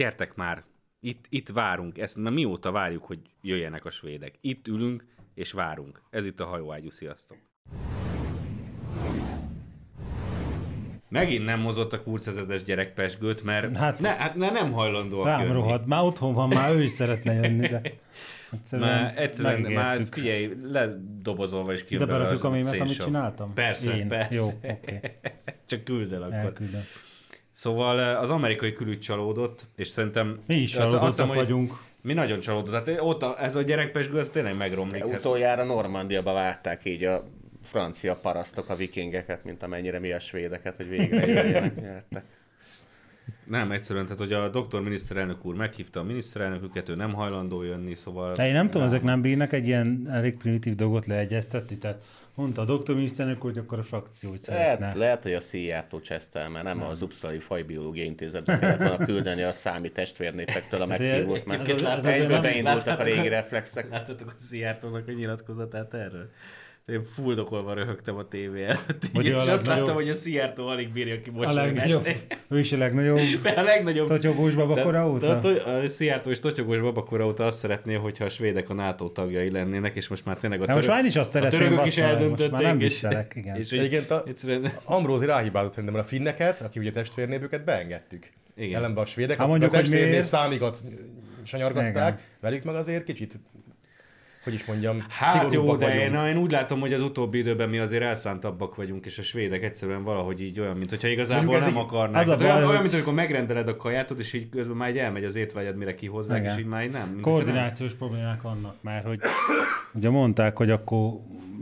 gyertek már, itt, itt várunk, ezt már mióta várjuk, hogy jöjjenek a svédek. Itt ülünk, és várunk. Ez itt a hajóágyú, sziasztok! Megint nem mozott a kurcezedes gyerek Pesgőt, mert hát, ne, hát ne, nem hajlandóak Rám jönni. rohadt, már otthon van, már ő is szeretne jönni, de egyszerűen, Már egyszerűen, már megértük. figyelj, ledobozolva is kijön belőle berakjuk a mémet, amit csináltam? Persze, Én. persze. Jó, oké. Csak küld el akkor. Elküldöm. Szóval eh, az amerikai külügy csalódott, és szerintem... Mi is azt- azt csalódottak hiszem, hogy vagyunk. Mi nagyon csalódott. Hát ott a, ez a gyerekpesgő, ez tényleg megromlik. Hát, Utoljára Normandiaba várták így a francia parasztok a vikingeket, mint amennyire mi a svédeket, hogy végre jöjjenek, nem, egyszerűen, tehát hogy a doktor miniszterelnök úr meghívta a miniszterelnöküket, ő nem hajlandó jönni, szóval... De én nem tudom, ezek nem bírnak egy ilyen elég primitív dolgot leegyeztetni, tehát mondta a doktorminiszternek, hogy akkor a frakciót szeretne. Lehet, lehet, hogy a Szijjártó csesztel, mert nem, az Uppsalai Fajbiológiai Intézetbe kellett volna küldeni a számi testvérnépektől a meghívót, azért egyből nem- beindultak a régi reflexek. Láttatok a Szijjártónak a nyilatkozatát erről? Én fuldokolva röhögtem a tévé előtt, a és azt láttam, hogy a Szijjártó alig bírja ki A legnagyobb, ő is a legnagyobb A legnagyobb... totyogós babakora óta? Tehát a Szijjártó és Totyogós babakora óta azt szeretné, hogyha a svédek a NATO tagjai lennének, és most már tényleg a, Hát most már is azt a szeretném, törökök is most eldöntötték. már nem és, igen. És Egyébként a- egyszerűen... Ambrózi ráhibázott szerintem, mert a finneket, aki ugye testvérnév, őket beengedtük. Igen. Ellenben a svédek, akik mondjuk, a miért? számikat sanyargatták, velük meg azért kicsit, hogy is mondjam, Hát jó, de vagyunk. én, na, én úgy látom, hogy az utóbbi időben mi azért elszántabbak vagyunk, és a svédek egyszerűen valahogy így olyan, mint hogyha igazából nem így- akarnák. az a Tehát olyan, baj, olyan, mint amikor megrendeled a kajátod, és így közben már így elmegy az étvágyad, mire kihozzák, Igen. és így már így nem. Hogyha nem. Koordinációs problémák vannak már, hogy ugye mondták, hogy akkor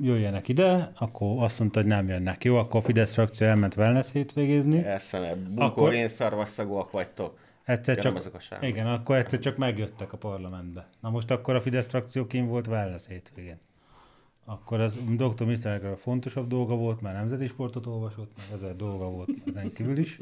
jöjjenek ide, akkor azt mondta, hogy nem jönnek. Jó, akkor a Fidesz frakció elment wellness hétvégézni. Eszene, Akkor- bukor, én szarvasszagúak vagytok. Egyszer Ja, csak, nem azok a sávok. igen, akkor egyszer csak megjöttek a parlamentbe. Na most akkor a Fidesz frakció kim volt wellness hétvégén. Akkor az doktor miniszterelnökre a fontosabb dolga volt, mert nemzeti sportot olvasott, meg ezer dolga volt ezen kívül is.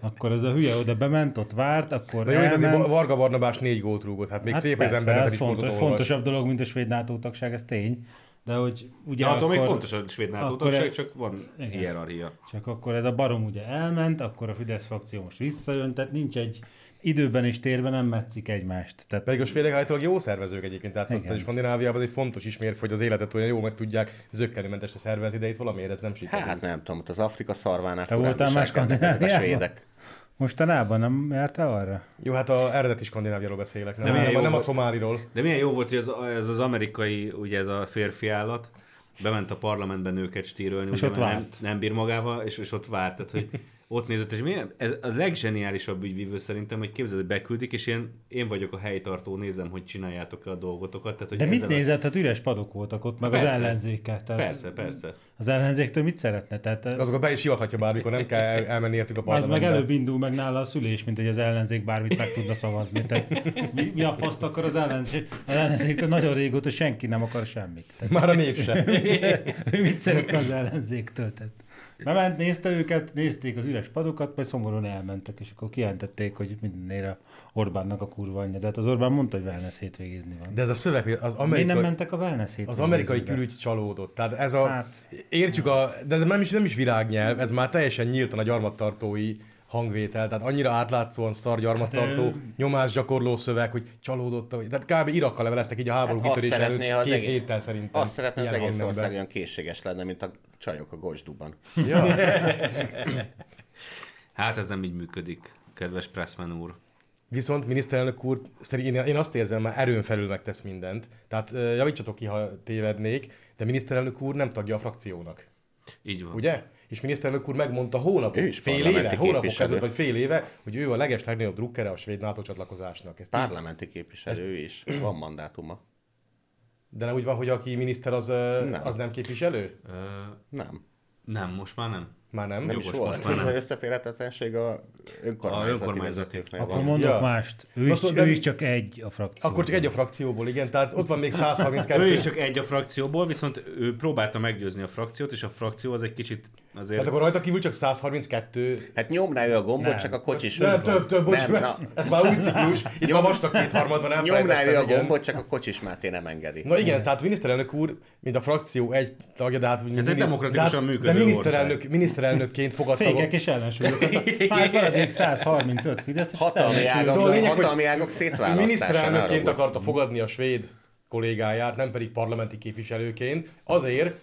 Akkor ez a hülye oda bement, ott várt, akkor De jó, elment. Varga Barnabás négy gólt rúgott, hát még Hát szép, hogy az persze, ember ez is sportot fontos, olvas. fontosabb dolog, mint a svéd NATO tagság, ez tény. De hogy ugye Ja, akkor, még fontos a svéd NATO tagság, e- csak van Igen. hierarchia. Csak akkor ez a barom ugye elment, akkor a Fidesz frakció most visszajön, tehát nincs egy időben és térben nem metszik egymást. Tehát Pedig a svédek állítólag jó szervezők egyébként, tehát ott Igen. a Skandináviában ez egy fontos ismérv, hogy az életet olyan jó meg tudják zöggenőmentesre szervezni, de itt valamiért ez nem sikerül. Hát nem tudom, ott az Afrika szarvánál Te voltál furán ezek a svédek. Mostanában nem jártál arra? Jó, hát a eredeti Skandináviáról beszélek, nem, De nem, nem a volt. szomáliról. De milyen jó volt, hogy ez, ez az amerikai, ugye ez a férfi állat, bement a parlamentben nőket stírölni, És ugye, ott mert nem, várt. nem bír magával, és, és ott várt, tehát hogy ott nézett, és milyen, ez a legzseniálisabb ügyvívő szerintem, hogy képzeld, hogy beküldik, és én, én vagyok a helytartó, nézem, hogy csináljátok a dolgotokat. Tehát, hogy De mit ezzel a- nézett? Hát üres padok voltak ott, meg az Persze. ellenzékek. Tehát Persze, persze. Az ellenzéktől mit szeretne? Tehát Azokat be is hivathatja bármikor, nem kell el, elmenni értük a az meg parlamentbe. előbb indul meg nála a szülés, mint hogy az ellenzék bármit meg tudna szavazni. Tehát mi, mi a faszt akar az ellenzék? Az ellenzéktől nagyon régóta senki nem akar semmit. Tehát, Már a nép se. ő mit szeretne az ellenzéktől? Tehát, bement, nézte őket, nézték az üres padokat, majd szomorúan elmentek, és akkor kijelentették, hogy mindenére a Orbánnak a kurva anyja. De hát az Orbán mondta, hogy wellness hétvégézni van. De ez a szöveg, hogy az Miért amerikai, nem mentek a wellness hétvégézni? az amerikai külügy csalódott. Tehát ez a, Hát. értjük a, de ez nem is, nem is virágnyelv, ez már teljesen nyíltan a gyarmattartói hangvétel, tehát annyira átlátszóan szar gyarmattartó, Hát, nyomásgyakorló szöveg, hogy csalódott, tehát kb. Irakkal leveleztek így a háború Hát azt kitörés szeretné, ha előtt az két egész- héttel szerintem. Azt szeretne az ilyen egész ország olyan készséges lenne, mint a csajok a Gosduban. Ja. Hát ez nem így működik, kedves Pressman úr. Viszont miniszterelnök úr, szerint én, azt érzem, már erőn felül megtesz mindent. Tehát javítsatok ki, ha tévednék, de miniszterelnök úr nem tagja a frakciónak. Így van. Ugye? És miniszterelnök úr megmondta hónapok, is fél éve, hónapok ezelőtt, vagy fél éve, hogy ő a leges legnagyobb drukkere a svéd NATO csatlakozásnak. Ezt Parlamenti képviselő ő is. Van mandátuma. De nem úgy van, hogy aki miniszter, az nem, az nem képviselő? Ö, Nem. nem, most már nem. Már nem? Nem Jogos, is volt. már Ez nem. az összeférhetetlenség a önkormányzati, A önkormányzati. Akkor van. mondok Ja. mást. Ő Azt is, mondom, ő is csak egy a frakció. Akkor csak egy a frakcióból, igen, tehát ott van még 132. Ő is csak egy a frakcióból, viszont ő próbálta meggyőzni a frakciót, és a frakció az egy kicsit azért... Tehát akkor rajta kívül csak 132 Hát nyomná ő a gombot, Nem. csak a kocsis nem, ült több, több, bocs, Nem, ez, na. ez már új ciklus. Itt Nyom- már vastag kétharmad van, Nyomná ő a gombot, csak a kocsis Máté nem engedi. Na igen, tehát miniszterelnök úr, mint a frakció egy tagja, de hát... Ez egy demokratikusan de, hát- működő De miniszterelnök, miniszterelnökként fogadta... Fékek és ellensúlyok. Már maradék 135 Fidesz, Hatalmi ágak, Szóval lényeg, hatalmi ágak szétválasztása. miniszterelnökként akarta fogadni a svéd kollégáját, nem pedig parlamenti képviselőként, azért,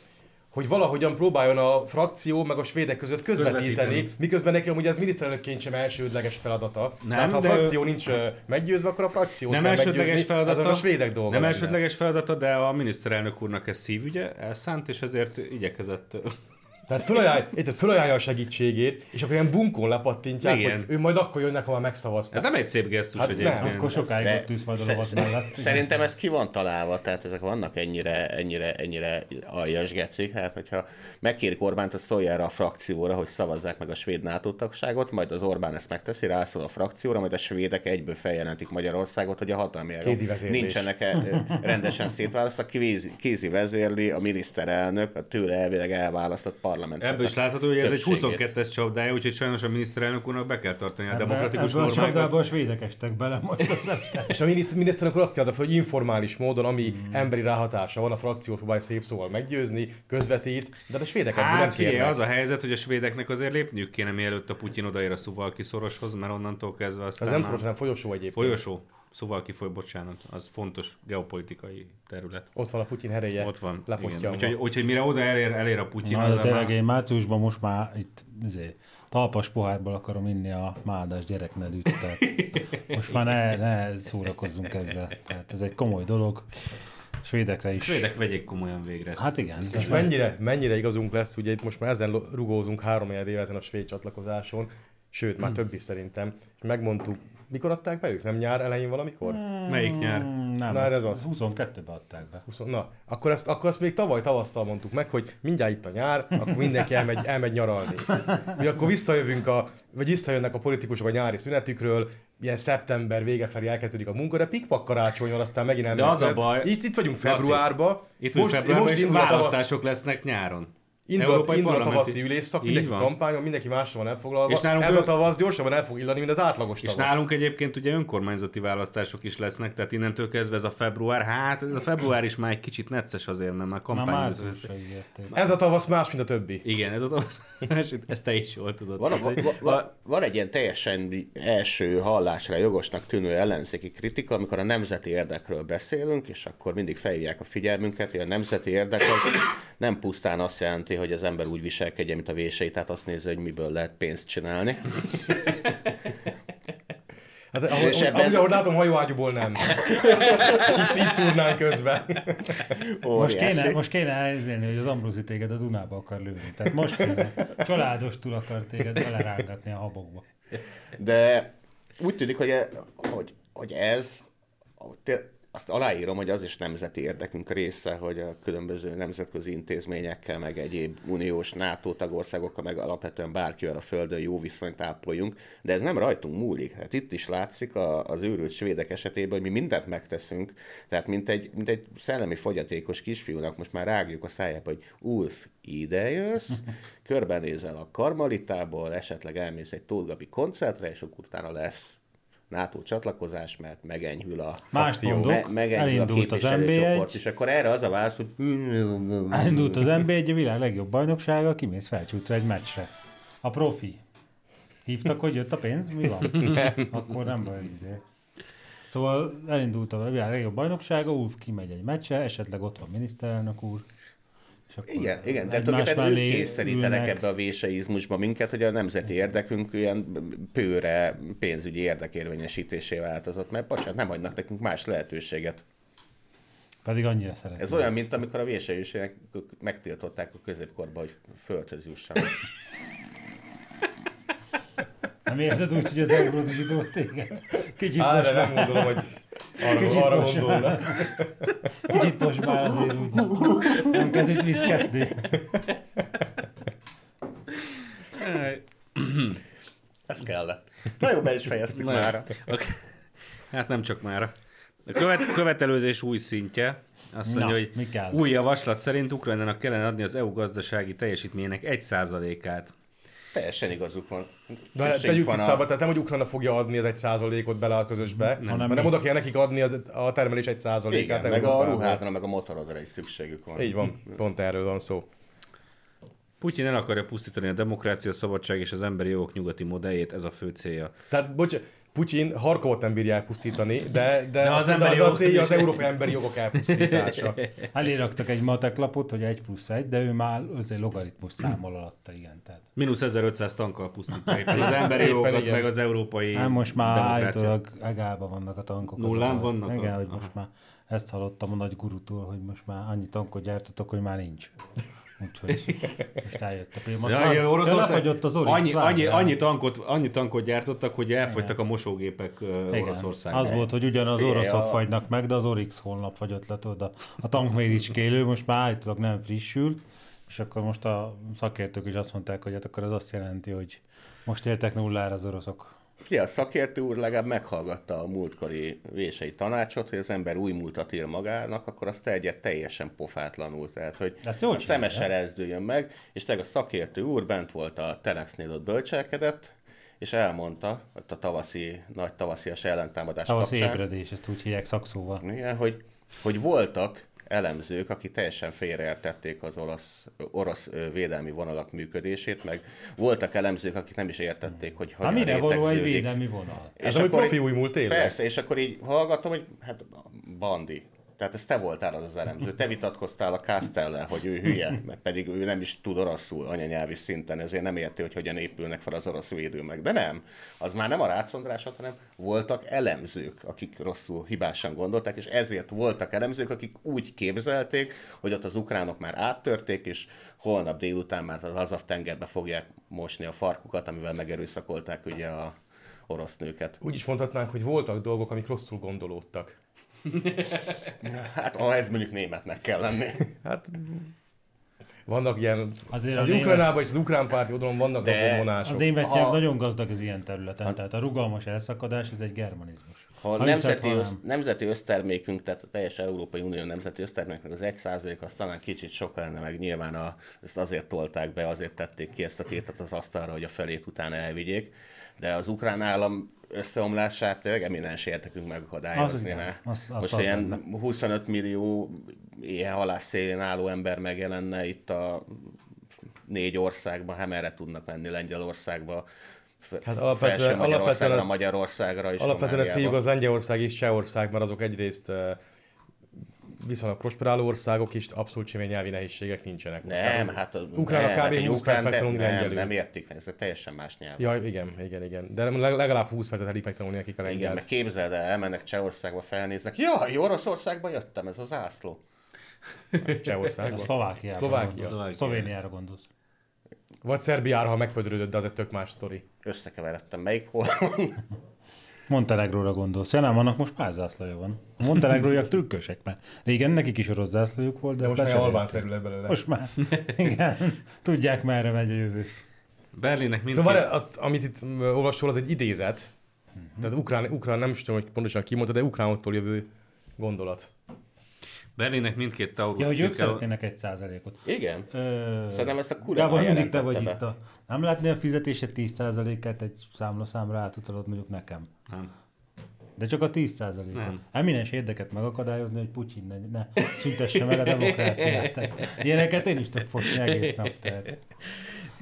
hogy valahogyan próbáljon a frakció meg a svédek között közvetíteni, Közvetíteni. miközben neki amúgy ez miniszterelnökként sem elsődleges feladata. Nem, Tehát ha a frakció nincs ö, meggyőzve, akkor a frakciót Nem kell elsődleges feladata. a svédek dolga Nem lenne. elsődleges feladata, de a miniszterelnök úrnak ez szívügye, elszánt, és ezért igyekezett. Tehát fölajánlja, érted, fölajánlja a segítségét, és akkor ilyen bunkón lepattintják, Igen. hogy ő majd akkor jönnek, ha már megszavazták. Ez nem egy szép gesztus Hát nem. egyébként. Akkor sokáig ott ülsz majd a lovat mellett. Szerintem ez ki van találva, tehát ezek vannak ennyire, ennyire, ennyire aljas gecik, hát hogyha megkérik Orbánt, hogy szólja erre a frakcióra, hogy szavazzák meg a svéd NATO tagságot, majd az Orbán ezt megteszi, rászól a frakcióra, majd a svédek egyből feljelentik Magyarországot, hogy a hatalmi vezérlés. nincsenek rendesen szétválasztva, kézi, kézi vezérli a miniszterelnök, a tőle elvileg elválasztott parlament. Ebből is látható, hogy ez egy többségét. 22-es csapdája, úgyhogy sajnos a miniszterelnök úrnak be kell tartani a Ebbe- demokratikus Ebből a normákat. csapdába a svédek estek bele most. És a miniszt- miniszterelnök úr azt kérdezte, hogy informális módon, ami Hmm. emberi ráhatása van, a frakciót próbálja szép szóval meggyőzni, közvetít, de a svédek ebből nem Hát figyelj, az a helyzet, hogy a svédeknek azért lépniük kéne, mielőtt a Putyin odaér a Suvalki szoroshoz, mert onnantól kezdve aztán Ez nem szoros, hanem folyosó egyébként. Folyosó. Suvalki foly, bocsánat, az fontos geopolitikai terület. Ott van a Putyin hereje. Ott van. Igen. Lepottyanva. Úgyhogy, úgyhogy mire oda elér, elér a Putyin, Na, de már- tényleg én márciusban most már itt izé, talpas pohárból akarom inni a mádás gyereknedűt, tehát most már ne, ne szórakozzunk ezzel. Tehát ez egy komoly dolog. A Svédekre is. Svédek vegyék komolyan végre. ezt. Hát igen. És mennyire, mennyire igazunk lesz, ugye itt most már ezen rugózunk három éve ezen a svéd csatlakozáson, sőt, Hmm. már több is szerintem. És megmondtuk, mikor adták be ők? Nem nyár elején valamikor? Melyik nyár? Nem, Na, ez az. 22-ben adták be. 20, na, akkor ezt, akkor ezt még tavaly tavasszal mondtuk meg, hogy mindjárt itt a nyár, akkor mindenki elmegy, elmegy nyaralni. Mi akkor visszajövünk a, vagy visszajönnek a politikusok a nyári szünetükről, ilyen szeptember vége felé elkezdődik a munka, de pikpak karácsony van, aztán megint elmegy. az a baj- Itt, itt vagyunk Laci, februárba. Itt most, februárban, és indul a tavasz- választások lesznek nyáron. Indul, a, Európai indul a tavaszi ülésszak, mindenki van. kampányon, mindenki másra van elfoglalva. És nálunk Ez ő- a tavasz gyorsabban el fog illani, mint az átlagos És tavasz. nálunk egyébként ugye önkormányzati választások is lesznek, tehát innentől kezdve ez a február, hát ez a február is már egy kicsit necces azért, mert már Már kampány. Ez a tavasz más, mint a többi. Igen, ez a tavasz. Ezt te is jól tudod. Van, a, Tehát, va, hogy- va, van egy ilyen teljesen első hallásra jogosnak tűnő ellenzéki kritika, amikor a nemzeti érdekről beszélünk, és akkor mindig felhívják a figyelmünket, hogy a nemzeti érdek az nem pusztán azt jelenti, hogy az ember úgy viselkedjen, mint a vései, tehát azt nézze, hogy miből lehet pénzt csinálni. Hát ahogy, És ebben- ahogy, ahogy látom, hajóágyúból nem. így, így szúrnánk közben. Most kéne, most kéne elzélni, hogy az Ambrózi téged a Dunába akar lőni. Tehát most kéne. Családos túl akar téged belerángatni a habokba. De úgy tűnik, hogy, e- hogy, hogy ez, azt aláírom, hogy az is nemzeti érdekünk része, hogy a különböző nemzetközi intézményekkel, meg egyéb uniós NATO tagországokkal, meg alapvetően bárkivel a Földön jó viszonyt ápoljunk, de ez nem rajtunk múlik. Hát itt is látszik a, az őrült svédek esetében, hogy mi mindent megteszünk, tehát mint egy, mint egy szellemi fogyatékos kisfiúnak most már rágjuk a szájába, hogy Ulf, ide jössz, körbenézel a karmalitából, esetleg elmész egy Tóth koncertre, és akkor utána lesz NATO csatlakozás, mert megenyhül a Más Frakció. mondok, me- megenyhül a az képviselőcsoport, NB1, és akkor erre az a válasz, hogy elindult az NB1, a világ legjobb bajnoksága, kimész felcsútra egy meccsre. A profi. Hívtak, hogy jött a pénz? Mi van? Akkor nem baj, izé. Szóval elindult a világ legjobb bajnoksága, Ulf kimegy egy meccsre, esetleg ott van miniszterelnök úr. És akkor Igen, igen, de tulajdonképpen ők kényszerítenek ülnek. ebbe a véseizmusba minket, hogy a nemzeti érdekünk ilyen pőre pénzügyi érdekérvényesítésé változott, mert bocsánat, nem adnak nekünk más lehetőséget. Pedig annyira szeretem. Ez olyan, mint amikor a vésejűségnek megtiltották a középkorban, hogy földhöz jussanak. Nem érzed úgy, hogy az Ambrózi zsidó téged? Kicsit Á, most nem gondolom, hogy arra, Kicsit arra most gondol. már. kicsit most már azért úgy nem kezd itt viszkedni. Ez kellett. Na jó, be is fejeztük Na, már. Okay. Hát nem csak mára. A követ, követelőzés új szintje. Azt mondja, Na, hogy mi kell? új javaslat szerint Ukrajnának kellene adni az EU gazdasági teljesítményének 1%-át. Teljesen igazuk van. De tegyük van tisztába, tehát nem, hogy Ukrajna fogja adni az egy százalékot bele a közösbe, nem, hanem mi? oda kell nekik adni az, a termelés egy százalékát. Igen, meg a ruhádra, meg a motorodra is szükségük van. Így van, pont erről van szó. Putyin el akarja pusztítani a demokrácia, a szabadság és az emberi jogok nyugati modelljét, ez a fő célja. Tehát, bocs, Putyin Harkovot nem bírják pusztítani, de, de, De az de, emberi de a jogok célja az európai emberi jogok elpusztítása. Eléraktak egy mateklapot, hogy 1 plusz 1, de ő már azért logaritmus számol alatta, igen. Tehát. Mínusz 1500 tankkal pusztítja éppen az emberi jogokat, igen. meg az európai Hát most már állítólag egálban vannak a tankok. Nullán vannak Igen, a- hogy most már ezt hallottam a nagy gurutól, hogy most már annyi tankot gyártottak, hogy már nincs. Úgyhogy most eljöttek. Most Ja, már az- Oroszország, lefagyott az Orix, annyi, annyi, várjál. annyi, tankot, annyi tankot gyártottak, hogy elfogytak a mosógépek Igen. Oroszországban. Az volt, hogy ugyanaz oroszok a- fagynak meg, de az Orix holnap fagyott le, tudod, a, a tankméricskélő most már állítólag nem frissül, és akkor most a szakértők is azt mondták, hogy hát akkor ez azt jelenti, hogy most értek nullára az oroszok. Ja, a szakértő úr legalább meghallgatta a múltkori vései tanácsot, hogy az ember új múltat ír magának, akkor azt egyet teljesen pofátlanul. Tehát, hogy Ezt a szeme csinálja. se rezdüljön meg, és tényleg a szakértő úr bent volt a Telexnél, ott bölcselkedett, és elmondta, ott a tavaszi, nagy tavaszias ellentámadás Tavasz kapcsán, ébredés, ezt úgy hívják szakszóval. igen, hogy, hogy voltak elemzők, akik teljesen félreértették az orosz, orosz védelmi vonalak működését, meg voltak elemzők, akik nem is értették, hogy Hát hogyan mire való egy védelmi vonal? Ez hogy akkor profi így- új múlt tényleg. Persze, és akkor így hallgattam, hogy hát Bandi. Tehát ez te voltál az az elemző. Te vitatkoztál a Castellel, hogy ő hülye, mert pedig ő nem is tud oroszul anyanyelvi szinten, ezért nem érti, hogy hogyan épülnek fel az orosz védőmek. De nem, az már nem a Rácz hanem voltak elemzők, akik rosszul, hibásan gondolták, és ezért voltak elemzők, akik úgy képzelték, hogy ott az ukránok már áttörték, és holnap délután már az Azov tengerbe fogják mosni a farkukat, amivel megerőszakolták ugye a orosz nőket. Úgy is mondhatnánk, hogy voltak dolgok, amik rosszul gondolódtak. Hát, ha ez mondjuk németnek kell lenni. Hát vannak ilyen, Azért a az német- Ukrajnában és az ukrán párti oldalon vannak De- A vonások. német Ha- nagyon gazdag az ilyen területen, tehát a rugalmas elszakadás, ez egy germanizmus. Ha a Ha nemzeti, ha össz, nem. nemzeti össztermékünk, tehát a teljes Európai Unió nemzeti összterméknek az 1 az talán kicsit sok lenne, meg nyilván a, ezt azért tolták be, azért tették ki ezt a tétet az asztalra, hogy a felét utána elvigyék. De az ukrán állam összeomlását tényleg eminens értekünk megakadályozni. Az igen, az- az Most az ilyen lenne. 25 millió ilyen halásszélén álló ember megjelenne itt a négy országban, hát merre tudnak menni Lengyelországba, Hát alapvetően- Magyarországra, alapvetően a- Magyarországra és Alapvetően a céljuk az Lengyelország és Csehország, mert azok egyrészt viszonylag prosperáló országok, és abszolút semmilyen nyelvi nehézségek nincsenek. Nem, az- hát az, Ukránok nem, kb. hát egy 20 ukrán perc te- megtanulni nem, lengyelül. nem értik, ez egy teljesen más nyelv. Ja, igen, igen, igen. De leg- legalább 20 percet elég megtanulni nekik a Igen, lengyelt. meg képzeld el, elmennek Csehországba, felnéznek. Jaj, Oroszországba jöttem, ez az ászló. A Csehországban. Szlovákiára Szlovákia. Szlovéniára gondolsz. Vagy Szerbiára, ha megpödrődött, de az egy tök más sztori. Összekeveredtem, melyik hol Montenegróra gondolsz. Ja nem, annak most már zászlaja van. A montenegróiak trükkösek, mert régen nekik is orosz zászlajuk volt, de, De most már albán szerű belőle. Most már, igen, tudják merre megy a jövő. Berlinnek mindkét... Szóval azt, amit itt olvasol, az egy idézet. Mhm. Tehát ukrán, ukrán, nem is tudom, hogy pontosan ki mondta, de ukránoktól jövő gondolat. Berlinnek mindkét Taurus Ja, hogy ők szeretnének egy százalékot. Igen. Ö, Szerintem ezt a kurva Gábor, mindig te vagy jelentette itt a... Nem lehetné a fizetésed 10%-át egy számlaszámra átutalod mondjuk nekem? Nem. De csak a 10%-ot. Nem. Eminens érdeket megakadályozni, hogy Putyin ne, ne szüntesse meg a demokráciát. Tehát ilyeneket én is tudok fosni egész nap. Tehát.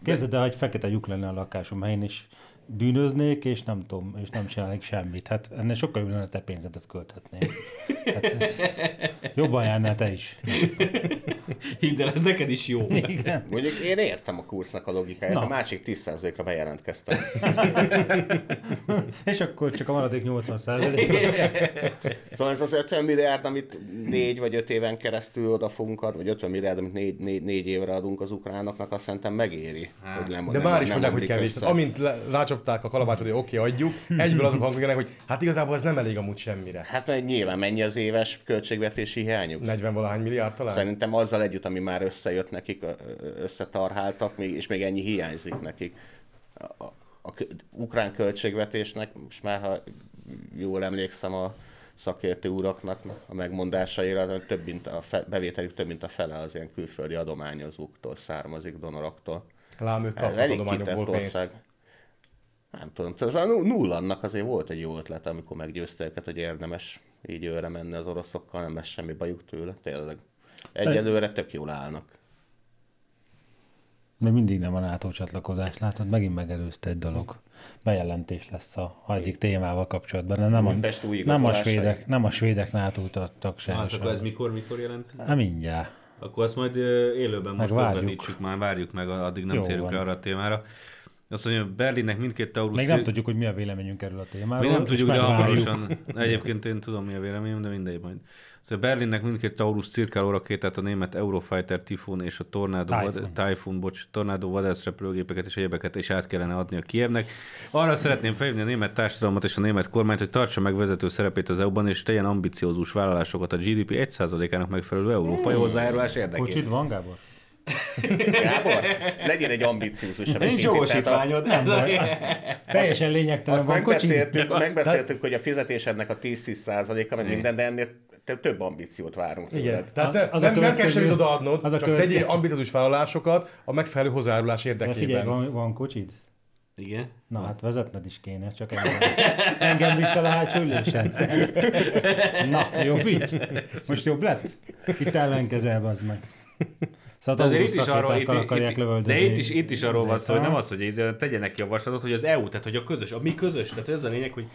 Képzeld el, hogy fekete lyuk lenne a lakásom helyén, és bűnöznék, és nem tudom, és nem csinálnék semmit. Hát ennél sokkal jobb lenne, te pénzedet költhetnék. Hát ez jobban járnál te is. Hidd el, ez neked is jó. Igen. Mondjuk én értem a kurznak a logikáját, Na. a másik 10%-ra bejelentkeztem. És akkor csak a maradék 80 Szóval ez az 50 milliárd, amit négy vagy öt éven keresztül oda fogunk adni, vagy 50 milliárd, amit négy, négy, négy évre adunk az ukránoknak, azt szerintem megéri. Hát. hogy nem, De nem, már is mondják, hogy kevés. amint le, rácsapták a kalapácsot, hogy oké, okay, adjuk, egyből azok hangolnak, hogy hát igazából ez nem elég amúgy semmire. Hát mert nyilván mennyi az éves költségvetési hiányuk? 40 valahány milliárd talán? Szerintem azzal együtt, ami már összejött nekik, összetarháltak, és még ennyi hiányzik nekik. A, a, a ukrán költségvetésnek, most már ha jól emlékszem, a szakértő uraknak a megmondásaira, több mint a fe, bevételük több mint a fele az ilyen külföldi adományozóktól származik, donoroktól. Lám, ők Ez kapnak adományokból pénzt. ország. Nem tudom, az a nu- nullannak azért volt egy jó ötlet, amikor meggyőzte őket, hogy érdemes így őre menni az oroszokkal, nem lesz semmi bajuk tőle, tényleg. Egyelőre tök jól állnak. Még mindig nem a NATO csatlakozás, látod, megint megelőzte egy dolog. Bejelentés lesz a egyik témával kapcsolatban, de nem a, nem a svédek, nem a svédek NATO tagság. Az, akkor ez mikor, mikor jelent? Hát mindjárt. Akkor azt majd élőben most várjuk. közvetítsük már, várjuk meg, addig nem Jó térünk van. rá arra a témára. Azt mondja, Berlinnek mindkét Taurus... Még nem tudjuk, hogy mi a véleményünk erről a témáról. Mi nem tudjuk, de hamarosan. Egyébként én tudom, mi a véleményem, de mindegy majd. Szóval Berlinnek mindkét Taurus cirkáló rakétát, a német Eurofighter Typhoon és a Tornado, Typhoon. Typhoon. Typhoon bocs, Tornado vadászrepülőgépeket és egyebeket is át kellene adni a Kievnek. Arra szeretném felhívni a német társadalmat és a német kormányt, hogy tartsa meg vezető szerepét az EU-ban, és tegyen ambiciózus vállalásokat a GDP 1%-ának megfelelő európai hozzájárulás érdekében. Van, Gábor? Gábor, legyen egy ambiciózusabb. Nincs tehát a- jogosítványod. Nem baj, azt teljesen lényegtelen Azt van megbeszéltük, megbeszéltük, hogy a fizetésednek a 10-10%-a, meg minden, de ennél több, több ambíciót várunk Igen, tehát Az- az az a nem, nem kell következő- semmit odaadnod, az a csak következő- tegyél ambiciózus vállalásokat a megfelelő hozzájárulás De figyelj, érdekében. van, van kocsid? Igen. Na hát vezetned is kéne, csak engem, engem vissza le hátsó ülésen. Na, jobb így? Most jobb lett? Itt ellenkezel, bazd meg. Szóval De azért itt is arról, itt, akarják itt, de itt is, itt is arról van szó, hogy nem az, hogy ízé, tegyenek javaslatot, hogy az EU, tehát hogy a közös, a mi közös, tehát ez a lényeg, hogy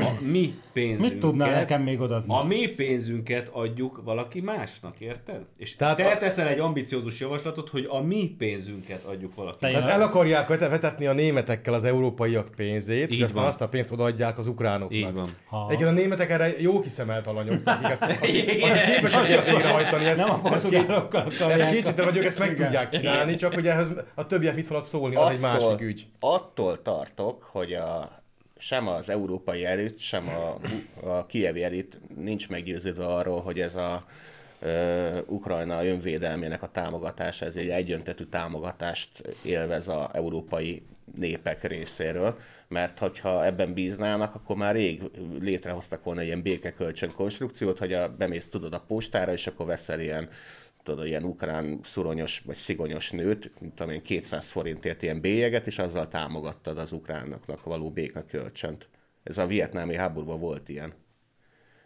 a mi pénzünket, Mit tudnál nekem még odaadni? a mi pénzünket adjuk valaki másnak, érted? És Tehát te a- teszel egy ambiciózus javaslatot, hogy a mi pénzünket adjuk valaki. Te- Tehát el akarják vete- vetetni a németekkel az európaiak pénzét, Így és aztán azt a pénzt odaadják az ukránoknak. Így van. Ha- Egyébként a németek erre jó kiszemelt alanyok, akik, ezt, akik, akik képesek végrehajtani. Ezt, Nem a ezt, két, portugálokkal ezt kétségtelen vagyok, ezt meg Igen. tudják csinálni, csak hogy ehhez a többiek mit fognak szólni, az egy másik ügy. Attól tartok, hogy a, sem az európai elit, sem a, a kievi elit nincs meggyőződve arról, hogy ez a ö, Ukrajna önvédelmének a támogatása, ez egy egyöntetű támogatást élvez a európai népek részéről, mert hogyha ebben bíznának, akkor már rég létrehoztak volna ilyen békekölcsön konstrukciót, hogy a, bemész tudod a postára, és akkor veszel ilyen tudod, ilyen ukrán szuronyos vagy szigonyos nőt, mint tudom én, 200 forintért ilyen bélyeget, és azzal támogattad az ukránoknak való békekölcsönt. Ez a vietnámi háborúban volt ilyen.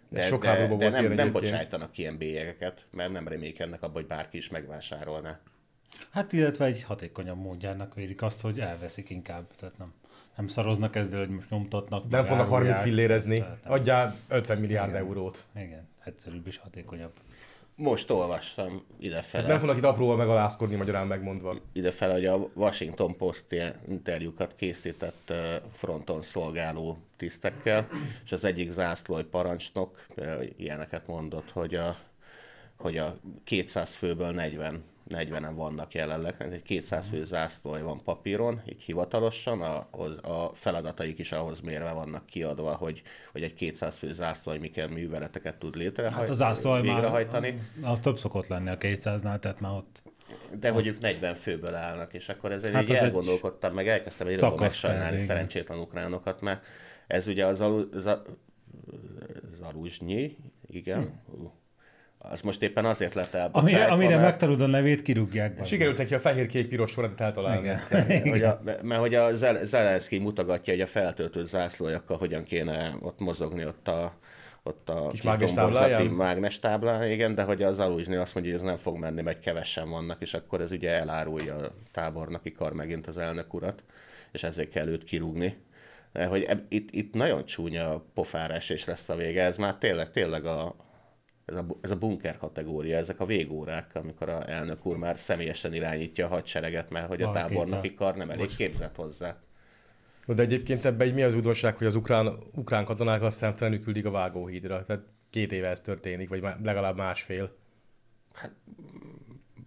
De, sok de, de volt nem, ilyen nem bocsájtanak ilyen bélyegeket, mert nem reménykednek abban, hogy bárki is megvásárolná. Hát illetve egy hatékonyabb módjának védik azt, hogy elveszik inkább. Tehát nem, nem szaroznak ezzel, hogy most nyomtatnak. Nem fognak 30 árulják. fillérezni, adjál 50 milliárd Igen. eurót. Igen, egyszerűbb és hatékonyabb. Most olvastam idefele. Nem fognak itt apróval megalázkodni, magyarán megmondva. idefele, hogy a Washington Post interjúkat készített fronton szolgáló tisztekkel, és az egyik zászlói parancsnok ilyeneket mondott, hogy a, hogy a 200 főből 40 40-en vannak jelenleg, egy 200 fő zászlói van papíron, így hivatalosan, ahhoz, a feladataik is ahhoz mérve vannak kiadva, hogy, hogy egy 200 fő zászlói milyen műveleteket tud létrehajtani, Hát az zászló végrehajtani. már, az több szokott lenni a 200-nál, tehát már ott De hogy ők 40 főből állnak, és akkor ezzel Hát hát az egy elgondolkodtam, meg elkezdtem egy igen. szerencsétlen ukránokat, mert ez ugye az alu, za, Zaluzsnyi, igen, Hú. Az most éppen azért lett Amire, elbocsájtva, amire mert, megtalod a nevét, kirúgják. Sikerült neki a fehér-kék-piros sorrendet eltalálni. Igen. hogy a, mert hogy a Zel- Zelenszky mutogatja, hogy a feltöltött zászlójakkal hogyan kéne ott mozogni ott a ott a Kis kis mágnes tábláján? mágnes táblán, igen, de hogy az Zaluzsnyi azt mondja, hogy ez nem fog menni, mert kevesen vannak, és akkor ez ugye elárulja a tábornoki kar megint az elnök urat, és ezért kell őt kirúgni. De hogy eb- itt, itt nagyon csúnya pofárás lesz a vége, ez már tényleg, tényleg a, ez a, ez a bunker kategória, ezek a végórák, amikor a elnök úr már személyesen irányítja a hadsereget, mert hogy a Van tábornoki kar nem elég képzett hozzá. De egyébként ebben egy mi az újdonság, hogy az ukrán, ukrán katonák azt számtalanul küldik a vágóhídra. Tehát két éve ez történik, vagy legalább másfél.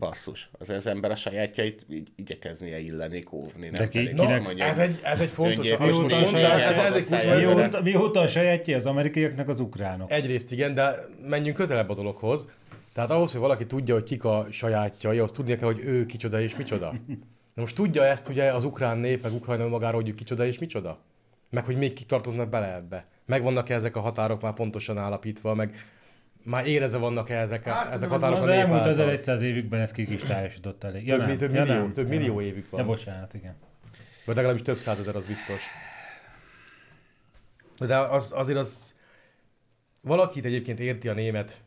Basszus, az, az ember a sajátjait így igyekeznie illeni, óvni. Nem De ki- pedig kinek- mondja, Ez egy, ez egy fontos... mióta saját a sajátja az amerikaiaknak az ukránok? Egyrészt igen, de menjünk közelebb a dologhoz. Tehát ahhoz, hogy valaki tudja, hogy kik a sajátjai, az tudnia kell, hogy ő kicsoda és micsoda. Na most tudja ezt ugye az ukrán nép, meg Ukrajna magáról, hogy ő kicsoda és micsoda? Meg hogy még kik tartoznak bele ebbe. megvannak-e ezek a határok már pontosan állapítva, meg már érezve vannak-e ezek, a, ezek a határok Az elmúlt által? 1100 évükben ez kikristályosodott elég. Több, mi- több ja, millió- nem. több Ja, millió nem. évük van. Ja, bocsánat, igen. Vagy legalábbis több százezer, az biztos. De az, azért az... Valakit egyébként érti a német,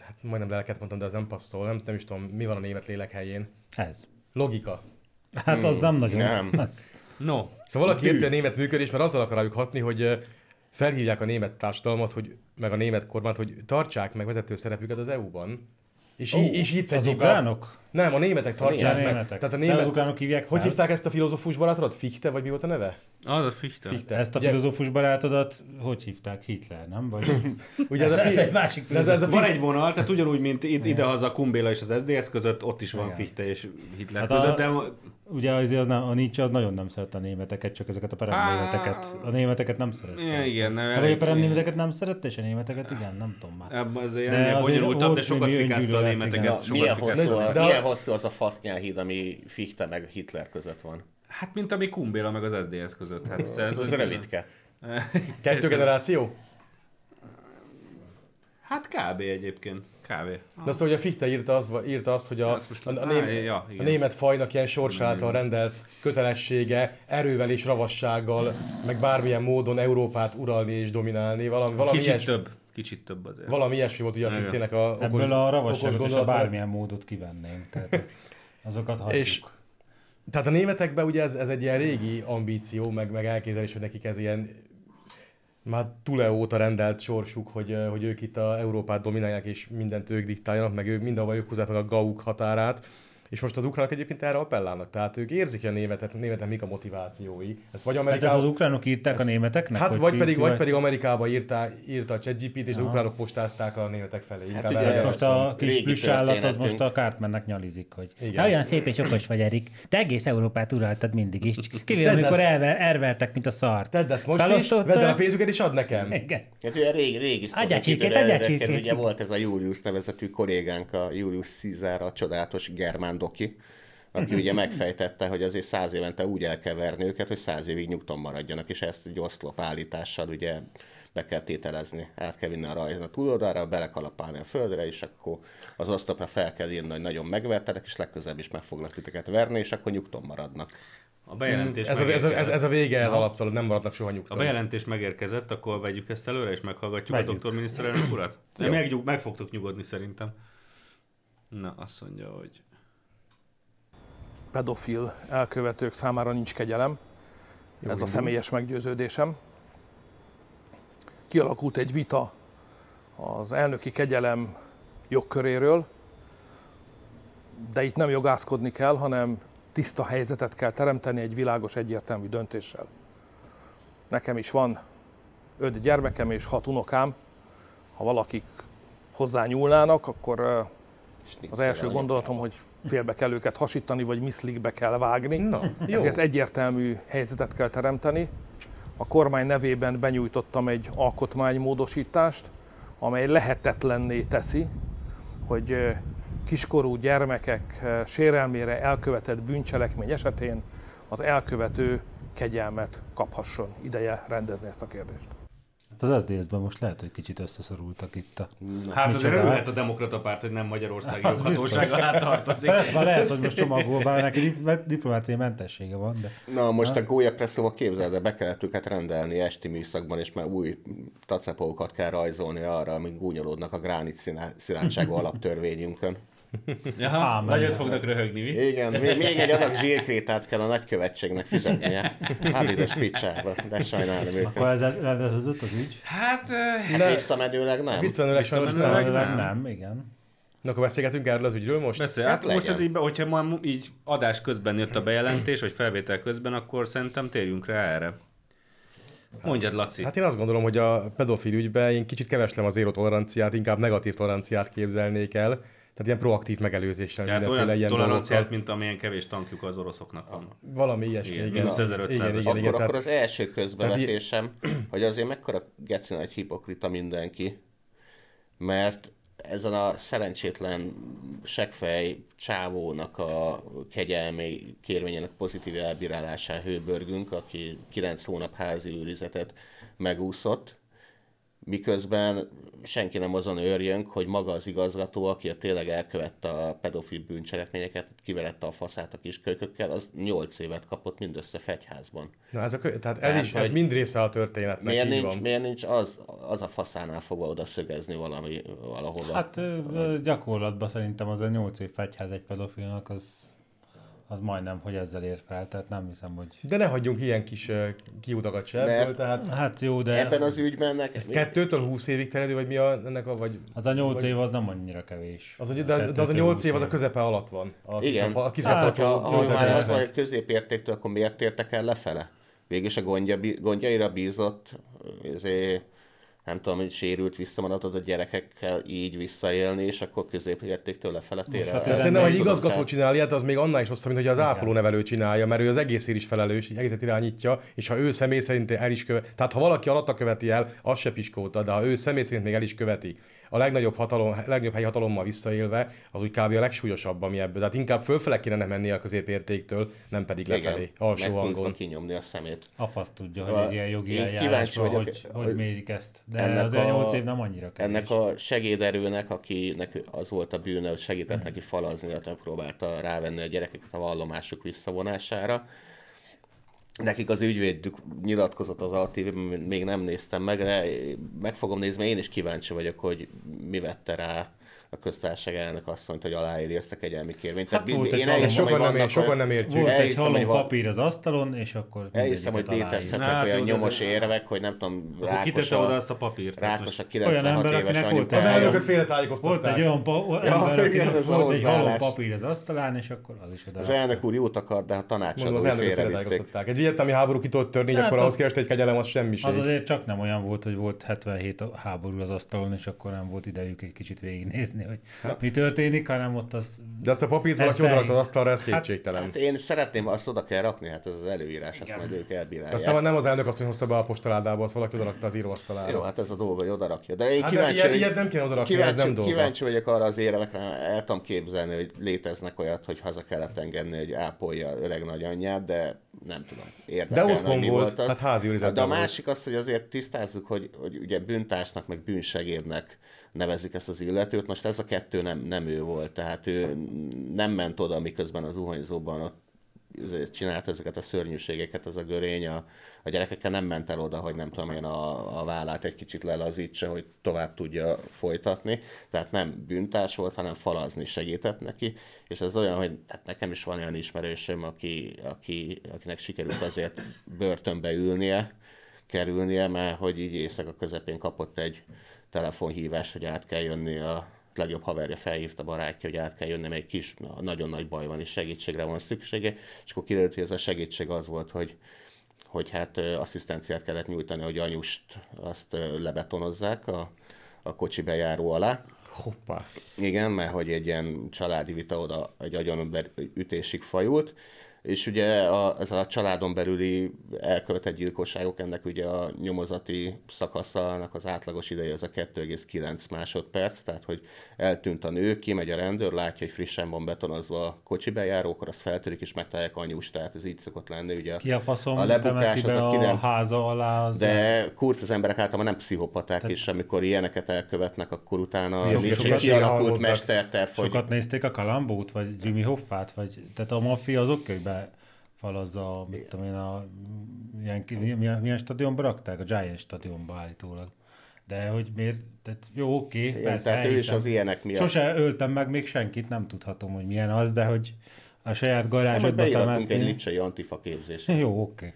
hát majdnem lelket mondtam, de ez nem passzol, nem, nem is tudom, mi van a német lélek helyén. Ez. Logika. Hát az nem nagyon. nem. Az. No, Szóval valaki érti a német működést, mert azzal akar rájuk hatni, hogy felhívják a német társadalmat, hogy, meg a német kormányt, hogy tartsák meg vezető szerepüket az EU-ban. És, így, és így Az ukránok? Nem, a németek tartsák A meg. németek. Tehát a német... az ukránok hívják fel. Hogy hívták ezt a filozófus barátodat? Fichte, vagy mi volt a neve? Az a fichte. Fichte. Ezt a filozófus barátodat hogy hívták? Hitler, nem? Vagy... Ugye ez, a Ez egy másik de ez, ez a Van egy vonal, tehát ugyanúgy, mint id- idehaza Kumbéla és az SZDSZ között, ott is van Igen. Fichte és Hitler Hát között, a- de Ugye az, az nem, a Nietzsche az nagyon nem szerette a németeket, csak ezeket a perem Á. németeket. A németeket nem szerette. Igen, nem, Vagy a elég- perem németeket nem szerette, és a németeket igen, nem tudom már. Ebben azért De ennél azért bonyolultabb, de sokat fikázta a németeket. igen. Na, sokat milyen, hosszú, a, De a- milyen hosszú az a fasznyálhíd, ami Fichte meg Hitler között van? Hát, mint ami Kumbéla meg az SZDSZ között. Hát, ez, Ez rövidke. Kettő generáció? Hát kb. egyébként. Kb. De azt, hogy a Fichte írta, az, írta azt, hogy a, a, a, Á, ném, ja, a német fajnak ilyen sors által rendelt kötelessége erővel és ravassággal, meg bármilyen módon Európát uralni és dominálni. Valami, valami, Kicsit ilyes, több. Kicsit több azért. valami ilyesmi volt ugye a Igen. Fichtének a okos, Ebből a okos ravasságot és a bármilyen módot kivennénk. Tehát az, azokat hagyjuk. És tehát a németekben ugye ez, ez egy ilyen régi ambíció, meg, meg elképzelés, hogy nekik ez ilyen már Tule óta rendelt sorsuk, hogy, hogy ők itt a Európát dominálják, és mindent ők diktáljanak, meg ők mindenhol ők húzzák meg a gauk határát. És most az ukránok egyébként erre appellálnak. Tehát ők érzik, hogy a németek, mik a motivációi. Ez vagy Hát ez Amerikában... az ukránok írták a németeknek? Hát vagy pedig, vagy pedig Amerikába írta, írta a ChatGPT-t, és az ukránok postázták a németek felé. Inkább ugye Most a kis Régi plusz állat az most a Cartmannek nyalizik, hogy Igen. te olyan szép és okos vagy, Erik. Te egész Európát uraltad mindig is. Kivéve, amikor ezt- elver, elvertek, mint a szart. Tedd ezt most is, vedd el a pénzüket és add nekem. Igen. Hát ugye régi, régi agyacsikét. előrekerül, Ugye volt ez a Julius nevezetű kollégánk, a Julius Caesar, a csodálatos germán doki, aki ugye megfejtette, hogy azért száz évente úgy el kell verni őket, hogy száz évig nyugton maradjanak, és ezt egy oszlop állítással ugye be kell tételezni. Át kell vinni a rajzon a túloldalra, belekalapálni a földre, és akkor az oszlopra fel kell írni, hogy nagyon megvertetek, és legközelebb is meg foglak titeket verni, és akkor nyugton maradnak. A bejelentés, Ez a, ez, a, ez, ez a vége ez alaptalan, nem maradnak soha A nyugton. bejelentés megérkezett, akkor vegyük ezt előre, és meghallgatjuk a Vegyük. doktor miniszterelnök urat? De meg, meg fogtok nyugodni szerintem. Na, azt mondja, hogy pedofil elkövetők számára nincs kegyelem. Ez a személyes meggyőződésem. Kialakult egy vita az elnöki kegyelem jogköréről, de itt nem jogászkodni kell, hanem tiszta helyzetet kell teremteni egy világos, egyértelmű döntéssel. Nekem is van öt gyermekem és hat unokám. Ha valakik hozzá nyúlnának, akkor az első gondolatom, hogy félbe kell őket hasítani, vagy miszlikbe kell vágni. Na, jó. Ezért egyértelmű helyzetet kell teremteni. A kormány nevében benyújtottam egy alkotmánymódosítást, amely lehetetlenné teszi, hogy kiskorú gyermekek sérelmére elkövetett bűncselekmény esetén az elkövető kegyelmet kaphasson. Ideje rendezni ezt a kérdést. Hát az SZDSZ-ben most lehet, hogy kicsit összeszorultak itt a... hát azért Micsoda? örülhet a demokrata párt, hogy nem Magyarországi joghatóság alá tartozik. Persze, már lehet, hogy most csomagol, bár neki dip- diplomáciai mentessége van, de... Na, most a gólya presszóba képzeld, de be kellett őket rendelni esti műszakban, és már új tacepókat kell rajzolni arra, amíg gúnyolódnak a gránit szilá- szilárdságú alaptörvényünkön. Jaha, Ámen. nagyot fognak röhögni, mi? Igen, még, még egy adag zsírkrétát kell a nagykövetségnek fizetnie. Hábides picsába, de sajnálom őket. Akkor ez rendeződött az ügy? Hát, Hát visszamenőleg nem. Visszamenőleg sajnos nem. Visszamenőleg Szóval nem. nem, igen. Na, akkor beszélgetünk erről az ügyről most? Beszél, Hát hát, most ez így, hogyha ma így adás közben jött a bejelentés, vagy felvétel közben, akkor szerintem térjünk rá erre. Mondjad, Laci. Hát én azt gondolom, hogy a pedofil ügyben én kicsit keveslem az zéró toleranciát, inkább negatív toleranciát képzelnék el. Tehát ilyen proaktív megelőzéssel, Tehát olyan ilyen toleranciát, dolgokkal. mint amilyen kevés tankjuk az oroszoknak van. Valami ilyesmi, Igen, igen. mínusz 1500-as. igen, igen, Akkor, igen, akkor tehát, az első közbevetésem, hogy azért mekkora geci nagy hipokrita mindenki, mert ezen a szerencsétlen segfej csávónak a kegyelmi kérvényének pozitív elbírálásán hőbörgünk, aki 9 hónap házi őrizetet megúszott, miközben senki nem azon őrjönk, hogy maga az igazgató, aki tényleg elkövette a pedofil bűncselekményeket, kiverette a faszát a kiskölykökkel, az 8 évet kapott mindössze fegyházban. Na ez, a, tehát ez, Tehát, is, ez mind része a történetnek, Miért nincs, van. miért nincs az, az a faszánál fogva oda szögezni valami, valahova? Hát gyakorlatban szerintem az a 8 év fegyház egy pedofilnak az, az majdnem, hogy ezzel ér fel, tehát nem hiszem, hogy... De ne hagyjunk ilyen kis uh, kiutakat se ebből, tehát Hát jó, de Ebben az ügyben nekem... ez kettőtől 20 évig terjedő, vagy mi a, ennek a, vagy... az a 8 vagy- év az nem annyira kevés. Az, hogy- de, de az a 8 év az a közepe alatt van. A Igen. kiszapa- A Hát, kiszabaduló ha, ha jó, de már az persze. vagy középértéktől, akkor miért tértek el lefele? Végülis a gondja, gondjaira bízott, ezért, nem tudom, hogy sérült visszamaradott a gyerekekkel így visszaélni, és akkor középértéktől lefele tér el. hát nem szerintem, hogy igazgató tehát- csinálja, hát az még annál is rosszabb, mint hogy az ápolónevelő csinálja, mert ő az egészért is felelős, egészet irányítja, és ha ő személy szerint el is követi, tehát ha valaki alatta követi el, az se piskóta, de ha ő személy szerint még el is követi, a legnagyobb, hatalom, legnagyobb helyi hatalommal visszaélve, az úgy kb. a legsúlyosabb, ami ebből. Tehát inkább fölfele kéne menni a középértéktől, nem pedig lefelé, alsó meghúzva hangon. kinyomni a szemét. A fasz tudja, A- hogy ilyen jogi eljárásban, vagyok, hogy, hogy hogy mérik ezt. De ennek azért a- 8 év nem annyira kevés. Ennek a segéderőnek, akinek az volt a bűne, hogy segített neki falazni, hát próbálta rávenni a gyerekeket a vallomásuk visszavonására. Nekik az ügyvédük nyilatkozott az altv még nem néztem meg, de meg fogom nézni, én is kíváncsi vagyok, hogy mi vette rá a köztársaság elnök azt mondta, hogy aláírja ezt a kegyelmi kérvényt. Hát Tehát én elhiszem, Sokan nem, ér, sokan olyan- nem értjük. Volt egy halom papír az asztalon, és akkor Elhiszem, hogy létezhetnek Hát, olyan nyomos érvek, hogy nem tudom, Rákos kitette a, oda azt a papírt. tehát Rákos most- a 96 ember, éves akinek volt Az Elnök- elnököt félretájékoztatták. Volt egy olyan ember, akinek volt egy halom papír az asztalán, és akkor az is oda. Az elnök úr jót akar, de a Mondom, tanácsadó félretájékoztatták. Egy vietnami háború ki tudott törni, Hát akkor ahhoz az- képest egy kegyelem az semmiség. Az azért csak nem olyan volt, hogy volt 77 háború az asztalon, és akkor nem volt idejük egy kicsit végignézni, hogy Hát- mi történik, hanem ott az... De ezt a papírt Ez valaki odarakta az nehéz. asztalra, ez Hát- kétségtelen. Hát én szeretném, azt oda kell rakni, hát ez az előírás, azt majd ők elbírálják. Aztán nem az elnök azt, hogy hozta be a postaládába, azt valaki odarakta az íróasztalára. Jó, hát ez a dolga, hogy odarakja. De én Hát de kíváncsi, ilyet- hogy- ilyet nem kéne odarakni, ez kíváncsi, nem dolga. kíváncsi vagyok arra az érvekre, el tudom képzelni, hogy léteznek olyat, hogy haza kellett engedni, hogy ápolja öreg nagyanyját, de nem tudom. Érdekelne, De otthon hogy mi volt, az. hát házi De a volt. másik az, hogy azért tisztázzuk, hogy, hogy ugye bűntársnak, meg bűnsegédnek nevezik ezt az illetőt. Most ez a kettő nem, nem ő volt, tehát ő nem ment oda, miközben az zuhanyzóban ott csinált ezeket a szörnyűségeket, az a görény, a, a gyerekekkel nem ment el oda, hogy nem tudom én a, a vállát egy kicsit lelazítsa, hogy tovább tudja folytatni. Tehát nem bűntárs volt, hanem falazni segített neki. És ez olyan, hogy hát nekem is van olyan ismerősöm, aki, aki, akinek sikerült azért börtönbe ülnie, kerülnie, mert hogy így éjszaka közepén kapott egy telefonhívást, hogy át kell jönni a legjobb haverja felhívta barátja, hogy át kell jönni, mert egy kis, na, nagyon nagy baj van, és segítségre van szüksége, és akkor kiderült, hogy ez a segítség az volt, hogy hogy hát asszisztenciát kellett nyújtani, hogy anyust azt lebetonozzák a, a kocsi bejáró alá. Hoppá. Igen, mert hogy egy ilyen családi vita oda egy agyonber ütésig fajult, és ugye a, ez a családon belüli elkövetett gyilkosságok, ennek ugye a nyomozati szakaszának az átlagos ideje az a 2,9 másodperc, tehát hogy eltűnt a nő, kimegy a rendőr, látja, hogy frissen van betonozva a kocsi bejáró, akkor azt feltörik és megtalálják anyus, tehát ez így szokott lenni. Ugye Ki a faszom a lebukás az a a, 9 háza alá? Az de kurc az emberek általában nem pszichopaták, és amikor ilyeneket elkövetnek, akkor utána Sok- nincs kialakult mesterterv, hogy Sokat nézték a Kalambót, vagy Jimmy Hoffát, vagy tehát a maffia az oké, hogy befalazza, a, mit tudom én, a, milyen, milyen, milyen stadionba rakták? A Giant stadionba állítólag. De hogy miért, tehát jó, oké, Igen, persze, tehát ő is az ilyenek miatt. Sose öltem meg még senkit, nem tudhatom, hogy milyen az, de hogy a saját garázsodba beiratunk egy temetni... licsei antifa képzés. Jó, oké.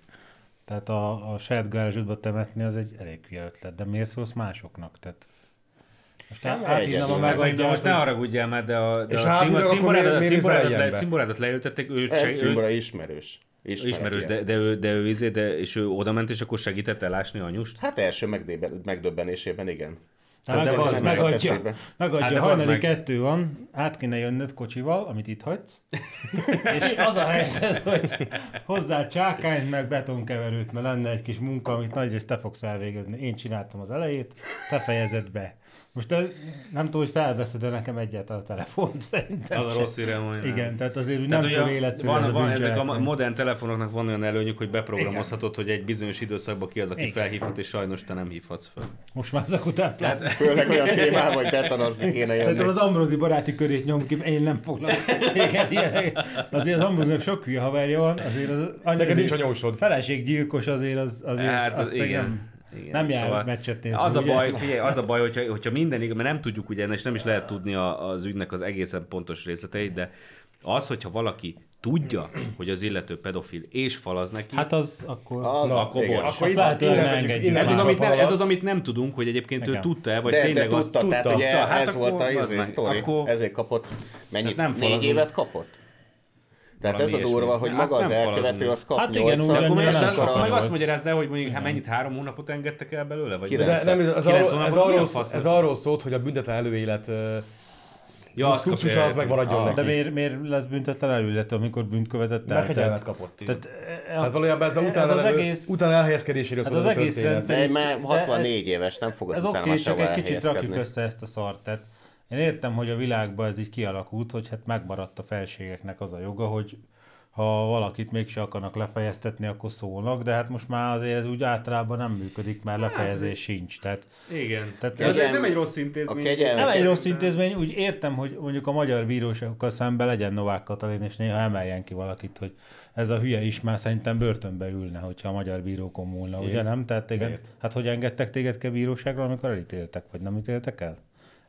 Tehát a, a saját garázsodba temetni az egy elég hülye ötlet, de miért szólsz másoknak? Tehát most Nem, átírnám a egyedül. Meg, de megadját, most ne hogy- haragudjál már, de a, de És a, hát cím, a cimborádat, miért- a miért cimborádat, le, cimborádat leültették, ő, Egy seg, cimbora ismerős. Ismerek ismerős, de, de, ő, de ő izé, de, és ő oda ment, és akkor segített elásni anyust? Hát első megdöbbenésében igen. De Hát de megadja, bazd meg, megadja, megadja Hát de hát hajnali meg. kettő van, át kéne jönnöd kocsival, amit itt hagysz, és az a helyzet, hogy hozzá csákányt, meg betonkeverőt, mert lenne egy kis munka, amit nagyrészt te fogsz elvégezni. Én csináltam az elejét, te fejezed be. Most ez, nem tudom, hogy felveszed-e nekem egyáltalán a telefont, szerintem. Az a rossz irányú. Igen, tehát azért úgy Tehát nem tudom életszerű van, ez a van, ezek a modern telefonoknak van olyan előnyük, hogy beprogramozhatod, hogy egy bizonyos időszakban ki az, aki Igen. felhívhat, és sajnos te nem hívhatsz fel. Most már ezek után. Hát, Főleg olyan témával, hogy betonozni kéne jönni. Szerintem az Ambrosi baráti körét nyom ki, én nem foglalkozom. Igen. Azért az Ambrosinak sok hülye haverja van, azért az... Neked nincs anyósod. Feleséggyilkos azért az, azért Hát, az, az igen. Nem, Igen, nem jár szóval meccset nézni. Az a baj, figyelj, az a baj, hogyha, hogyha minden igaz, mert nem tudjuk ugye, és nem is lehet tudni a, az ügynek az egészen pontos részleteit, de az, hogyha valaki tudja, hogy az illető pedofil, és falaz neki, Hát az akkor... Az, Na, akkor igen. bocs. Akkor Azt lehet, hogy innen, ne megyünk, engedjük. innen ez, az, amit nem, ez az, amit nem tudunk, hogy egyébként ő Igen. tudta-e, vagy De, de tényleg azt tudta, tehát tudta. ugye Hát ez akkor volt a az izé sztori, akkor- ezért kapott, mennyit, nem négy évet kapott? Tehát ez a durva, hogy Hát maga az nem elkövető, az kap Hát igen, úgy nyolcat, lenne, Akkor, nem meg, sokkal akkor meg azt magyarázd el, hogy mondjuk hát mennyit három hónapot engedtek el belőle? Vagy. De nem, ez, arról, ez, arról, ez arról szólt, hogy a büntetlen előélet ja, luxusa kapja, az megmaradjon Ah. neki. De miért, miért lesz büntetlen előillető, amikor bűnt követett el? Mert Tehát- kapott. Tehát, Tehát valójában ez, a ez utána, az levő- egész- utána elhelyezkedéséről Hát szól az ez a egész történet. rendszer- De már De- 64 éves, nem fog az Ez utána már csak egy kicsit rakjuk össze ezt a szart. Tehát én értem, hogy a világban ez így kialakult, hogy hát megmaradt a felségeknek az a joga, hogy ha valakit mégse akarnak lefejeztetni, akkor szólnak, de hát most már azért ez úgy általában nem működik, mert lefejezés sincs. Tehát Igen. Tehát ez kegyelm- nem egy rossz intézmény. kegyelmet, nem egy rossz intézmény, úgy értem, hogy mondjuk a magyar bíróságokkal szemben legyen Novák Katalin, és néha emeljen ki valakit, hogy ez a hülye is már szerintem börtönbe ülne, hogyha a magyar bírókon múlna, ugye nem? Tehát téged, Miért? hát hogy engedtek téged ki a bíróságra, amikor elítéltek, vagy nem ítéltek el?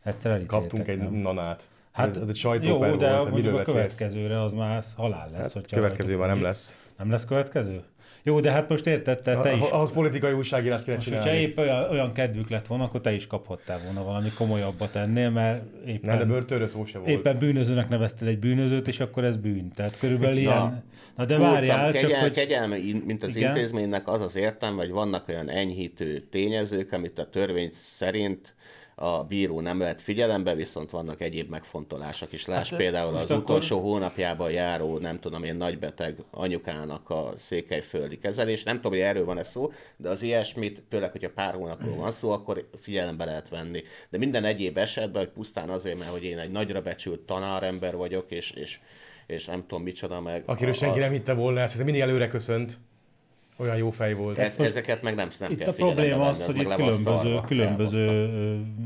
Egyszer elítéltek, Kaptunk egy nem? nanát. Hát ez, ez egy jó, sajtóper de volt, mondjuk a következőre az már halál lesz. Hát, hogyha következő már nem lesz. Nem lesz következő? Jó, de hát most érted, te, te is. Ah- Ahhoz politikai újságírást kéne Most, hogyha csinálni. épp olyan, olyan kedvük lett volna, akkor te is kaphattál volna valami komolyabbat ennél, mert éppen, Nem, de börtönről szó se volt. éppen bűnözőnek neveztél egy bűnözőt, és akkor ez bűn. Tehát körülbelül ilyen... Na de Kurcam, várjál, csak kegyel, hogy... kegyelme, in- mint az Igen. intézménynek az az értelme, hogy vannak olyan enyhítő tényezők, amit a törvény szerint a bíró nem lehet figyelembe, viszont vannak egyéb megfontolások is. Láss Hát, például az akkor- utolsó hónapjában járó, nem tudom én, nagybeteg anyukának a székelyföldi kezelés. Nem tudom, hogy erről van-e szó, de az ilyesmit, főleg, hogyha pár hónapról van szó, akkor figyelembe lehet venni. De minden egyéb esetben, hogy pusztán azért, mert hogy én egy nagyra becsült tanárember vagyok, és, és, és nem tudom micsoda meg. Akiről a- senki nem hitte volna ezt, mindig előre köszönt. Olyan jó fej volt. Ez, ezeket meg nem, nem Itt kell a probléma az, hogy itt különböző, szarva, különböző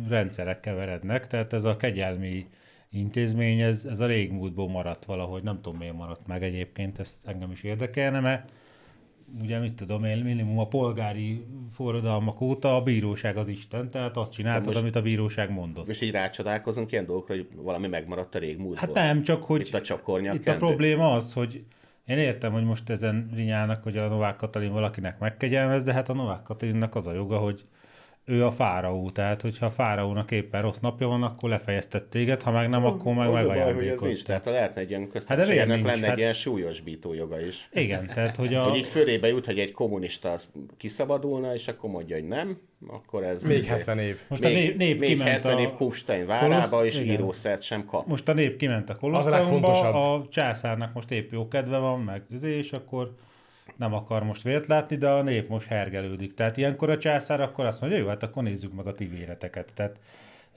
rendszerek keverednek, tehát ez a kegyelmi intézmény, ez, ez a régmúltból maradt valahogy, nem tudom miért maradt meg egyébként, ez engem is érdekelne, mert ugye mit tudom én, minimum a polgári forradalmak óta a bíróság az Isten, tehát azt csináltad, most- amit a bíróság mondott. És így rácsodálkozunk ilyen dolgokra, hogy valami megmaradt a régmúltból. Hát nem, csak hogy Itt a itt a probléma az, hogy én értem, hogy most ezen rinyálnak, hogy a Novák Katalin valakinek megkegyelmez, de hát a Novák Katalinnak az a joga, hogy ő a fáraó, tehát hogyha a fáraónak éppen rossz napja van, akkor lefejeztet téged, ha meg nem, akkor meg a megajándékoztat. Tehát ha lehetne egy ilyen Hát de köztársaságnak nincs? lenne Hát- egy ilyen súlyosbító joga is. Igen, tehát hogy a... Hogy így fölébe jut, hogy egy kommunista az kiszabadulna, és akkor mondja, hogy nem, akkor ez... Még 70 év. Most a még, nép, nép még kiment 70 a... év Kufstein várába, Kolosz- és igen. írószert sem kap. Most a nép kiment a Az a a császárnak most épp jó kedve van, meg és akkor nem akar most vért látni, de a nép most hergelődik. Tehát ilyenkor a császár akkor azt mondja, jó, hát akkor nézzük meg a ti véreteket. Tehát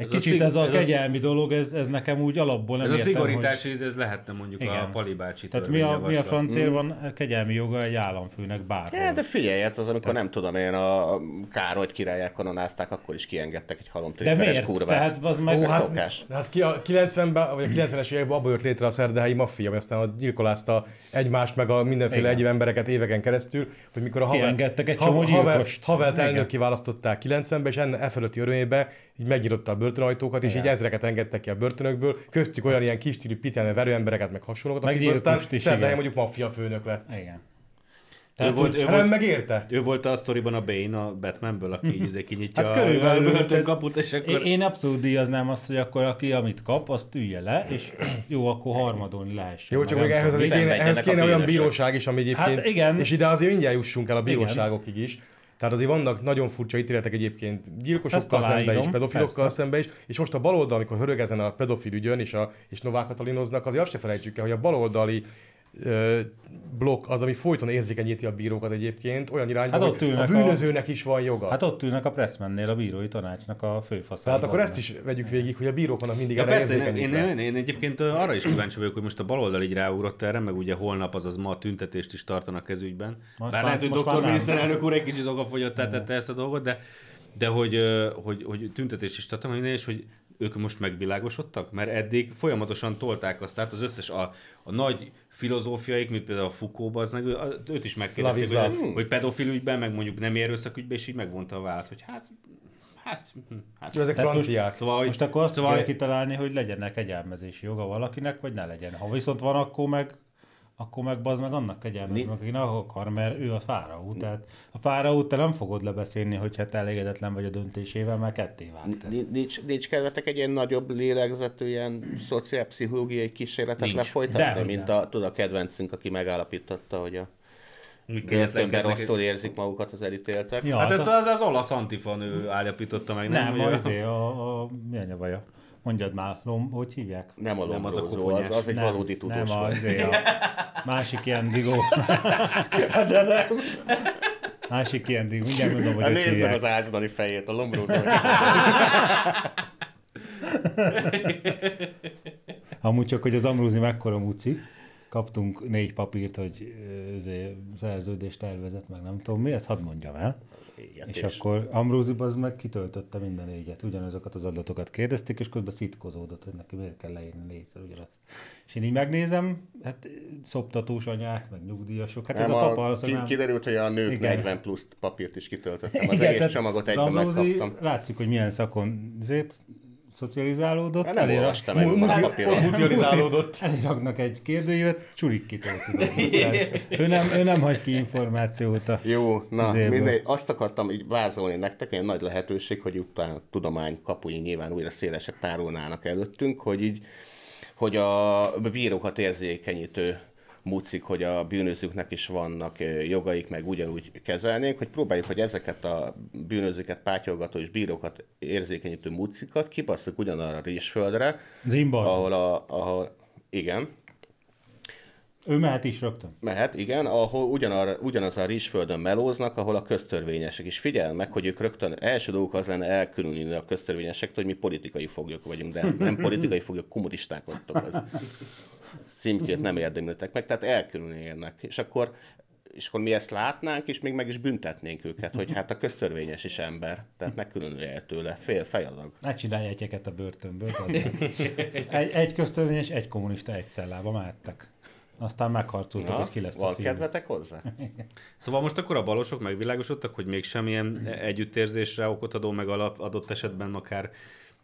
egy Ez a kicsit szig- ez a ez a- kegyelmi dolog, ez, ez nekem úgy alapból nem Ez a értem, szigorítás, hogy... ez, ez lehetne mondjuk Igen. a Pali bácsi Tehát mi a, mi a törvényjavaslat. francia van kegyelmi joga egy államfőnek bárhol. Ja, de figyelj, ez az, amikor nem tudom én, a Károly királyát koronázták, akkor is kiengedtek egy de halomtrékeres miért? kurvát. Tehát az meg... Ó, hát- hát, szokás. Hát ki a 90-ben, vagy a 90-es években abban jött létre a szerdahelyi maffia, ami aztán a gyilkolázta egymást, meg a mindenféle Igen. egyéb embereket éveken keresztül, hogy mikor a Havel. Havelt elnök kiválasztották 90-ben, és enne e fölötti örömébe így megnyitotta a börtönajtókat, és Igen. így ezreket engedtek ki a börtönökből, köztük olyan ilyen kis stílű pitelne verő embereket, meg hasonlókat, Meg akik aztán igen. mondjuk maffia főnök lett. Igen. Ő Tehát, volt, ő, Hát nem volt, megérte? ő volt a sztoriban a Bane a Batmanből, aki így izé kinyitja Hát körülbelül, a börtönkaput, és akkor... Én, abszolút díjaznám azt, hogy akkor aki amit kap, azt ülje le, és jó, akkor harmadolni lehessen. Jó, csak Meg ehhez, az kéne, ehhez kéne olyan bíróság is, ami egyébként... Hát igen. És ide azért mindjárt jussunk el a bíróságokig is. Tehát azért vannak nagyon furcsa ítéletek egyébként gyilkosokkal szemben is, pedofilokkal persze. szemben is, és most a baloldal, amikor hörög ezen a pedofil ügyön, és, a, és Novák Katalinoznak, azért azt se felejtsük el, hogy a baloldali blokk az, ami folyton érzékenyíti a bírókat egyébként, olyan irányban, Hát ott a ülnek a- bűnözőnek is van joga. Hát ott ülnek a Pressmannél a bírói tanácsnak a főfaszán. Tehát akkor ezt is vegyük végig, hogy a bírók vannak mindig Ja, erre persze, én, én, én, én, egyébként arra is kíváncsi vagyok, hogy most a baloldal így ráugrott erre, meg ugye holnap, azaz ma tüntetést is tartanak ez ügyben. Most Bár már- lehet, hogy doktor miniszterelnök úr egy kicsit okafogyottá tette ezt a dolgot, de, de hogy, hogy, hogy tüntetést is tartanak, minden, és hogy ők most megvilágosodtak? Mert eddig folyamatosan tolták azt, tehát az összes a, a nagy filozófiaik, mint például a Foucault, az meg, őt is megkérdezték, hogy, hogy pedofil ügyben, meg mondjuk nem erőszakügyben, és így megvonta a vált, hogy hát, hát, hm, hát Ezek Tehát franciák. Szóval, hogy, Most akkor azt szóval, kell kitalálni, hogy legyen kegyelmezési joga valakinek, vagy ne legyen. Ha viszont van, akkor meg akkor meg bazd meg annak kegyelmez, meg aki akar, mert ő a fáraó. Tehát a fáraót te nem fogod lebeszélni, hogyha te elégedetlen vagy a döntésével, mert ketté vágtad. Ni- Nincs, nincs kedvetek egy ilyen nagyobb lélegzetű, ilyen szociálpszichológiai kísérletet Nincs. lefolytatni, mint a, tudod, a kedvencünk, aki megállapította, hogy a börtönben rosszul érzik magukat az elítéltek. Ja, Hát ezt a- az, az olasz antifan ő állapította meg, nem? nem, az a, a, a, milyen a baja? Mondjad már, lom, hogy hívják? Nem a Nem, az a lombrózó, koponyás. az, az egy nem, valódi tudós nem az, a másik ilyen digó. De nem. Másik ilyen digó. Mindjárt mondom, hogy Hát nézd meg az ázsdani fejét, a lombrózó. Amúgy csak, hogy az Amrózi mekkora muci, kaptunk négy papírt, hogy izé, szerződést tervezett, meg nem tudom mi, ezt hadd mondjam el. Ilyet És, és akkor Amrózi az meg kitöltötte minden négyet, ugyanazokat az adatokat kérdezték, és közben szitkozódott, hogy neki miért kell leírni négyszer ugyanazt. És én így megnézem, hát szoptatós anyák, meg nyugdíjasok, hát nem, ez a papa a, az ki, nem... kiderült, hogy a nők Igen. 40 plusz papírt is kitöltöttem. Az Igen, egész csomagot egyben megkaptam. Látszik, hogy milyen szakon azért szocializálódott. Hát nem elér- olvastam meg Mu- a muci- papíron. Mucializálódott. Elraknak egy kérdőívet, csurik kitöltik. ő, nem, ő nem hagy ki információt a Jó, na mindegy, azt akartam így vázolni nektek, egy nagy lehetőség, hogy utána a tudomány kapui nyilván újra szélesek tárulnának előttünk, hogy így, hogy a bírókat érzékenyítő mucik, hogy a bűnözőknek is vannak ö, jogaik, meg ugyanúgy kezelnénk, hogy próbáljuk, hogy ezeket a bűnözőket, pátyolgató és bírókat érzékenyítő mucikat kibasszuk ugyanarra a rizsföldre, Zimbar. ahol, a, ahol igen, Ő mehet is rögtön. Mehet, igen, ahol ugyanarra, ugyanaz a rizsföldön melóznak, ahol a köztörvényesek is. Figyel meg, hogy ők rögtön első dolgok az lenne elkülönülni a köztörvényesektől, hogy mi politikai foglyok vagyunk, de nem politikai foglyok, kommunisták vagytok. Az címkét nem érdemültek meg, tehát elkülönülnek. És akkor, és akkor mi ezt látnánk, és még meg is büntetnénk őket, hogy hát a köztörvényes is ember, tehát megkülönülj el tőle, fél fejadag. Ne csinálj egyeket a börtönből. Egy, egy köztörvényes, egy kommunista, egy cellába mehettek. Aztán megharcoltak, hogy ki lesz a film. kedvetek hozzá? Szóval most akkor a balosok megvilágosodtak, hogy mégsem ilyen együttérzésre okot adó, meg alap, adott esetben akár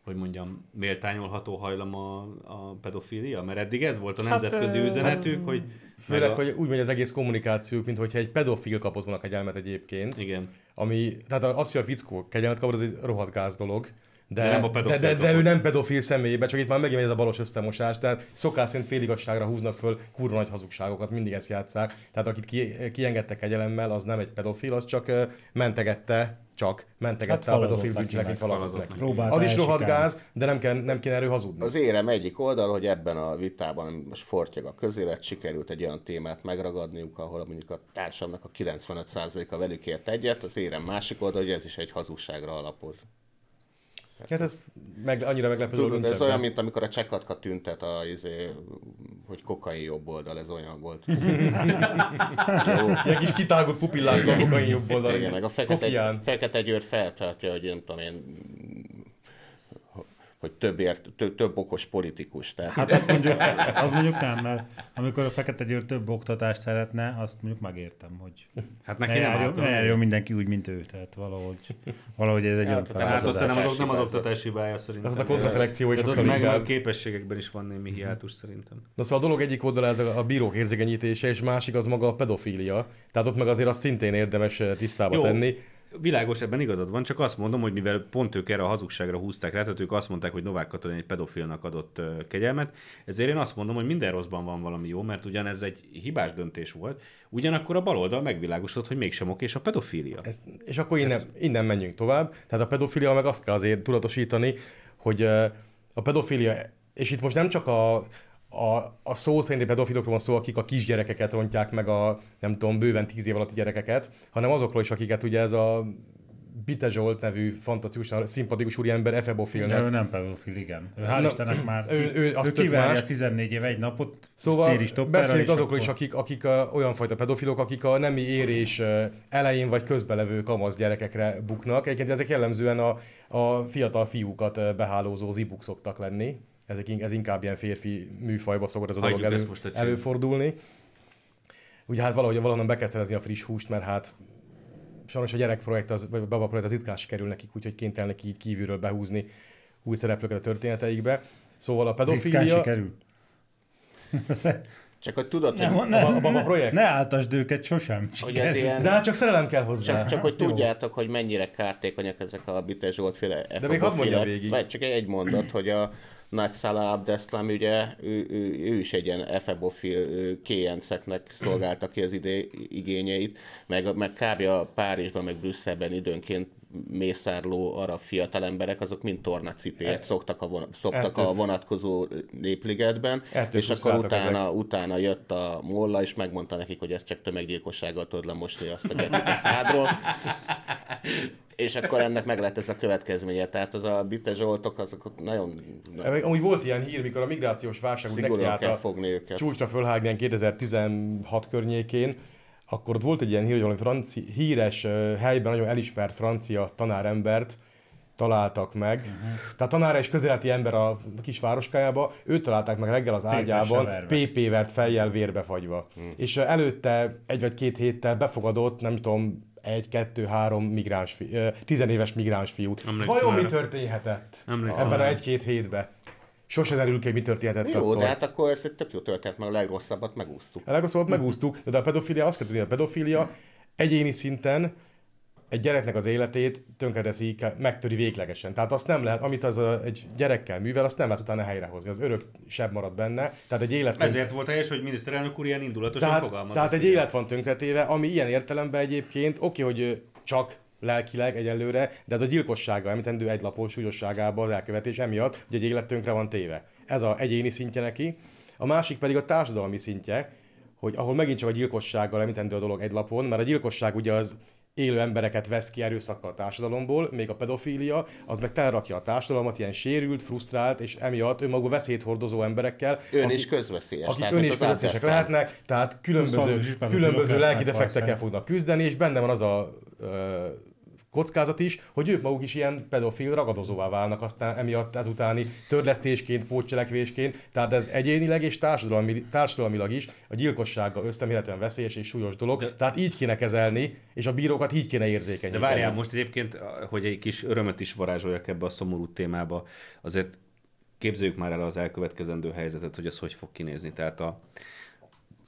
hogy mondjam, méltányolható hajlam a, a pedofília? Mert eddig ez volt a nemzetközi ö, üzenetük, hogy... Főleg, a- hogy úgy megy az egész kommunikációk, mint hogyha egy pedofil kapott volna kegyelmet egyébként. Igen. Ami, tehát az, hogy a fickó kegyelmet kapott, az egy rohadt gáz dolog. De, De nem a de, de, de, ő nem pedofil személyében, csak itt már megint megy ez a balos összemosás, tehát szokás szerint féligasságra húznak föl kurva nagy hazugságokat, mindig ezt játszák. Tehát akit ki, kiengedtek kegyelemmel, az nem egy pedofil, az csak mentegette, csak mentegette Hát a pedofil bűncselekményt. Próbálta Az is rohadt gáz, de nem, kell, nem kéne erről hazudni. Az érem egyik oldal, hogy ebben a vitában most fortyog a közélet, sikerült egy olyan témát megragadniuk, ahol mondjuk a társamnak a 95%-a velük ért egyet, az érem másik oldal, hogy ez is egy hazugságra alapoz. Hát ez meg, annyira meglepő Tudod, ez olyan, mint amikor a csekatka tüntet, a, izé, hogy kokain jobb oldal, ez olyan volt. Ilyen kis kitágult pupillákkal kokain jobb oldalon. Igen, meg a Fekete. Fekete Győr feltartja, hogy nem tudom én, hogy több, ért, több, több okos politikus. Tehát Hát azt mondjuk, az mondjuk nem, mert amikor a Fekete Győr több oktatást szeretne, azt mondjuk megértem, hogy Hát ne neki nem járjon, ne járjon mindenki úgy, mint ő. Tehát valahogy, valahogy ez egy olyan Hát, De hát azt nem az, nem az oktatási hibája szerintem. Az a kontraszelekció is sokkal meg, meg képességekben is van némi hiátus szerintem. Na szóval a dolog egyik oldala ez a a bírók érzékenyítése, és másik az maga a pedofília. Tehát ott meg azért azt szintén érdemes eh, tisztába Jó. tenni, világos, ebben igazad van, csak azt mondom, hogy mivel pont ők erre a hazugságra húzták rá, tehát ők azt mondták, hogy Novák Katalin egy pedofilnak adott kegyelmet, ezért én azt mondom, hogy minden rosszban van valami jó, mert ugyan ez egy hibás döntés volt, ugyanakkor a baloldal megvilágosodott, hogy mégsem oké, és a pedofília. Ez, és akkor innen, innen menjünk tovább. Tehát a pedofilia meg azt kell azért tudatosítani, hogy a pedofilia, és itt most nem csak a, a, a szó szerinti pedofilokról van szó, akik a kisgyerekeket rontják meg a, nem tudom, bőven tíz év alatti gyerekeket, hanem azokról is, akiket ugye ez a Bite Zsolt nevű fantasztikusan szimpatikus úriember De ő efebofilnek. nem pedofil, igen. Hál' Na, Istennek már, ő- ő az ő tök kivárja más. 14 év egy napot, Szóval stopperrel, beszéljünk azokról is, akik, akik a, olyan fajta pedofilok, akik a nemi érés elején vagy közbelevő kamasz gyerekekre buknak. Egyébként ezek jellemzően a, a fiatal fiúkat behálózó zibuk szoktak lenni. Ezek, ez inkább ilyen férfi műfajba szokott ez a dolog elő, előfordulni. Ugye hát valahogy valahonnan be kell szerezni a friss húst, mert hát sajnos a gyerekprojekt, az, vagy a baba projekt az ritkán sikerül nekik, úgyhogy kénytelenek így kívülről behúzni új szereplőket a történeteikbe. Szóval a Ritkán pedofilia... sikerül. Csak hogy tudod, Nem, hogy, ne, a Baba projekt? ne áltasd őket sosem. hogy ez ilyen... De hát csak szerelem kell hozzá. Csak, csak hogy Jó. tudjátok, hogy mennyire kártékonyak ezek a Bitte Zsolt féle De még hadd mondjam végig. Vagy csak egy mondat, hogy a nagy Salah Abdeslam, ugye ő, ő, ő, is egy ilyen efebofil kéjenceknek szolgálta ki az ide, igényeit, meg, meg kb. a Párizsban, meg Brüsszelben időnként mészárló arab fiatalemberek, azok mind tornacipőt szoktak a, von, szoktak a vonatkozó népligetben, és akkor utána, utána jött a molla, és megmondta nekik, hogy ez csak tömeggyilkossággal tudod lemosni azt a gecit a szádról. És akkor ennek meg lett ez a következménye. Tehát az a Bitte Zsoltok, azok nagyon Meg Amúgy volt ilyen hír, mikor a migrációs válság nekiállt kell a fogni őket. csúcsra fölhágni ilyen 2016 környékén, akkor ott volt egy ilyen hír, hogy valami franci, híres helyben nagyon elismert francia tanárembert találtak meg. Uh-huh. Tehát tanára és közéleti ember a kis városkájába, őt találták meg reggel az ágyában, verve. PP vert fejjel vérbe fagyva. Hmm. És előtte egy vagy két héttel befogadott, nem tudom, egy, kettő, három migráns fi, ö, tizenéves migráns fiút. Emlékszem Vajon mi történhetett Emlékszem ebben a egy-két hétben? Sose derül ki, mi történhetett Jó, akkor. de hát akkor ez egy tök jó történet, mert a legrosszabbat megúsztuk. A legrosszabbat megúsztuk, de a pedofilia, azt kell tudni, a pedofilia egyéni szinten egy gyereknek az életét tönkreteszi, megtöri véglegesen. Tehát azt nem lehet, amit az a, egy gyerekkel művel, azt nem lehet utána helyrehozni. Az örök sebb marad benne. Tehát egy élet Ezért volt helyes, hogy miniszterelnök úr ilyen indulatosan tehát, fogalmazott. tehát egy élet van tönkretéve, ami ilyen értelemben egyébként, oké, hogy csak lelkileg egyelőre, de ez a gyilkossága, említendő egylapos súlyosságában az elkövetés emiatt, hogy egy élet tönkre van téve. Ez a egyéni szintje neki. A másik pedig a társadalmi szintje, hogy ahol megint csak a gyilkossággal említendő a dolog egy lapon, mert a gyilkosság ugye az élő embereket vesz ki erőszakkal a társadalomból, még a pedofília, az meg telrakja a társadalmat ilyen sérült, frusztrált, és emiatt önmagú veszélyt hordozó emberekkel, Ön akik- is közveszélyes. akik ön is Abdeslam. lehetnek, tehát különböző, különböző lelki defektekkel fognak küzdeni, és benne van az a ö, kockázat is, hogy ők maguk is ilyen pedofil ragadozóvá válnak aztán emiatt ezutáni törlesztésként, pótcselekvésként, tehát ez egyénileg és társadalmi, társadalmilag is a gyilkossággal összemérhetően veszélyes és súlyos dolog, De... tehát így kéne kezelni, és a bírókat így kéne De érzékenyíteni. várjál, most egyébként, hogy egy kis örömöt is varázsoljak ebbe a szomorú témába, azért képzeljük már el az elkövetkezendő helyzetet, hogy ez hogy fog kinézni. Tehát a,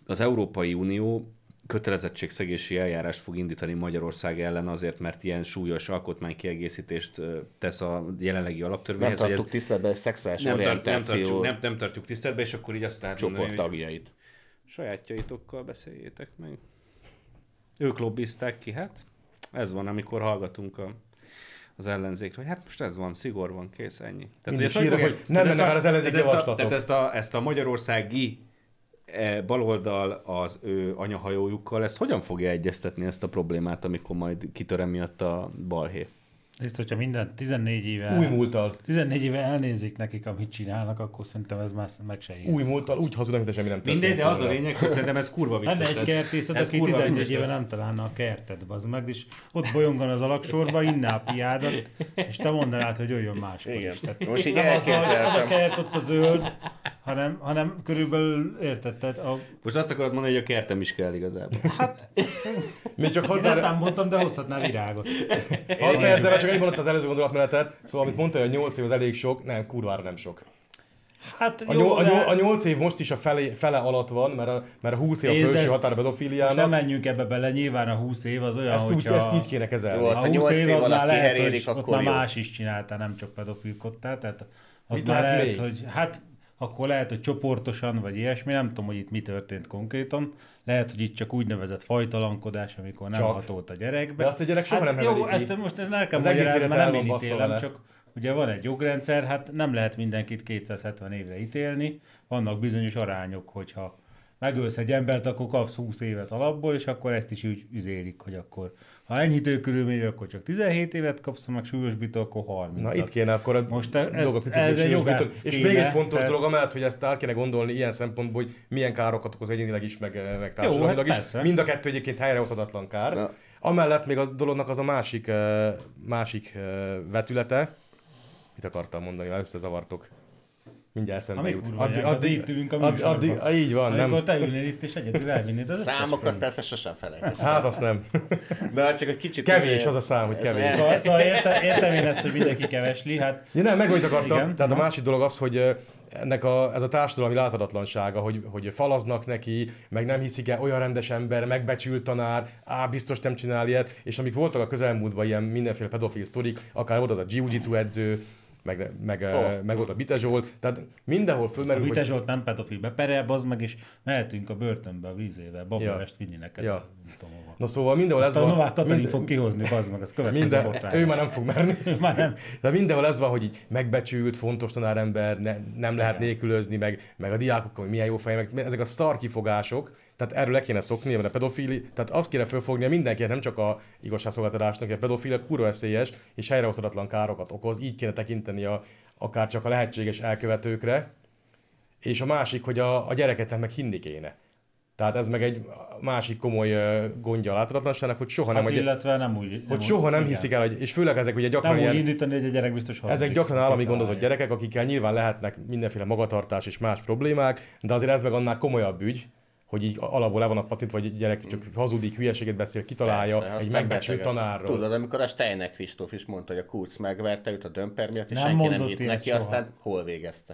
az Európai Unió kötelezettségszegési eljárást fog indítani Magyarország ellen azért, mert ilyen súlyos alkotmánykiegészítést tesz a jelenlegi Nem alaptörvényhez. hogy ez- tartuk tiszteletben a szexuális nem, tart, nem, tartjuk, nem, nem tartjuk tiszteletbe, és akkor így azt lehet csoport hogy tagjait. sajátjaitokkal beszéljétek meg. Ők lobbizták ki, hát ez van, amikor hallgatunk a, az ellenzékről, hogy hát most ez van, szigor van, kész, ennyi. Ezt hogy hírek, fogják- hogy nem tehát mennek el az tehát a- javaslatok. Tehát ezt a, ezt a magyarországi baloldal az ő anyahajójukkal, ezt hogyan fogja egyeztetni ezt a problémát, amikor majd kitör miatt a balhé? Ezt, hogyha minden 14 éve, Új múltal. 14 éve elnézik nekik, amit csinálnak, akkor szerintem ez már meg se ér. Új múltal, úgy hazudnak, mint semmi nem történt. Mindegy, de az a lényeg, hogy szerintem ez kurva vicces Lenne egy kertészet, Ez aki kurva 14 vicces éve lesz. nem találna a kertet, az meg, és ott bolyongan az alaksorba, inná a piádat, és te mondanád, hogy jöjjön máskor Igen. is. Tehát Most így nem az, az a kert ott a zöld, hanem, hanem körülbelül érted, tehát a, Most azt akarod mondani, hogy a kertem is kell igazából. Még csak én hozzá, ezt nem mondtam, de hozhatnál virágot. Ha fejezem, csak egy mondat az előző gondolatmenetet, szóval amit mondta, hogy 8 év az elég sok, nem, kurvára nem sok. Hát A, jó, nyol, a, de- a 8 év most is a fele, fele alatt van, mert a, mert a 20 év a Nézd, felső határ a Most nem pedofiliának. menjünk ebbe bele, nyilván a 20 év az olyan, Ezt, úgy, hogyha... ezt így kéne kezelni. Jó, A a 20 nyolc év év az már lehet, hogy ott akkor már jó. más is csinálta, nem csak pedofilkodtál, tehát az Mit már lehet lehet, még? hogy hát akkor lehet, hogy csoportosan, vagy ilyesmi, nem tudom, hogy itt mi történt konkrétan. Lehet, hogy itt csak úgynevezett fajtalankodás, amikor nem Csak. hatolt a gyerekbe. De azt a gyerek soha hát nem Jó, ki. ezt most nekem Az magyarázni, mert nem én ítélem, csak ugye van egy jogrendszer, hát nem lehet mindenkit 270 évre ítélni, vannak bizonyos arányok, hogyha megölsz egy embert, akkor kapsz 20 évet alapból, és akkor ezt is úgy üzélik, hogy akkor ha enyhítő körülményű, akkor csak 17 évet kapsz, ha meg súlyosbító, akkor 30 Na itt kéne akkor a Most e- ezt- dolgok picit ez egy megsúlyosbítani. jogász És kéne, még egy fontos tehát- dolog, amellett, hogy ezt el kéne gondolni ilyen szempontból, hogy milyen károkat okoz egyénileg is, meg, meg társadalmilag hát is. persze. Mind a kettő egyébként helyrehozhatatlan kár. Na. Amellett még a dolognak az a másik, eh, másik eh, vetülete. Mit akartam mondani, már összezavartok. Mindjárt eszembe Amíg jut. anyád, addig itt ülünk a addig, műsorban. addig, így van, Amikor nem. te ülnél itt, és egyedül elvinnéd az Számokat persze sosem felejtesz. Hát azt nem. De csak egy kicsit... Kevés azért- az a szám, hogy kevés. Szóval, szóval értem, értem én ezt, hogy mindenki kevesli, hát Ja, nem, meg akartam. Igen, Tehát a másik dolog az, hogy ennek a, ez a társadalmi láthatatlansága, hogy, hogy falaznak neki, meg nem hiszik el, olyan rendes ember, megbecsült tanár, á, biztos nem csinál ilyet, és amik voltak a közelmúltban ilyen mindenféle pedofil sztorik, akár volt az a jiu-jitsu edző, meg, meg, oh. meg volt a Bite Zsolt, tehát mindenhol a fölmerül, Vite hogy Zsolt nem pedofil, beperel, bazd meg, és mehetünk a börtönbe a vízével, babalest vinni neked. Ja. Na szóval mindenhol ez Ezt a van. Novák Katalin minden- fog kihozni, bazd meg, az következő minden, botrány. ő már nem fog merni. Már nem. De mindenhol ez van, hogy így megbecsült, fontos tanárember, ne, nem lehet nélkülözni, meg, meg a diákokkal, hogy milyen jó fej, meg ezek a szar kifogások, tehát erről le kéne szokni, mert a pedofili, tehát azt kéne fölfogni mindenkinek, nem csak a igazságszolgáltatásnak, hogy a pedofil kurva veszélyes és helyrehozhatatlan károkat okoz, így kéne tekinteni a, akár csak a lehetséges elkövetőkre, és a másik, hogy a, a gyereket meg hinni kéne. Tehát ez meg egy másik komoly gondja a láthatatlanságnak, hogy soha Hát nem, hogy, illetve nem úgy. hogy soha nem igen. hiszik el, hogy, és főleg ezek ugye gyakran Nem úgy ilyen, indítani, hogy a gyerek biztos hazudik. ezek gyakran állami gondozott gyerekek, akikkel nyilván lehetnek mindenféle magatartás és más problémák, de azért ez meg annál komolyabb ügy, hogy így alapból le van a patent, vagy egy gyerek csak hazudik, hülyeséget beszél, kitalálja Persze, egy megbecsült tanárról. Tudod, amikor a Steiner Kristóf is mondta, hogy a Kurz megverte őt a dömper miatt, és Nem senki nem hitt neki, soha. aztán hol végezte?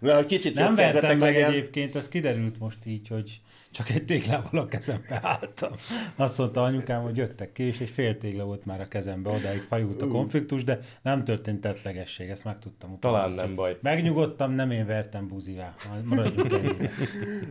Na, kicsit Nem vertem meg legyen. egyébként, ez kiderült most így, hogy csak egy téglával a kezembe álltam. Azt mondta anyukám, hogy jöttek ki, és egy fél tégla volt már a kezembe, odáig fajult a konfliktus, de nem történt tettlegesség, ezt megtudtam. utána. Talán nem baj. Megnyugodtam, nem én vertem buzivá. Maradjunk ennyire.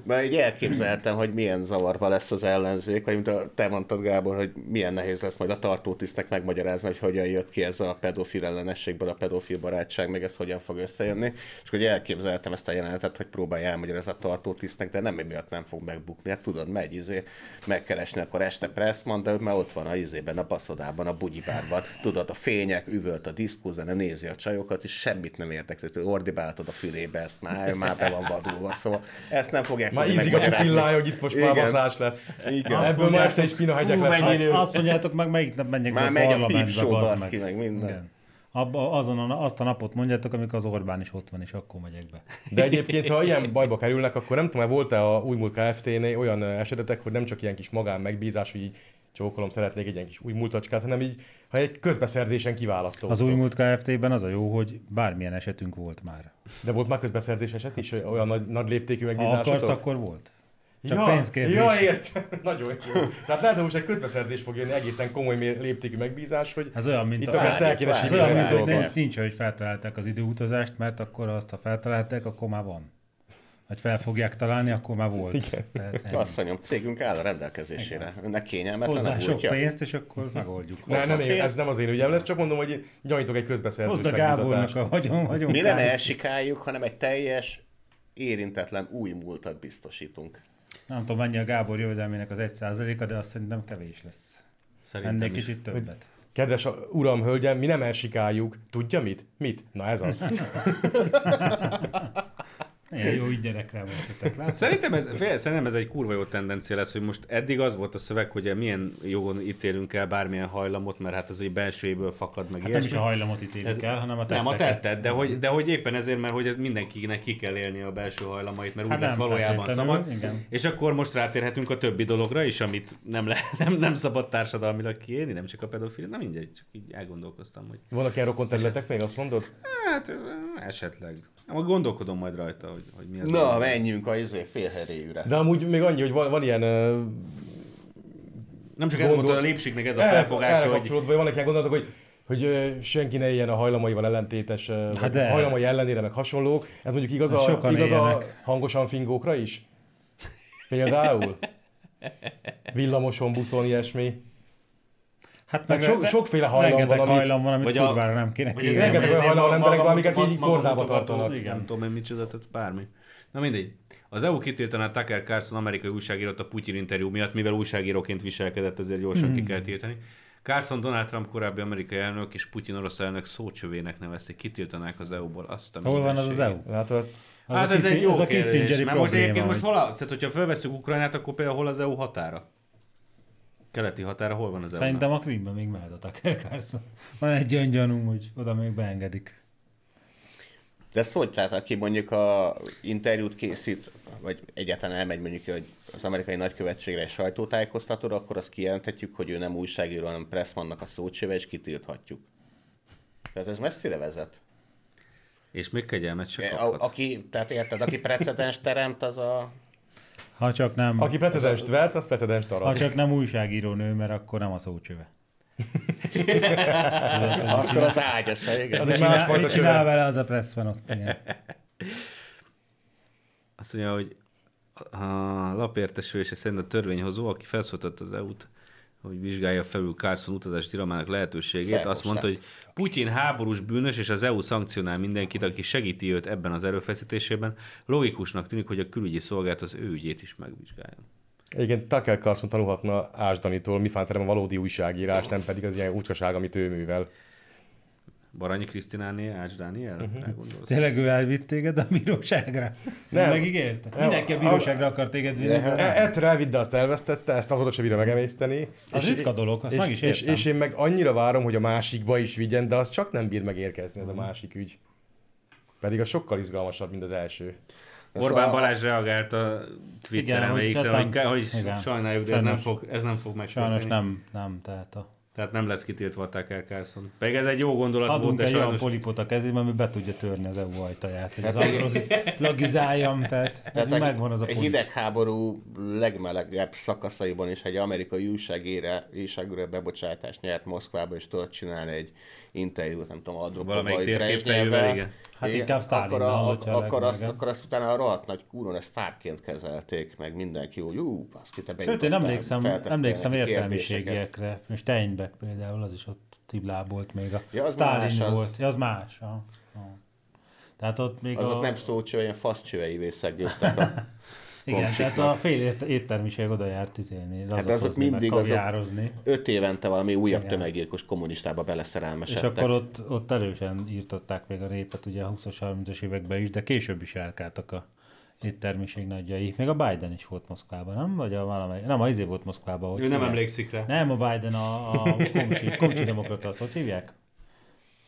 Na, így elképzeltem, hogy milyen zavarba lesz az ellenzék, vagy mint te mondtad, Gábor, hogy milyen nehéz lesz majd a tartótisztnek megmagyarázni, hogy hogyan jött ki ez a pedofil ellenességből a pedofil barátság, meg ez hogyan fog összejönni. És hogy elképzeltem ezt a jelenetet, hogy próbálja elmagyarázni a tartótisztnek, de nem emiatt nem fog megbukni. Hát tudod, megy izé, megkeresni, akkor este Pressman, de ő már ott van a izében, a baszodában, a bugyibárban. Tudod, a fények, üvölt a diszkózene, nézi a csajokat, és semmit nem érdekli. Ordibáltad a fülébe, ezt már, ő már be van vadulva. Szóval ezt nem fogják Már ízik a pupillája, hogy itt most már Igen. baszás lesz. Igen. Ebből ma este is pinahegyek lesz. Azt mondjátok meg, melyik nap menjek Már megy a bazd baszki, meg minden. Igen. Abba, azon a, azt a napot mondjátok, amikor az Orbán is ott van, és akkor megyek be. De egyébként, ha ilyen bajba kerülnek, akkor nem tudom, volt-e a újmúlt Kft-nél olyan esetetek, hogy nem csak ilyen kis magán megbízás, hogy így csókolom, szeretnék egy ilyen kis új múltacskát, hanem így, ha egy közbeszerzésen kiválasztó. Az új múlt Kft-ben az a jó, hogy bármilyen esetünk volt már. De volt már közbeszerzés eset is, olyan nagy, nagy léptékű Ha megbízásotok? akarsz, akkor volt. Csak ja, pénzkérdés. Ja, értem. Nagyon jó. Tehát lehet, hogy most egy közbeszerzés fog jönni, egészen komoly léptékű megbízás, hogy Ez olyan, mint itt a... akár el kéne Ez olyan, mint hogy nincs, nincs, hogy feltalálták az időutazást, mert akkor azt, ha feltalálták, akkor már van. Vagy fel fogják találni, akkor már volt. Igen. Tehát. Asszonyom, cégünk áll a rendelkezésére. Önnek kényelmetlen Hozzá a sok múltja? pénzt, és akkor megoldjuk. Ne, nem, pénzt. ez nem az én ügyem lesz, csak mondom, hogy gyanítok egy közbeszerzés Hozd a Gábornak a vagyon, vagyon. Mi nem elsikáljuk, hanem egy teljes, érintetlen új múltat biztosítunk. Nem tudom, mennyi a Gábor jövedelmének az 1%-a, de azt szerintem kevés lesz. Szerintem Ennél is. kicsit többet. Kedves a- uram, hölgyem, mi nem elsikáljuk. Tudja mit? Mit? Na ez az. Ilyen jó így gyerekre voltatok, látod? Szerintem ez, fél, szerintem ez egy kurva jó tendencia lesz, hogy most eddig az volt a szöveg, hogy milyen jogon ítélünk el bármilyen hajlamot, mert hát az egy belsőjéből fakad meg Hát nem is ilyesmi. a hajlamot ítélik el, hanem a tetteket. Nem, a tetted, de hogy, de hogy éppen ezért, mert hogy ez mindenkinek ki kell élni a belső hajlamait, mert Hát úgy lesz valójában szabad. igen. És akkor most rátérhetünk a többi dologra is, amit nem, le, nem, nem szabad társadalmilag kiélni, nem csak a pedofil, nem mindegy, csak így elgondolkoztam, hogy Vannak ilyen rokon területek még, azt mondod? Hát esetleg. Majd gondolkodom majd rajta, hogy, hogy mi az. Na, a- menjünk a izé félheréjűre. De amúgy még annyi, hogy van, van ilyen Nem csak ez Gondol- volt a lépségnek ez a felfogása, hogy kapcsolódva, hogy vannak ilyen gondolatok, hogy hogy senki ne éljen a hajlamaival ellentétes, hát Hát de. hajlamai ellenére, meg hasonlók. Ez mondjuk igaz a, Sokan igaz a hangosan fingókra is? Például? Villamoson, buszon, ilyesmi. Hát Meg so- sokféle hajlam rengeteg van, ami- hajlam van, amit vagy a- kurvára nem kéne kérni. rengeteg olyan emberek van, maga- amiket így kordába tartanak. Igen, nem tudom én micsoda, tehát bármi. Na mindegy. Az EU kitiltaná Tucker Carlson amerikai újságírót a Putyin interjú miatt, mivel újságíróként viselkedett, ezért gyorsan Hmm. ki kell tiltani. Carlson Donald Trump korábbi amerikai elnök és Putyin orosz elnök szócsövének nevezték, kitiltanák az EU-ból azt a Hol van az az. EU? Látod? Az Hát a ez egy jó az a kérdés. Mert most egyébként most hol a, tehát hogyha felveszünk Ukrajnát, akkor például hol az EU határa? Keleti határa, hol van az EU? Szerintem a Krimben még mehet a Tucker Carlson. Van egy olyan gyanúm, hogy oda még beengedik. De ezt hogy tehát, aki mondjuk a interjút készít, vagy egyáltalán elmegy mondjuk hogy az amerikai nagykövetségre egy sajtótájékoztatóra, akkor azt kijelenthetjük, hogy ő nem újságíró, hanem Pressmannak a szócsöve, és kitilthatjuk. Tehát ez messzire vezet. És még kegyelmet se A, kaphat. aki, tehát érted, aki precedens teremt, az a... Ha csak nem, Aki precedenst vett, az precedenst ha arad. csak nem újságíró nő, mert akkor nem a szócsöve. Akkor az ágyasa, igen. Az egy Csinál, másfajta csinál csöve. vele az a press van ott, igen. Azt mondja, hogy a lapértesülése szerint a törvényhozó, aki felszólította az EU-t, hogy vizsgálja felül Carlson utazási tilalmának lehetőségét, azt Felhozták. mondta, hogy Putyin háborús bűnös, és az EU szankcionál mindenkit, aki segíti őt ebben az erőfeszítésében. Logikusnak tűnik, hogy a külügyi szolgálat az ő ügyét is megvizsgálja. Igen, Tucker Carlson tanulhatna Ásdanitól, mi fánterem a valódi újságírás, nem pedig az ilyen úcskaság, amit ő művel. Baranyi Krisztináné, Ács Dániel? Mhm. Uh-huh. Tényleg ő elvitt téged a bíróságra? Nem. Megígérte? Mindenki a bíróságra akar téged vinni. Egyszer elvitt, de azt elvesztette, ezt azóta se bírja megemészteni. Az ritka dolog, azt és, meg is és, és, én meg annyira várom, hogy a másikba is vigyen, de az csak nem bír megérkezni ez a másik ügy. Pedig az sokkal izgalmasabb, mint az első. Orbán Balázs reagált a Twitteren, hogy igen, hogy, hogy igen. sajnáljuk, de ez nem, Sajnos. fog, ez nem fog megtörténni. Sajnos nem, nem, tehát a... Tehát nem lesz kitiltva a Tucker Carlson. Pedig ez egy jó gondolat volt, Adunk de egy olyan sajnos... polipot a kezébe, ami be tudja törni az EU ajtaját, hogy az agrozit plagizáljam, tehát, Tehát tehát megvan az a polip. hidegháború legmelegebb szakaszaiban is egy amerikai újságére, újságíró bebocsátást nyert Moszkvába, és tudott csinálni egy interjút, nem tudom, térképfejűvel, Brezsnyevvel. igen. Hát Igen, inkább Sztálinnal, akkor, a, hogyha a akkor, azt, akkor azt utána a rohadt nagy kúron ezt sztárként kezelték, meg mindenki, hogy ú, baszki, te Sőt, én emlékszem, emlékszem értelmiségiekre. És Steinbeck például, az is ott tiblábolt még. A Ja, az Stalin más, az- volt. Ja, az más. Ja, ja. Tehát ott még Azok a... nem szócsöve, ilyen faszcsöveivé szegődtek a Igen, tehát a fél éttermiség oda járt izélni, Hát azok mindig azok- öt évente valami újabb Igen. tömeggyilkos kommunistába És beleszerelmesedtek. akkor ott, ott erősen írtották még a répet ugye a 20-as, 30-as években is, de később is járkáltak a éttermiség nagyjai. Még a Biden is volt Moszkvában, nem? Vagy a valamely... Nem, a izé volt Moszkvában. Ő nem emlékszik rá. Nem, a Biden, a, a komcsi, komcsi demokrata, azt hogy hívják?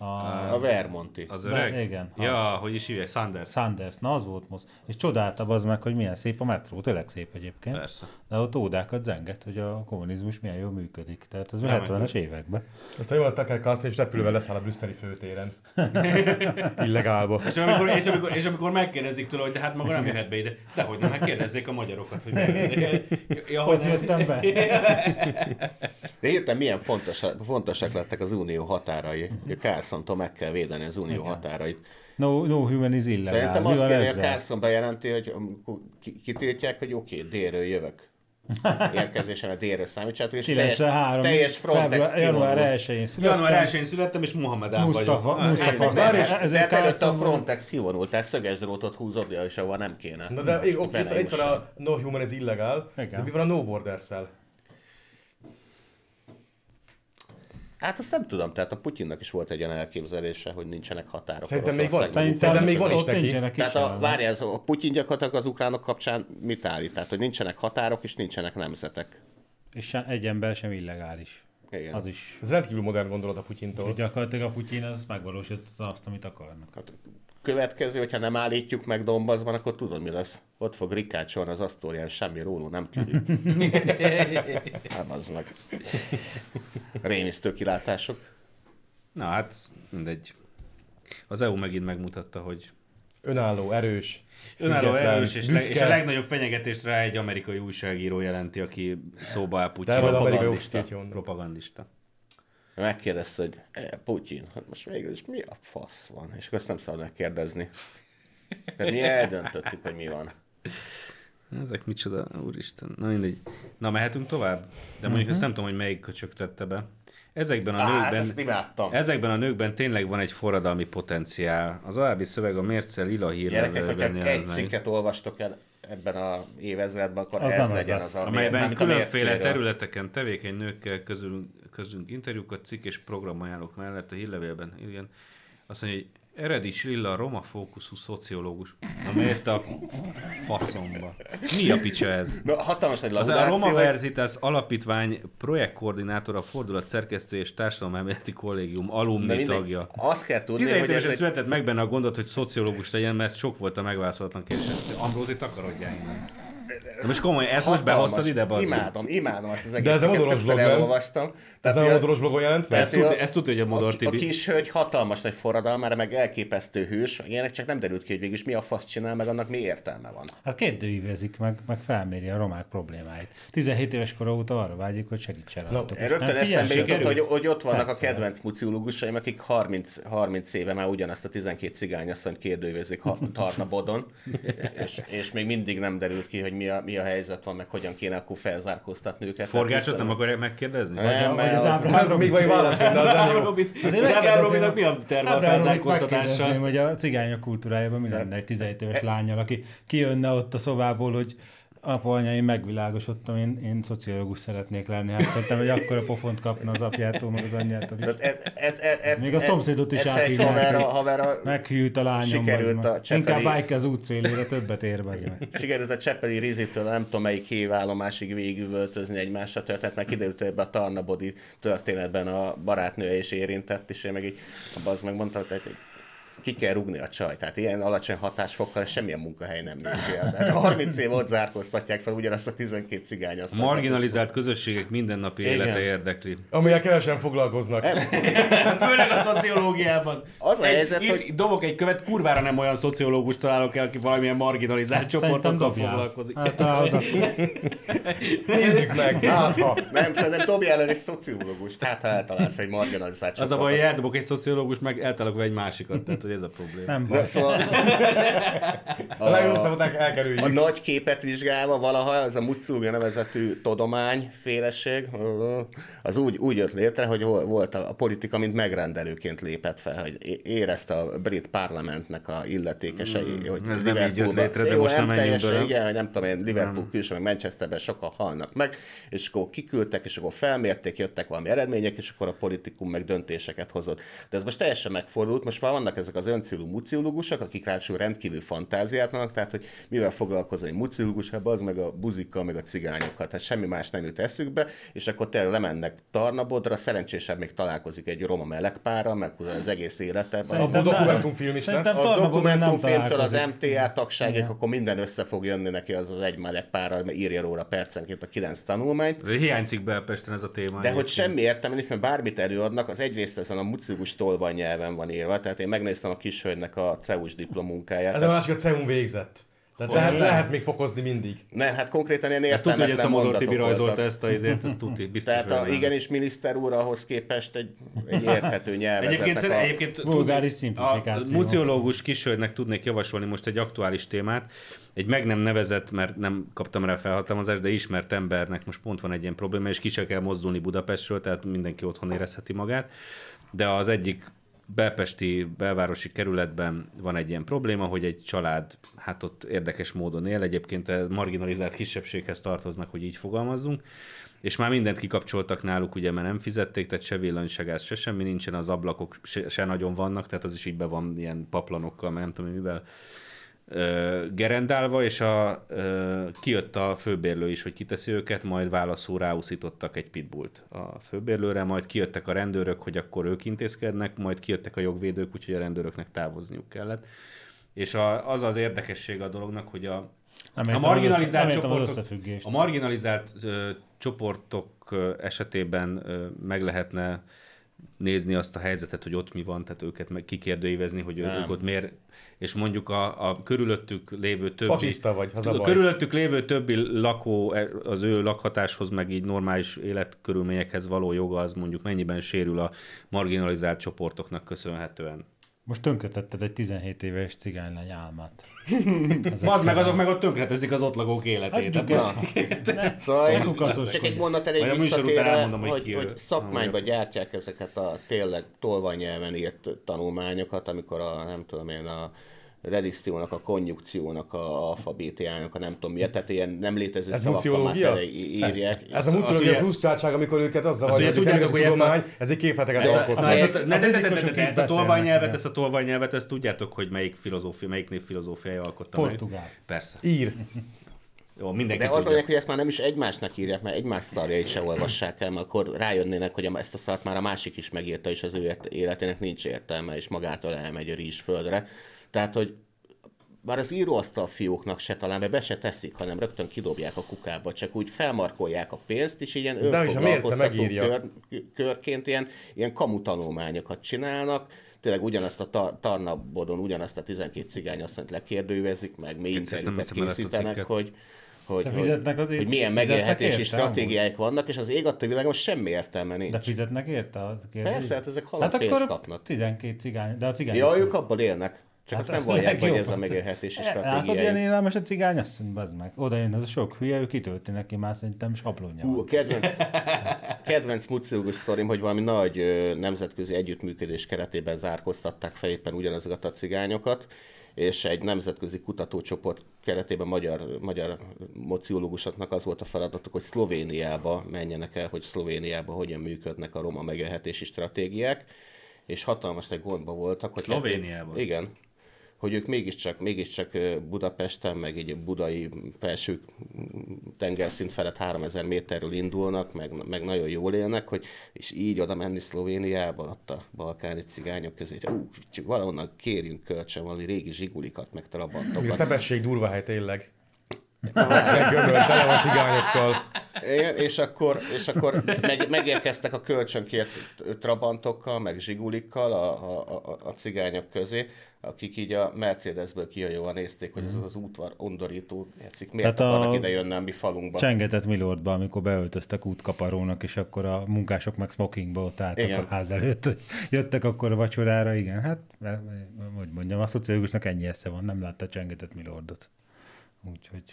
A, A Vermonti. Az De- öreg? igen, Ja, hogy is hívják? Sanders. Sanders, na az volt most. És csodáltam az meg, hogy milyen szép a metró, tényleg szép egyébként. Persze. De ott ódákat zengett, hogy a kommunizmus milyen jól működik. Tehát ez a Nem 70-es években. Aztán jól a Tucker Carlson és repülővel leszáll a brüsszeli főtéren. Illegálba. És amikor, és, amikor, és amikor megkérdezik tőle, hogy de hát maga nem jöhet be ide. De hogy nem, hát kérdezzék a magyarokat, hogy miért. ja, Hogy jöttem be? De értem, milyen fontos, fontosak lettek az unió határai. Hogy Carlson-tól meg kell védeni az unió határait. No, no human is illegál. Szerintem azt kéne, hogy? Carlson bejelenti, hogy kitiltják, hogy oké, okay, délről jövök. Érkezésen a délről számítsátok, és teljes, 93. teljes Frontex február, január kivonul. 1-én születtem. Január 1-én születtem, és Mohamedán Mustafa, vagyok. Mustafa. De- és de ezért hát előtte a Frontex kivonult, tehát szöges drótot húz oda, és ahol nem kéne. Na de oké, okay, Bele itt van a No Human is illegál, Igen. de mi van a No Borders-szel? Hát azt nem tudom, tehát a Putyinnak is volt egy olyan elképzelése, hogy nincsenek határok. Szerintem még van. Szerintem még van is neki. nincsenek is Tehát a, várjál, ez a Putyin gyakorlatilag az ukránok kapcsán mit állít? Tehát, hogy nincsenek határok és nincsenek nemzetek. És egy ember sem illegális. Igen. Az is. Ez rendkívül modern gondolat a Putyintól. Hogy gyakorlatilag a Putyin az megvalósította azt, amit akarnak. Hát, következő, hogyha nem állítjuk meg Donbassban, akkor tudod, mi lesz. Ott fog rikácsolni az asztórián, semmi róló nem hát az meg. Rémisztő kilátások. Na hát, mindegy. Az EU megint megmutatta, hogy Önálló, erős, önálló erős, és, le, és a legnagyobb fenyegetést rá egy amerikai újságíró jelenti, aki szóba áll De Putyin. van amerikai propagandista. Propagandista. Megkérdezte, hogy e, Putyin, hát most végül is mi a fasz van? És akkor ezt nem szabad megkérdezni. Tehát mi eldöntöttük, hogy mi van. Ezek micsoda, úristen. Na mindegy. Na, mehetünk tovább? De mondjuk ezt nem tudom, hogy melyik köcsök tette be. Ezekben a Á, hát nőkben... Ezekben a nőkben tényleg van egy forradalmi potenciál. Az alábbi szöveg a Mérce lila hírlevelben egy cikket olvastok el ebben a évezredben, akkor Az ez nem az legyen lesz. az, a amelyben különféle területeken tevékeny nőkkel közül, közünk interjúkat, cikk és programajánlók mellett a hírlevélben. Igen. Azt mondja, hogy Eredis Lilla roma fókuszú szociológus. Amely ezt a faszomba. Mi a picsa ez? Na, hatalmas nagy Az a Roma Verzitas alapítvány projektkoordinátora, fordulat szerkesztő és társadalomelméleti kollégium alumni tagja. Azt kell tudni, 17 hogy ez évesen egy... született meg benne a gondot, hogy szociológus legyen, mert sok volt a megválaszolatlan kérdés. Ambrózi takarodjál innen. De most komolyan, ezt most behoztad ide, bazd? Imádom, imádom azt az egész De ez a cikket, elolvastam. Ez nem a modoros blogon jelent? Ezt Tehát, tudja, a- ezt tudja, hogy a Modor a, a Tibi. kis hölgy hatalmas nagy forradalmára, meg elképesztő hős, ilyenek csak nem derült ki, hogy végülis mi a fasz csinál, meg annak mi értelme van. Hát kérdőívezik, meg, meg felméri a romák problémáit. 17 éves kora óta arra vágyik, hogy segítsen rajtuk. És Rögtön eszembe jutott, hogy, hogy ott vannak a Persze. kedvenc muciológusaim, akik 30, 30 éve már ugyanazt a 12 cigányasszonyt kérdőjézik ha- Tarnabodon, és, és még mindig nem derült ki, hogy mi a, mi a helyzet van, meg hogyan kéne akkor felzárkóztatni őket. Forgácsot nem Tehát akarják megkérdezni? Nem, Vagy az Ábrahám Még vagy válaszol, de az nem jó. Robit, az Robinak mi a terve a megkérdezném, hogy a cigányok kultúrájában mi lenne egy 17 éves lányjal, aki kijönne ott a szobából, hogy apa, anya, én megvilágosodtam, én, én szociológus szeretnék lenni. Hát szerintem, hogy akkor a pofont kapna az apjától, meg az anyjától. is. et, et, et, et, Még a szomszédot is áthívják, Meghűlt a lányom. Sikerült bazd meg. a Csepeli- Inkább bike az útszélére, többet ér, bazd meg. Sikerült a Csepeli Rizitől, nem tudom melyik hévállomásig végigüvöltözni egymásra történet, mert kiderült, hogy ebben a Tarnabodi történetben a barátnője is érintett, és én meg így, az megmondta, hogy egy- ki kell rugni a csaj. Tehát ilyen alacsony hatásfokkal semmilyen munkahely nem nézi el. Tehát 30 év ott zárkóztatják fel ugyanazt a 12 cigány. A marginalizált közösségek mindennapi Igen. élete érdekli. Amilyen kevesen foglalkoznak. Főleg a szociológiában. Az a Egy- helyzet, itt hogy- dobok egy követ, kurvára nem olyan szociológus találok el, aki valamilyen marginalizált Ezt csoportokkal foglalkozik. Hát, ah, oda. Nézzük meg, hát ha. Nem, szerintem dobjál el egy szociológus, hát ha eltalálsz egy marginalizált Az a baj, hogy eldobok egy szociológus, meg eltalálok egy másikat, tehát hogy ez a probléma. Nem De baj. szóval A legrosszabbat el- a elkerüljük. nagy képet vizsgálva valaha az a Mutsuga nevezetű tudományféleség, az úgy, úgy jött létre, hogy volt a, a politika, mint megrendelőként lépett fel, hogy érezte a brit parlamentnek a illetékesei, hogy ez nem így jött létre, de Jó, most nem teljesen, bele. Igen, nem tudom én, Liverpool külső, meg Manchesterben sokan halnak meg, és akkor kiküldtek, és akkor felmérték, jöttek valami eredmények, és akkor a politikum meg döntéseket hozott. De ez most teljesen megfordult, most már vannak ezek az öncélú muciológusok, akik ráadásul rendkívül fantáziát vannak, tehát hogy mivel foglalkozol egy muciológus, hát az meg a buzikkal, meg a cigányokkal, tehát semmi más nem jut eszükbe, és akkor tényleg lemennek Tarnabodra, szerencsésebb még találkozik egy roma melegpárral, meg az egész. Szerintem A dokumentumfilm is lesz. A dokumentumfilmtől az. MTA tagságig, akkor minden össze fog jönni neki az az egy meleg párral, mert írja róla percenként a kilenc tanulmányt. De Hiányzik Belpesten ez a téma. De hogy semmi értelme nincs, mert bármit előadnak, az egyrészt ezen a mucigus tolvaj nyelven van írva, tehát én megnéztem a kishölgynek a CEUS diplomunkáját. Ez a másik a CEUN végzett. Tehát lehet, lehet még fokozni mindig. Ne, hát konkrétan ilyen Ezt tudja, hogy ezt a értelmetlen Modor Tibi rajzolta ezt a izét, ezt tudti, biztos Tehát a, igenis miniszter úr ahhoz képest egy, egy érthető nyelvezetnek Egyébként, a... egyébként Vulgáris a szimplifikáció. muciológus kisölgynek tudnék javasolni most egy aktuális témát. Egy meg nem nevezett, mert nem kaptam rá felhatalmazást, de ismert embernek most pont van egy ilyen probléma, és ki se kell mozdulni Budapestről, tehát mindenki otthon érezheti magát. De az egyik belpesti belvárosi kerületben van egy ilyen probléma, hogy egy család hát ott érdekes módon él, egyébként a marginalizált kisebbséghez tartoznak, hogy így fogalmazzunk, és már mindent kikapcsoltak náluk, ugye, mert nem fizették, tehát se villany, se gáz, se semmi nincsen, az ablakok se, se nagyon vannak, tehát az is így be van ilyen paplanokkal, mert nem tudom, mivel ö, gerendálva, és a, ö, kijött a főbérlő is, hogy kiteszi őket, majd válaszul ráúszítottak egy pitbullt a főbérlőre, majd kijöttek a rendőrök, hogy akkor ők intézkednek, majd kijöttek a jogvédők, úgyhogy a rendőröknek távozniuk kellett. És a, az az érdekesség a dolognak, hogy a, Nem a marginalizált az csoportok, a marginalizált ö, csoportok ö, esetében ö, meg lehetne nézni azt a helyzetet, hogy ott mi van, tehát őket meg kikérdőívezni, hogy Nem. ők ott miért, és mondjuk a, a körülöttük lévő többi... Fasiszta vagy, az a baj. körülöttük lévő többi lakó e, az ő lakhatáshoz, meg így normális életkörülményekhez való joga, az mondjuk mennyiben sérül a marginalizált csoportoknak köszönhetően. Most tönkretetted egy 17 éves cigánylány álmát. Az meg azok meg ott tönkreteszik az ott lakók életét. Ezt. Ne, Szóval én kukacoskodj. csak egy mondat elég visszatérve, hogy hogy, hogy, szakmányba gyártják ezeket a tényleg tolvanyelven írt tanulmányokat, amikor a, nem tudom én, a redikciónak, a konjukciónak, a alfabétiának, a nem tudom miért, tehát ilyen nem létező Ez szavakkal már muciológia? tele írják. Ez a muciológia frusztráltság, amikor őket az ugye zavarja, hogy tudjátok, hogy ezt a- tudomány, ezért képleteket Ez a, alkotnak. na, ezt, a, tolvajnyelvet, ezt a tolvajnyelvet, ezt tudjátok, hogy melyik filozófia, melyik név filozófiája alkotta meg? Portugál. Persze. Ír. Jó, mindenki De az a hogy ezt már nem is egymásnak írják, mert egymás szarjait se olvassák el, mert akkor rájönnének, hogy ezt a szart már a másik is megírta, és az ő életének nincs értelme, és magától elmegy a rizsföldre. Tehát, hogy már az íróasztal fióknak se talán, mert be se teszik, hanem rögtön kidobják a kukába, csak úgy felmarkolják a pénzt, és ilyen önfoglalkoztató kör, körként ilyen, ilyen kamu tanulmányokat csinálnak, tényleg ugyanazt a tar- Tarnabodon, ugyanazt a 12 cigány asszonyt lekérdővezik, meg nem interjúkat készítenek, hogy, hogy, De fizetnek az hogy milyen megélhetési stratégiáik vannak, és az ég adta világon semmi értelme nincs. De fizetnek érte a kérdés? Persze, hát ezek halad Hát pénzt akkor kapnak. 12 cigány, de a cigány... Ja, ők abból élnek. Csak Hát azt nem vallják, hogy ez a megélhetési Látod, ilyen élelmes a cigány, azt mondja, bazd meg. Oda jön az a sok hülye, ő kitölti neki már szerintem sablonja Hú, a kedvenc, kedvenc muciológus sztorim, hogy valami nagy nemzetközi együttműködés keretében zárkoztatták fel éppen ugyanazokat a cigányokat, és egy nemzetközi kutatócsoport keretében magyar, magyar mociológusoknak az volt a feladatuk, hogy Szlovéniába menjenek el, hogy Szlovéniába hogyan működnek a roma megélhetési stratégiák, és hatalmas egy gondba voltak. Hogy Szlovéniában? Igen. Hogy ők mégiscsak, mégiscsak Budapesten, meg így budai felső tengerszint felett 3000 méterről indulnak, meg, meg nagyon jól élnek, hogy és így oda menni Szlovéniába, ott a balkáni cigányok közé, ú, valahonnan kérjünk kölcsön valami régi zsigulikat, meg A trabantokat. szepesség durva hely tényleg. Meggömölt, tele van cigányokkal. Igen, és akkor, és akkor meg, megérkeztek a kölcsönkért trabantokkal, meg zsigulikkal a, a, a, a cigányok közé, akik így a Mercedesből kihajóan nézték, hogy ez az útvar undorító, játszik, miért Tehát a- akarnak ide jönni a mi falunkba. Csengetett Milordba, amikor beöltöztek útkaparónak, és akkor a munkások meg smokingba ott álltak Igen. a ház előtt. Jöttek akkor a vacsorára, igen, hát, hogy mondjam, a szociológusnak ennyi esze van, nem látta Csengetett Milordot. Úgyhogy...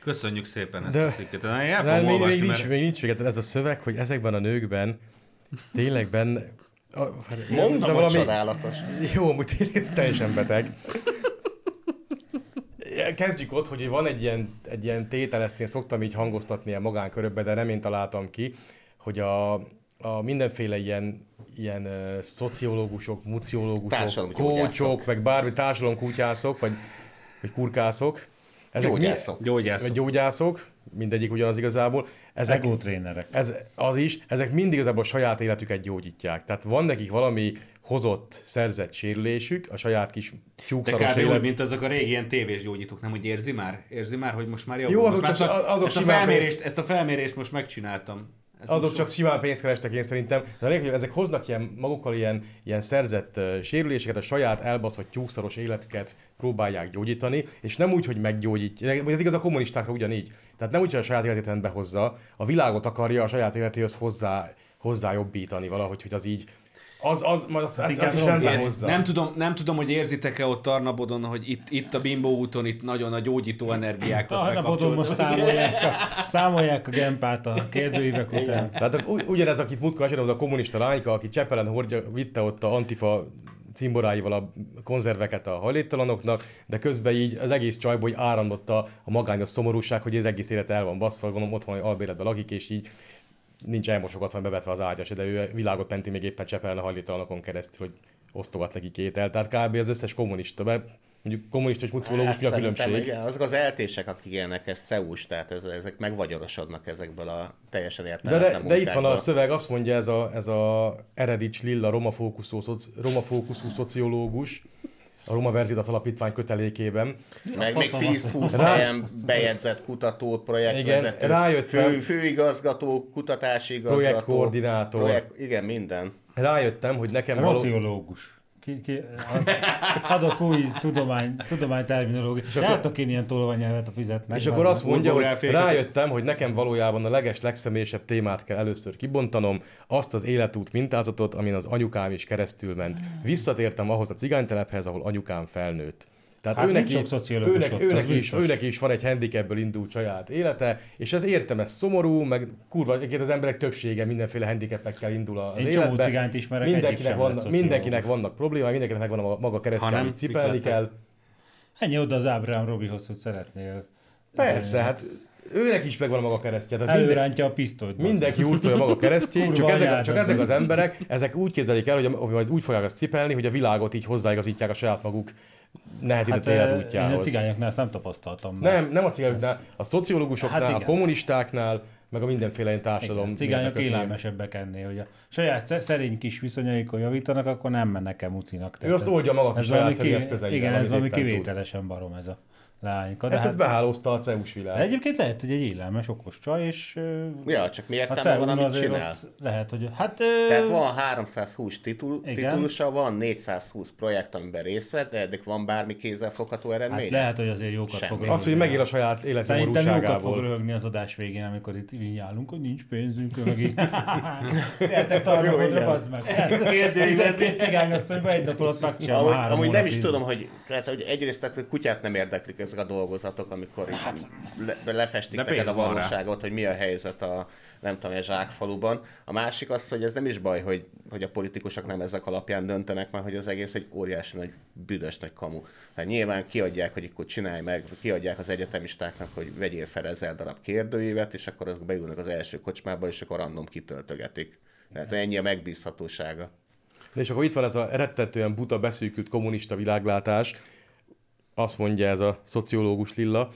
Köszönjük szépen ezt De- a cikket. Na, én el De fogom még, olvasni, még, nincs, mert... még nincs véget ez a szöveg, hogy ezekben a nőkben tényleg benne... Hát- Mondom, de valami- csodálatos. Jó, amúgy tényleg ez teljesen beteg. Kezdjük ott, hogy van egy ilyen, egy ilyen tétel, ezt én szoktam így hangoztatni a magánkörökbe, de nem én találtam ki, hogy a, a mindenféle ilyen, ilyen uh, szociológusok, muciológusok, kócsok, meg bármi társadalomkutyászok, vagy, vagy kurkászok. Ezek Gyógyászok. Gyógyászok. Vagy gyógyászok, mindegyik ugyanaz igazából. Ezek, Ego trénerek. ez az is, ezek mindig igazából a saját életüket gyógyítják. Tehát van nekik valami hozott, szerzett sérülésük, a saját kis De tyúkszaros kb. úgy, élet. mint azok a régi ilyen tévés gyógyítók, nem, hogy érzi már? Érzi már, hogy most már jó? Jó, azok csak- ezt a, azok ezt, a felmérést, pénzt- ezt a felmérést most megcsináltam. Ez Azok csak simán pénzt kerestek én szerintem, de a lényeg, hogy ezek hoznak ilyen magukkal ilyen, ilyen szerzett uh, sérüléseket, a saját elbaszott tyúkszaros életüket próbálják gyógyítani, és nem úgy, hogy meggyógyítják, ez igaz a kommunistákra ugyanígy. Tehát nem úgy, hogy a saját életét rendbe hozza, a világot akarja a saját életéhez hozzá, hozzájobbítani valahogy, hogy az így, az, az, az, az, az, inkább az is rendben Érzi- hozza. Nem tudom, nem tudom, hogy érzitek-e ott Tarnabodon, hogy itt, itt a Bimbo úton itt nagyon a gyógyító energiákat Arra bodom most számolják a, számolják a gempát a kérdőívek után. Tehát ugyanez, akit múltkor meséltem, az a kommunista lányka, aki Csepelen hordja, vitte ott a antifa cimboráival a konzerveket a hajléktalanoknak, de közben így az egész csajból így áramlott a, a magányos szomorúság, hogy az egész élet el van baszva, gondolom ott van, hogy albéletben lakik, és így nincs elmosogatva, bevetve az ágyas, de ő világot menti még éppen Csepelen a hajléktalanokon keresztül, hogy osztogat nekik ételt. Tehát kb. az összes kommunista, mert mondjuk kommunista és muciológus mi a különbség? Igen, azok az eltések, akik élnek, ez szeus, tehát ez, ezek megvagyarosodnak ezekből a teljesen De, értelmetlen de, de itt van a szöveg, azt mondja ez a, ez a Eredics Lilla roma fókuszú, roma fókuszú szociológus, a Roma Verzitas Alapítvány kötelékében. Meg még faszom, 10-20 Rá- helyen bejegyzett kutató, projektvezető, Igen, rájöttem. fő, főigazgató, kutatási igazgató. Projektkoordinátor. Projekt, igen, minden. Rájöttem, hogy nekem való... Ki, ki, ad- adok új tudomány, tudományterminológiát. Látok én ilyen tolvanyelvet a fizetnek. És akkor azt mondja, hogy rájöttem, hogy nekem valójában a leges, legszemélyesebb témát kell először kibontanom, azt az életút mintázatot, amin az anyukám is keresztül ment. Visszatértem ahhoz a cigánytelephez, ahol anyukám felnőtt. Tehát Hát őnek, nincs sok őnek, ott, őnek, is, biztos. őnek is van egy handicapből indult saját élete, és ez értem, ez szomorú, meg kurva, egyébként az emberek többsége mindenféle handicapekkel indul az Én életbe. cigányt ismerek, mindenkinek, szociológus. mindenkinek vannak problémái, mindenkinek megvan a maga keresztje, Hanem amit cipelni kell. Ennyi oda az Ábrám Robihoz, hogy szeretnél. Persze, hát őnek is megvan a maga keresztje. Tehát Előrántja a pisztolyt. Mindenki urcolja maga keresztjét, csak ezek, csak az ezek az emberek, ezek úgy képzelik el, hogy a, vagy úgy fogják azt cipelni, hogy a világot így hozzáigazítják a saját maguk nehezített Hát, hát, eh, én a cigányoknál ezt nem tapasztaltam. Nem, nem a cigányoknál, a szociológusoknál, Hát a kommunistáknál, meg a mindenféle ilyen társadalom. Igen, cigányok élelmesebbek ennél, hogy a saját sze- szerény kis viszonyaikon javítanak, akkor nem mennek el mucinak. Ő azt oldja maga kis ez saját ki, Igen, ez valami kivételesen barom ez a lányka. De Hát ez behálózta a CEUS világ. egyébként lehet, hogy egy élelmes, okos csaj, és Ja, csak mi a értelme van, amit azért csinál? lehet, hogy hát... Tehát van 320 titul, Igen. titulusa, van 420 projekt, amiben részt vett, de eddig van bármi kézzelfogható eredmény? Hát lehet, hogy azért jókat Semmi. fog röhögni. Az, hogy megél a saját Szerintem jókat fog röhögni az adás végén, amikor itt így állunk, hogy nincs pénzünk, meg így. Értek tartalmadra, bazd meg. Kérdőjézett cigányasszonyba egy nap alatt megcsinálom Amúgy, nem is tudom, hogy, tehát, hogy egyrészt kutyát nem érdeklik ezek a dolgozatok, amikor hát, le, lefestik neked a valóságot, hogy mi a helyzet a nem tudom, a zsákfaluban. A másik az, hogy ez nem is baj, hogy, hogy a politikusok nem ezek alapján döntenek, mert hogy az egész egy óriási nagy büdös nagy kamu. Hát nyilván kiadják, hogy akkor csinálj meg, kiadják az egyetemistáknak, hogy vegyél fel ezer darab kérdőívet, és akkor azok beülnek az első kocsmába, és akkor random kitöltögetik. Tehát ennyi a megbízhatósága. De és akkor itt van ez a rettetően buta, beszűkült kommunista világlátás, azt mondja ez a szociológus Lilla,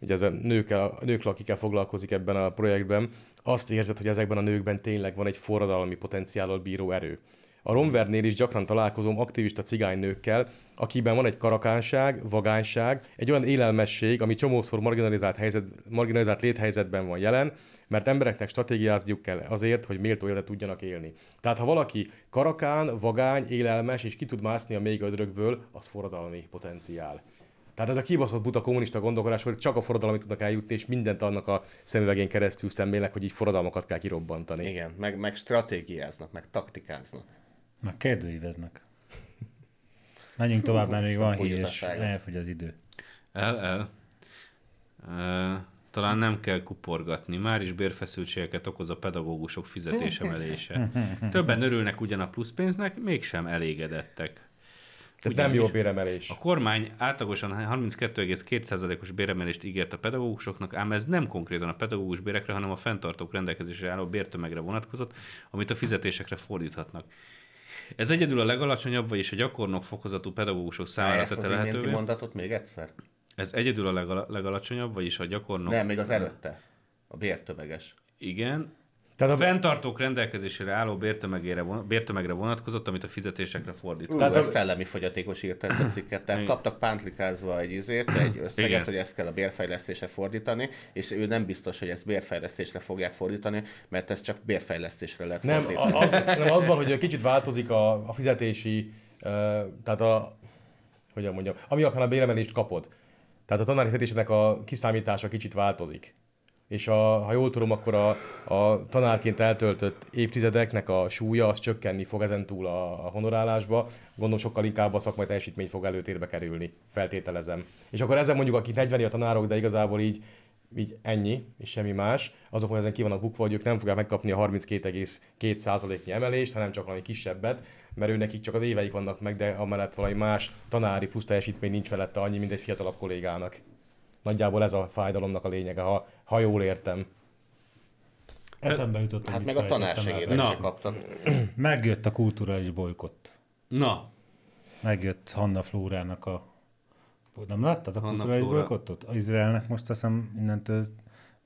ugye ez a nőkkel, a nőkkel, akikkel foglalkozik ebben a projektben, azt érzed, hogy ezekben a nőkben tényleg van egy forradalmi potenciállal bíró erő. A Romvernél is gyakran találkozom aktivista cigánynőkkel, akiben van egy karakánság, vagányság, egy olyan élelmesség, ami csomószor marginalizált, helyzet, marginalizált léthelyzetben van jelen, mert embereknek stratégiázniuk kell azért, hogy méltó életet tudjanak élni. Tehát ha valaki karakán, vagány, élelmes és ki tud mászni a még ödrökből, az forradalmi potenciál. Tehát ez a kibaszott buta kommunista gondolkodás, hogy csak a forradalmi tudnak eljutni, és mindent annak a szemüvegén keresztül szemlélek, hogy így forradalmakat kell kirobbantani. Igen, meg, meg stratégiáznak, meg taktikáznak. Meg kérdőíveznek. Menjünk tovább, mert még van hír, és elfogy az idő. El, el. Uh, talán nem kell kuporgatni. Már is bérfeszültségeket okoz a pedagógusok fizetésemelése. Többen örülnek ugyan a pluszpénznek, mégsem elégedettek. Tehát nem jó béremelés. A kormány átlagosan 32,2%-os béremelést ígért a pedagógusoknak, ám ez nem konkrétan a pedagógus bérekre, hanem a fenntartók rendelkezésre álló bértömegre vonatkozott, amit a fizetésekre fordíthatnak. Ez egyedül a legalacsonyabb, vagyis a gyakornok fokozatú pedagógusok számára tette lehetővé. mondatot még egyszer? Ez egyedül a legala- legalacsonyabb, vagyis a gyakornok. Nem, még az előtte. A bértömeges. Igen. Tehát A fenntartók rendelkezésére álló bértömegére, von- bértömegre vonatkozott, amit a fizetésekre fordít. Ú, Tehát a- szellemi fogyatékos írta ezt a cikket. Tehát Igen. kaptak pántlikázva egy izért, egy összeget, Igen. hogy ezt kell a bérfejlesztésre fordítani, és ő nem biztos, hogy ezt bérfejlesztésre fogják fordítani, mert ez csak bérfejlesztésre lehet nem, fordítani. az, nem, az van, hogy kicsit változik a, a fizetési, uh, tehát a, hogyan mondjam, ami alapján a béremelést kapod. Tehát a tanári fizetésnek a kiszámítása kicsit változik. És a, ha jól tudom, akkor a, a tanárként eltöltött évtizedeknek a súlya az csökkenni fog ezentúl a, a honorálásba. Gondolom sokkal inkább a szakmai teljesítmény fog előtérbe kerülni, feltételezem. És akkor ezen mondjuk, akik 40 a tanárok, de igazából így, így ennyi, és semmi más, azok, hogy ezen ki vannak bukva, hogy ők nem fogják megkapni a 32,2%-nyi emelést, hanem csak valami kisebbet, mert ő nekik csak az éveik vannak meg, de amellett valami más tanári plusz teljesítmény nincs felette annyi, mint egy fiatalabb kollégának. Nagyjából ez a fájdalomnak a lényege, ha, ha jól értem. Eszembe jutott, Hát meg a Na. se kaptak. Megjött a kulturális bolykott. Na, Megjött Hanna Flórának a... Nem láttad a Flóra. bolykottot? Az Izraelnek most azt hiszem innentől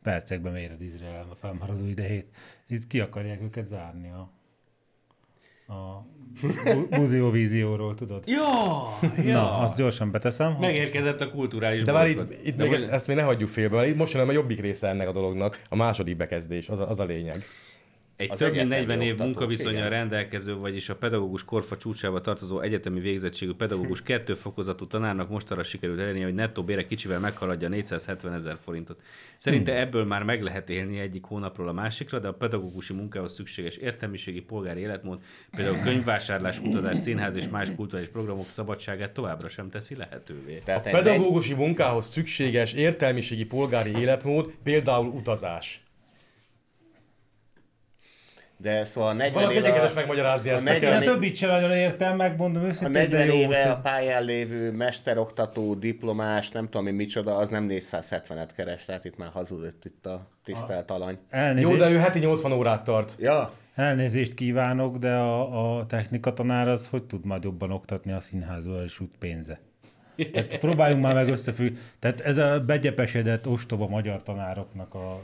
percekben méred Izrael a felmaradó idejét. Itt ki akarják őket zárni a... A bu- buziovízióról, tudod? Ja, ja. Na, azt gyorsan beteszem. hogy- Megérkezett a kulturális De már itt, itt De még hogy- ezt, ezt még ne hagyjuk félbe, mert itt most jön a jobbik része ennek a dolognak, a második bekezdés, az a, az a lényeg. Egy Az több mint egyetemi 40 év igen. rendelkező, vagyis a pedagógus korfa csúcsába tartozó egyetemi végzettségű pedagógus kettő fokozatú tanárnak mostanra sikerült elérni, hogy nettó bére kicsivel meghaladja a 470 ezer forintot. Szerinte Hmm. ebből már meg lehet élni egyik hónapról a másikra, de a pedagógusi munkához szükséges értelmiségi polgári életmód, például könyvvásárlás, utazás, színház és más kulturális programok szabadságát továbbra sem teszi lehetővé. Tehát egy Pedagógusi munkához szükséges értelmiségi polgári életmód, például utazás. De szóval 40 Valaki éve, egyekeres megmagyarázni a ezt 40 nekem. De többit sem nagyon értem, megmondom a őszintén. 40 de jó, éve a pályán lévő mesteroktató, diplomás, nem tudom én micsoda, az nem 470-et keres, tehát itt már hazudott itt a tisztelt alany. Elnézést, Jó, de ő heti 80 órát tart. Ja, elnézést kívánok, de a, a technikatanár az hogy tud majd jobban oktatni a színházból, és út pénze? Tehát próbáljunk már meg összefügg. Tehát ez a begyepesedett, ostoba magyar tanároknak a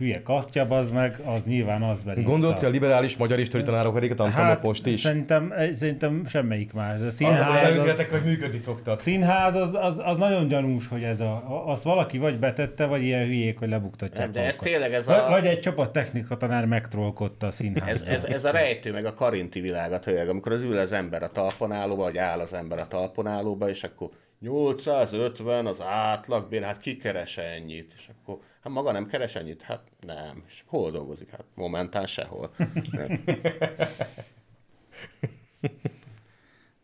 hülye kasztja, az meg, az nyilván az belé. Gondolt, hogy a liberális magyar istori tanárok a tanulnak Hát, most is? Szerintem, szerintem semmelyik más. A Az a színház, az, előtületek, hogy működni szoktak. színház az, az, az, nagyon gyanús, hogy ez a, azt valaki vagy betette, vagy ilyen hülyék, hogy lebuktatják Nem, de ez tényleg ez Vagy- a- Vagy egy csapat technika tanár megtrollkodta a színházat. ez, ez, ez a rejtő, meg a karinti világat, hogy amikor az ül az ember a talponállóba, vagy áll az ember a talponállóba, és akkor 850 az átlagbér, hát ki keres ennyit? És akkor, hát maga nem keres ennyit? Hát nem. És hol dolgozik? Hát momentán sehol.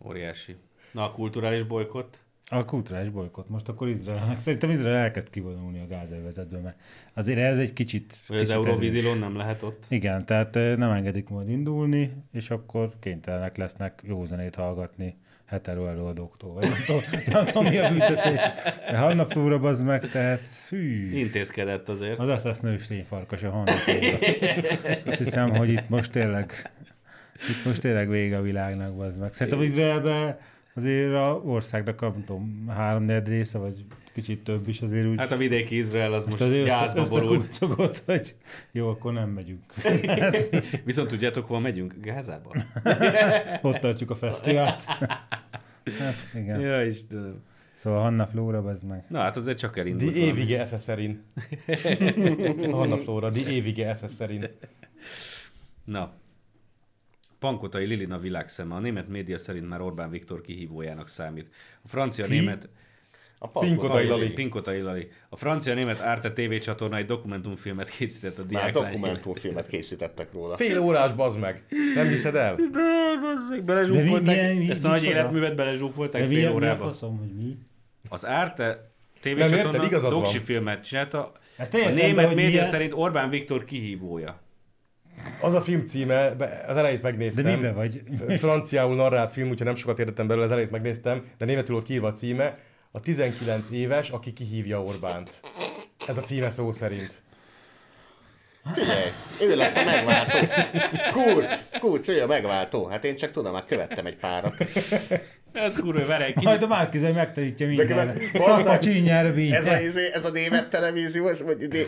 Óriási. Na, a kulturális bolykott? A kulturális bolykott. Most akkor Izraelnek. Szerintem Izrael elkezd kivonulni a gázövezetből, mert azért ez egy kicsit... Vagy az kicsit erős. Eurovízilon nem lehet ott? Igen, tehát nem engedik majd indulni, és akkor kénytelenek lesznek jó zenét hallgatni hetero előadóktól, vagy nem tudom, nem tudom mi a büntetés. De Hanna Flóra az meg, tehát hű, Intézkedett azért. az lesz nőstény farkas a Hanna Flóra. Azt hiszem, hogy itt most tényleg, itt most tényleg vége a világnak, az meg. Szerintem Izraelben azért a országnak, nem tudom, három része, vagy kicsit több is azért úgy Hát a vidéki Izrael az most, azért gyászba borult. hogy jó, akkor nem megyünk. Viszont tudjátok, hol megyünk? Gázába? Ott tartjuk a fesztivált. Hát, igen. ja, Istenem. Szóval Hanna Flóra, az meg. Na hát azért csak elindult valami. ewige SS-szerin. Hanna Flóra, die ewige SS-szerin. Na. Pankotai Lilina világszeme. A német média szerint már Orbán Viktor kihívójának számít. A francia német... A Pinkotai Lali. Pinkotai Lali. A francia német Arte TV csatorna egy dokumentumfilmet készített a Már diáklány dokumentumfilmet készítettek róla. Fél órás, bazd meg. Nem hiszed el? Belezsúfolták. De mi- milyen- mi- Ezt a nagy életművet belezsúfolták fél órába. faszom, hogy mi? Az Arte TV Nem érted, csatorna igazad van. doksi filmet csinálta. Ezt A német média milyen- szerint Orbán Viktor kihívója. Az a film címe, az elejét megnéztem. De mibe vagy? Franciául narrált film, úgyhogy nem sokat értettem belőle, az elejét megnéztem, de németül volt kiírva a címe. A 19 éves, aki kihívja Orbánt. Ez a címe szó szerint. Figyelj, ő lesz a megváltó. Kurc, kurc, ő a megváltó. Hát én csak tudom, már követtem egy párat. Ez kurva, ki... Majd a Márkizaj megtanítja minden. Nekem- Szakma csínyára Ez a, izé- ez a német televízió, ez,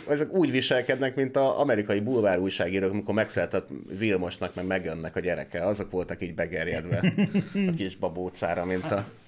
ezek úgy viselkednek, mint az amerikai bulvár újságírók, amikor megszületett Vilmosnak, meg megjönnek a gyereke. Azok voltak így begerjedve a kis babócára, mint a... Mint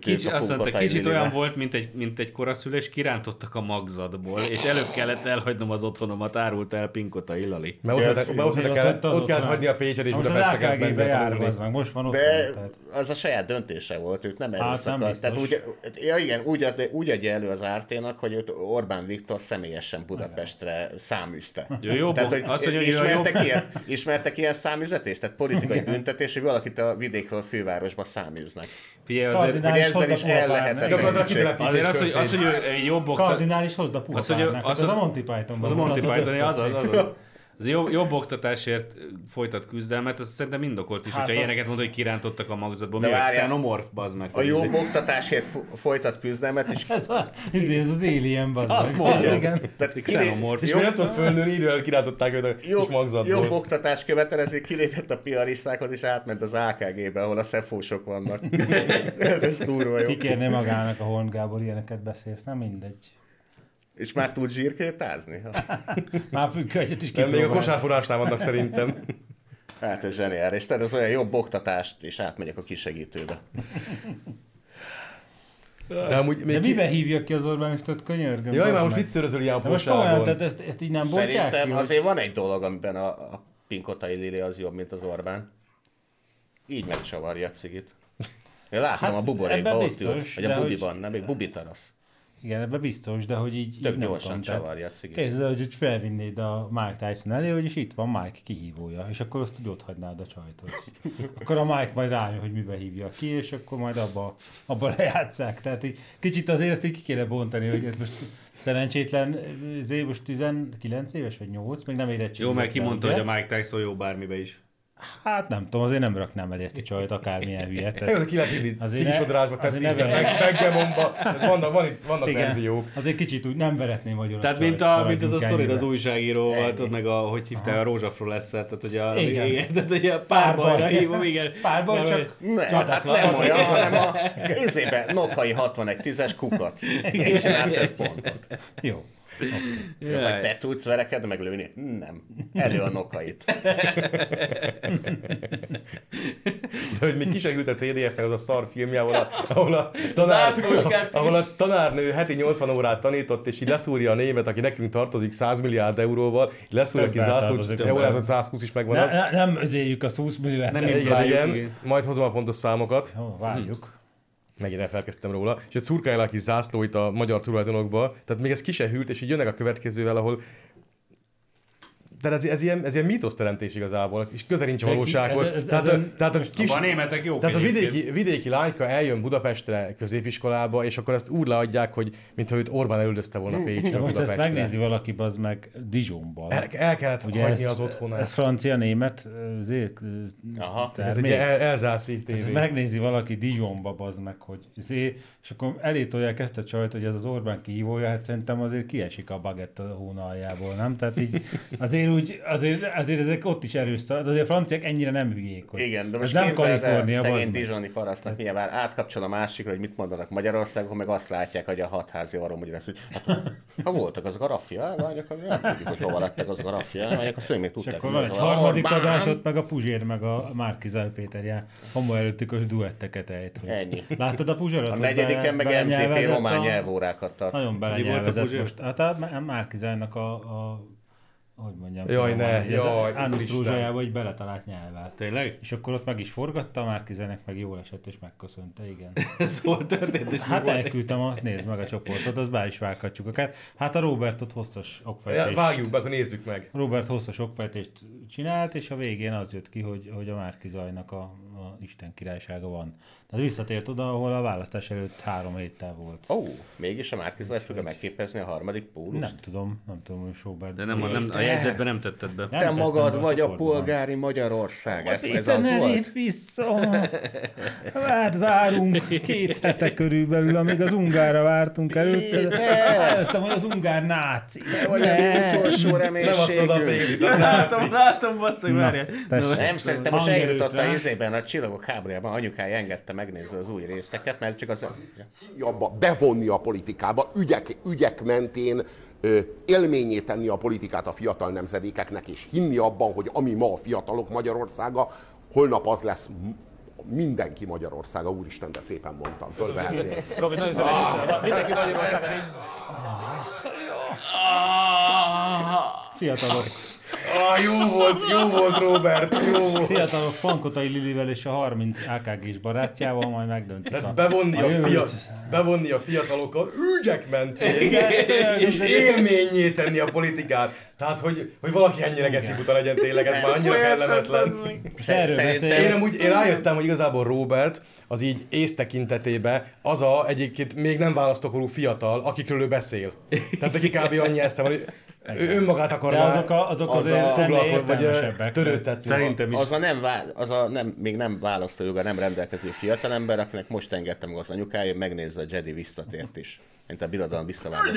Kicsi, azt mondta, kicsit olyan volt, mint egy, mint egy koraszülés, kirántottak a magzatból, és előbb kellett elhagynom az otthonomat, árult el Pinkota Illali. Mert ott, Ja, ott, ott, kellett, ott kellett hagyni a Pécset, és Budapestre kellett meg most van ott. De az a saját döntése volt, őt nem Hát, erőszak. nem Tehát úgy, ja igen, úgy, ad, úgy adja elő az árténak, hogy őt Orbán Viktor személyesen Budapestre száműzte. Jó, jó, Tehát, hogy azt mondja, ismertek, ilyen, ismertek ilyen száműzetést? Tehát politikai büntetés, hogy valakit a vidékről a fővárosba száműznek. Figyelj, azért, hogy ezzel is el lehet azért az, hogy, az, hogy ő egy jobb oktató... Kardinális hozd a Azt, hogy ő- pulpárnak. azt, Az a hogy- Monty Pythonban Az a Monty az Python, az az, az, az. Az jobb, jobb oktatásért folytat küzdelmet, az szerintem indokolt is, Hát hogyha azt- ilyeneket mond, hogy kirántottak a magzatból. De Mi a várjál. xenomorf, bazd meg. A jobb ez- oktatásért fo- folytat küzdelmet, és Ez, a, izé, ez az Alien, bazd Azt meg. mondja. Az Igen. tehát Egy xenomorf. És jobb- még nem tudott fölnőni, idő előtt kirántották őt a kis jobb, magzatból. jobb oktatás követel, ezért kilépett a piaristákhoz, és átment az AKG-be, ahol a szefósok vannak. Ez kurva jó. Kikérné magának a Horn Gábor ilyeneket beszélsz, nem mindegy. És már tud zsírkétázni? Már függ egyet is Nem, még a kipróbálni. kosárforrásnál vannak szerintem. Hát ez zseniális. Tehát ez olyan jobb oktatást, és átmegyek a kisegítőbe. De amúgy De még miben hívja ki az Orbán Viktor, könyörgöm? Jaj, már most szörözöl ilyen De apróságon? tehát ezt, ezt így nem bontják Szerintem ki, hogy- azért van egy dolog, amiben a, a Pinkotai Lili az jobb, mint az Orbán. Így megcsavarja a cigit. Én láttam Hát, a buborékban, ebben ott ül, vagy de a hogy- bubiban, nem, még bubitarasz. Igen, ebben biztos, de hogy így, Tök így gyorsan csavarja a cigit. Képzeld, el, hogy felvinnéd a Mike Tyson elé, hogy is itt van Mike kihívója, és akkor azt úgy ott hagynád a csajtot. Akkor a Mike majd rájön, hogy mibe hívja ki, és akkor majd abba, abba lejátszák. Tehát így, kicsit azért ezt így ki kéne bontani, hogy ez most szerencsétlen, ezért most 19 éves vagy 8, még nem érettségi. Jó, meg kimondta, hogy a Mike Tyson jó bármibe is. Hát nem tudom, azért nem raknám elé ezt a csajt, akármilyen hülye. Tehát, de ki lehet írni cigisodrásba, azért tetszésbe, ne meg. Tehát Vannak, van itt, vannak verziók. azért kicsit úgy nem veretném vagyon Tehát mint, a, mint az a sztorid az újságíróval, tudod meg a, hogy hívták a rózsafról lesz, tehát hogy a, Igen. igen. tehát hogy a párbajra hívom, igen. Párbaj Nem, csak Ne, Csadak hát nem olyan, hanem a izébe, Nokai 61-10-es kukac. Így több pontot. jó. Jó, Vagy te tudsz verekedni, meg lőni? Nem. Elő a Nokait. De hogy még kisegült a CDF-nek az a szar filmje, ahol a, ahol a, tanár, ahol a tanárnő heti 80 órát tanított, és így leszúrja a német, aki nekünk tartozik 100 milliárd euróval, így leszúrja ki Többel zászlót, tartozik, jó, többel. lehet, hogy 120 is megvan Ne, az. ne, nem özéljük a 20 millió Nem Igen, várjuk, igen, igen. majd hozom a pontos számokat. Jó, várjuk. Megint elfelkeztem róla, és ott szurkálják is zászló itt a magyar tulajdonokba, tehát még ez ki se hűlt, és így jönnek a következővel, ahol tehát ez, ez, ilyen, ez ilyen mítoszteremtés igazából, és közel nincs a valósághoz. ez- ez- tehát, ezen- a, tehát a kis, a németek jók tehát a vidéki, vidéki lányka eljön Budapestre középiskolába, és akkor ezt úgy leadják, hogy mintha őt Orbán elüldözte volna Pécsre most ezt megnézi valaki, az meg Dijonban. El, el kellett Ugye hagyni ez, az otthonát. Ez francia-német azért, Aha. ez egy el, elzászi Ez tévé. megnézi valaki Dijonba, bazd meg, hogy zé, és akkor elétolják ezt a csajt, hogy ez az Orbán kihívója, hát szerintem azért kiesik a bagett a hóna aljából, nem? Tehát így azért úgy, azért, azért ezek ott is erős de azért a franciák ennyire nem hülyék. Hogy Igen, de ez most nem képzeld el, Kalifornia, szegény. Dizsoni parasztnak nyilván átkapcsol a másikra, hogy mit mondanak Magyarországon, meg azt látják, hogy a hatházi arom, hogy lesz, hogy hát, ha voltak azok a raffia, vagy akkor nem tudjuk, hogy hova lettek azok a akkor szőn még És tudták. akkor hogy van egy az a harmadik Orbán. adás, ott meg a Puzsér, meg a Márkizaj Péter ilyen homoerőtikus duetteket ejt. Hogy... Ennyi. Láttad a Puzsérot? A negyediken meg belenyelvezett román nyelvórákat tart. Nagyon Mi volt a belenyelvezett Puzsér? most. Hát a Márkizajnak a, a hogy mondjam. Jaj, ne, jaj, Ánusz úristen. Rúzsajába így beletalált nyelvvel. Tényleg? És akkor ott meg is forgatta, a Márkizenek meg jól esett és megköszönte, igen. Ez hol történt? És Hát elküldtem, azt nézd meg a csoportot, az be is vághatjuk akár. Hát a Robertot hosszas Ja, okfejtést. vágjuk be, akkor nézzük meg. Robert hosszas okfejtést csinált, és a végén az jött ki, hogy, hogy a Márki Zajnak a, a Isten királysága van. Tehát visszatért oda, ahol a választás előtt három héttel volt. Ó, mégis a Márkizaj fogja megképezni a harmadik pólust? Nem tudom, nem tudom, hogy Robert. De nem, nem, a jegyzetben nem tetted be. Nem Te magad a vagy a polgári Magyarország. Ez, ez az ne volt? vissza! Hát várunk két hete körülbelül, amíg az ungára vártunk előtte. Rájöttem, hogy az ungár náci. Te vagy a utolsó a reménységünk. a. Látom, látom, basszeg, várjál. Nem, szerintem most eljutott a izében, a csillagok háborújában, anyukája engedte megnézni az új részeket, mert csak az... abba bevonni a politikába, ügyek, ügyek mentén ö, élményé tenni a politikát a fiatal nemzedékeknek, és hinni abban, hogy ami ma a fiatalok Magyarországa, holnap az lesz mindenki Magyarországa, úristen, de szépen mondtam, fölvehetné. Robi, nagyon szépen Mindenki Magyarországon így. Fiatalok, Ah, jó volt, jó volt, Robert, jó volt. fiatalok Pankotai Lilivel és a 30 AKG-s barátjával majd megdöntik a, bevonni a, jövőt. fia, bevonni a fiatalokat ügyek mentén, Igen, és élményé tenni a politikát. Tehát, hogy, hogy valaki ennyire gecibuta legyen tényleg, ez már annyira kellemetlen. Én, amúgy, én rájöttem, hogy igazából Robert az így ész tekintetében az a egyébként még nem választókorú fiatal, akikről ő beszél. Tehát neki kb. annyi eszte van, hogy ő önmagát De akarná azok, a, azok az azért a- ennél foglalkozni, vagy törődtetni. Szerintem is. Az a, nem, vá- az a nem, még nem választójoga nem rendelkező fiatalember, akinek most engedtem meg az anyukája, hogy megnézze a Jedi visszatért is. Mint a birodalom visszavágott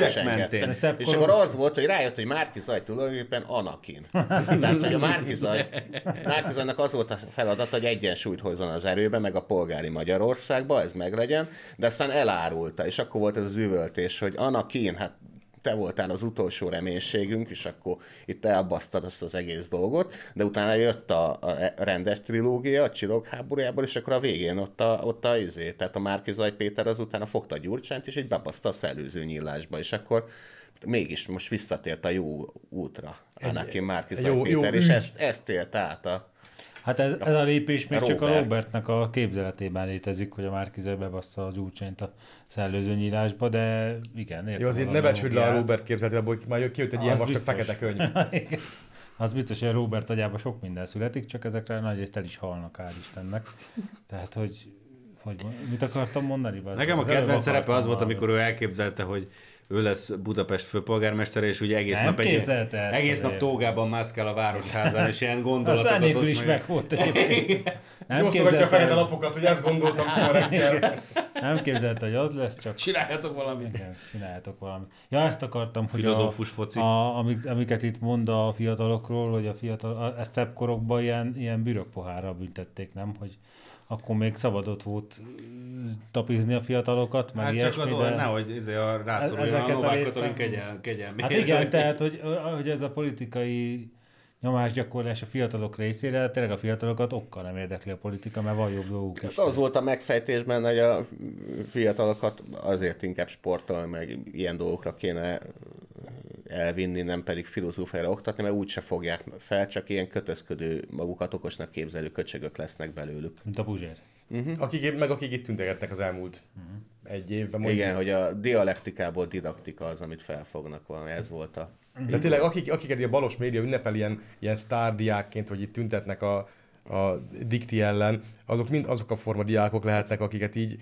és akkor az volt, hogy rájött, hogy Márki Zaj tulajdonképpen Anakin. Tehát, hogy a Márki Zaj, Márki Zajnak az volt a feladat, hogy egyensúlyt hozzon az erőbe, meg a polgári Magyarországba, ez meglegyen, de aztán elárulta, és akkor volt ez az üvöltés, hogy Anakin, hát te voltál az utolsó reménységünk, és akkor itt elbasztad azt az egész dolgot, de utána jött a, a rendes trilógia, a Csillog háborújából, és akkor a végén ott a, ott a izé, tehát a Márkizaj Péter az utána fogta a Gyurcsányt, és így bebaszta a szellőző nyílásba, és akkor mégis most visszatért a jó útra Anakin Márkizaj jó- jó Péter, és ügy. ezt, ezt élt át a Hát ez, ez a lépés még csak a Robert. Robertnek a képzeletében létezik, hogy a Márkizaj bebassza a Gyurcsányt a szellőző nyílásba, de igen, értem. Jó, azért az ne becsüld le a. Robert képzeletét, abból már kijött egy ilyen Az vastag biztos. fekete könyv. Az biztos, hogy a Robert agyában sok minden születik, csak ezekre nagyrészt el is halnak, hál' Istennek. Tehát, hogy, hogy mit akartam mondani? Nekem a Az kedvenc szerepe az volt, amikor ő elképzelte, hogy ő lesz Budapest főpolgármestere, és ugye egész Nem nap, egy, egész nap tógában mászkál a városházán, és ilyen Az gondolatokat oszt is meg volt egyébként. Nem Osztogatja a fekete lapokat, hogy ezt gondoltam ma reggel. nem képzelte, hogy az lesz, csak Csináljatok valamit. Igen, csináljátok valamit. Ja, ezt akartam, hogy Filozófus a, foci. A, amik, amiket itt mond a fiatalokról, hogy a fiatal, a, ezt szebb korokban ilyen, ilyen bürokpohárral büntették, nem? Hogy akkor még szabadott volt tapizni a fiatalokat, meg Hát csak ilyesmi, az de... olyan, nehogy izé a rászoruljon a a Novák Katalin nem- kegyel, kegyelmi. Hát igen, tehát, hogy, hogy ez a politikai nyomásgyakorlás a fiatalok részére, tényleg a fiatalokat okkal nem érdekli a politika, mert van jobb dolguk is. Az volt a megfejtésben, hogy a fiatalokat azért inkább sportolni, meg ilyen dolgokra kéne elvinni, nem pedig filozófiára oktatni, mert úgyse fogják fel, csak ilyen kötözködő, magukat okosnak képzelő köcsögök lesznek belőlük. Mint a Puzsér. Akik, meg akik itt tüntegetnek az elmúlt egy évben. mondjuk. Igen, hogy a dialektikából didaktika az, amit felfognak valami, ez volt a... De tényleg, akik, akiket a balos média ünnepel ilyen, ilyen sztárdiákként, hogy itt tüntetnek a, a dikti ellen, azok mind azok a forma diákok lehetnek, akiket így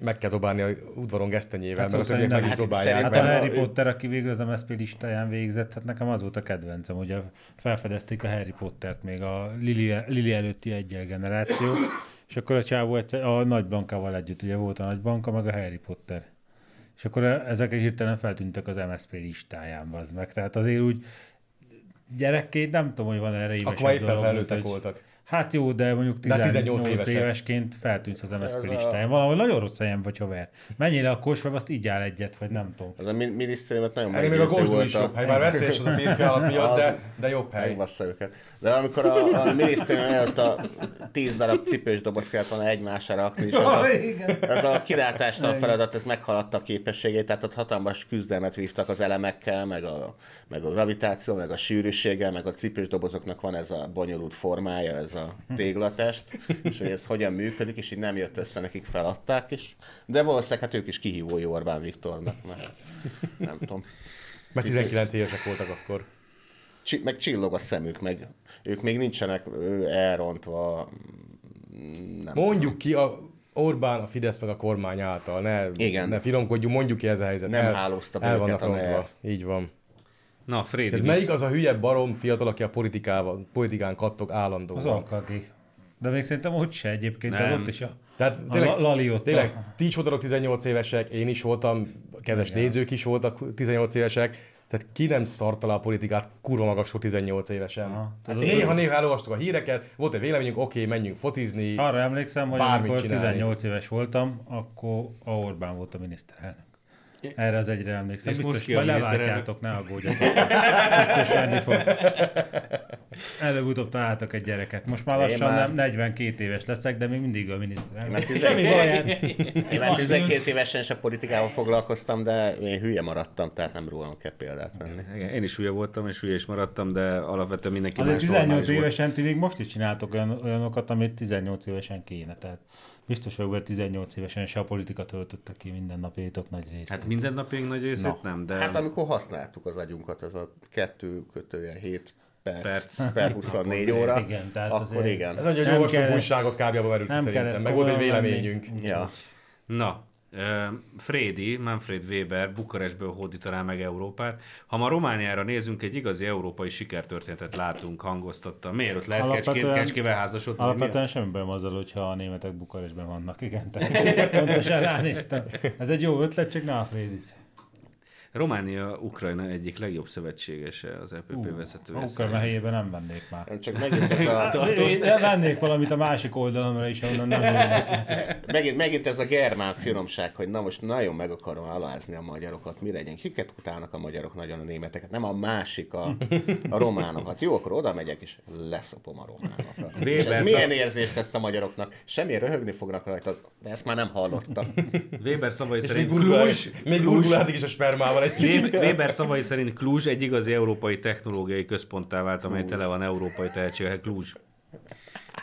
meg kell dobálni a udvaron gesztenyével, Hát hát mert a szó többiek meg is nem. dobálják Hát Hát a Harry Potter, aki végül az MSZP listáján végzett, hát nekem az volt a kedvencem, ugye felfedezték a Harry Pottert még a Lili, Lili előtti egyel generáció, és akkor a csávó egyszer, a Nagy Blankával együtt, ugye volt a Nagy Blanka, meg a Harry Potter. És akkor ezek hirtelen feltűntek az MSZP listáján, az meg. Tehát azért úgy gyerekként nem tudom, hogy van erre évesebb Akkor éppen dolog, felnőttek voltak. Hát jó, de mondjuk De 18, 18 évesek. évesként feltűnsz az MSZP Ez a- listáján. Valahol nagyon rossz helyen vagy haver. Menjél le a kosmába, azt így áll egyet, vagy nem tudom. Az a mi- minisztériumot nagyon Ennél még a meggyőző Gosdú volt is jobb hely, bár veszélyes az a férfi állat miatt, de, de jobb hely. Megbassza őket. De amikor a, a minisztérium előtt a tíz darab cipős doboz kellett volna egymásra rakni, és az a, ez a kilátástalan feladat, ez meghaladta a képességét, tehát ott hatalmas küzdelmet vívtak az elemekkel, meg a, meg a gravitáció, meg a sűrűséggel, meg a cipős dobozoknak van ez a bonyolult formája, ez a téglatest, és hogy ez hogyan működik, és így nem jött össze, nekik feladták, és, de valószínűleg hát ők is kihívói Orbán Viktornak, mert nem tudom. Mert 19 évesek voltak akkor. Csi- meg csillog a szemük, meg ők még nincsenek elrontva. mm, Nem. Mondjuk ki a Orbán, a Fidesz meg a kormány által, ne, Igen. ne finomkodjunk, mondjuk ki ez a helyzet. Nem hálózta be el vannak a rontva. Így van. Na, Frédi, Tehát melyik az a hülye barom fiatal, aki a politikával, politikán kattog állandóan? Az alkagi. De még szerintem ott se egyébként, Nem. ott is a, Tehát a tényleg, La- Lali ott tényleg ti is voltatok 18 évesek, én is voltam, kedves Igen. nézők is voltak 18 évesek, tehát ki nem szarta le a politikát kurva magasról 18 évesen. Aha. Hát néha-néha elolvastuk a híreket, volt egy véleményünk, oké, menjünk fotizni. Arra emlékszem, hogy amikor csinálni. 18 éves voltam, akkor a Orbán volt a miniszterelnök. Erre az egyre emlékszem. És most Biztos, a majd leváltjátok, ne aggódjatok. Biztos menni fog. Előbb-utóbb találtak egy gyereket. Most már lassan már- nem 42 éves leszek, de még mindig a miniszterelnök. Semmi hát. Én már 12 évesen is a politikával foglalkoztam, de én hülye maradtam, tehát nem rólam kell példát venni. Én is hülye voltam, és hülye is maradtam, de alapvetően mindenki Azért más 18 normális volt. évesen ti még most is csináltok olyan, olyanokat, amit 18 évesen kéne. Tehát biztos vagyok, hogy 18 évesen se a politika töltötte ki minden napjaitok nagy részét. Hát minden napig nagy részét Na. nem, de... Hát amikor használtuk az agyunkat, ez a kettő kötője 7 perc, Perc. per 24 óra, igen, tehát akkor azért- igen. Ez kell ezt- újságot kábjába verült szerintem, meg volt egy véleményünk. Ja. Na, Frédi, Manfred Weber Bukarestből hódítaná meg Európát. Ha ma Romániára nézünk, egy igazi európai sikertörténetet látunk, hangoztatta. Miért ott lehet kecskével házasodni? Mi a- Alapvetően semmi bajom azzal, hogyha a németek Bukarestben vannak, igen. Tehát pontosan ránéztem. Ez egy jó ötlet, csak ne a Frédit. Románia, Ukrajna egyik legjobb szövetségese az EPP vezetője. Ukrajna helyében nem vennék már. Nem csak megint ez a, Én vennék valamit a másik oldalomra is, ahonnan nem megint, megint ez a germán finomság, hogy na most nagyon meg akarom alázni a magyarokat, mi legyen. Kiket utálnak a magyarok nagyon a németeket? Nem a másik, a, a románokat. Jó, akkor oda megyek, és leszopom a románokat. És ez Weber milyen szab- érzés lesz a magyaroknak? Semmi röhögni fognak rajta, de ezt már nem hallottam. Weber szavai És még szerint még gurgulátik is a spermával egy kicsit. Weber szavai szerint Kluzs egy igazi európai technológiai központtá vált, amely tele van európai tehetségek. Kluzs.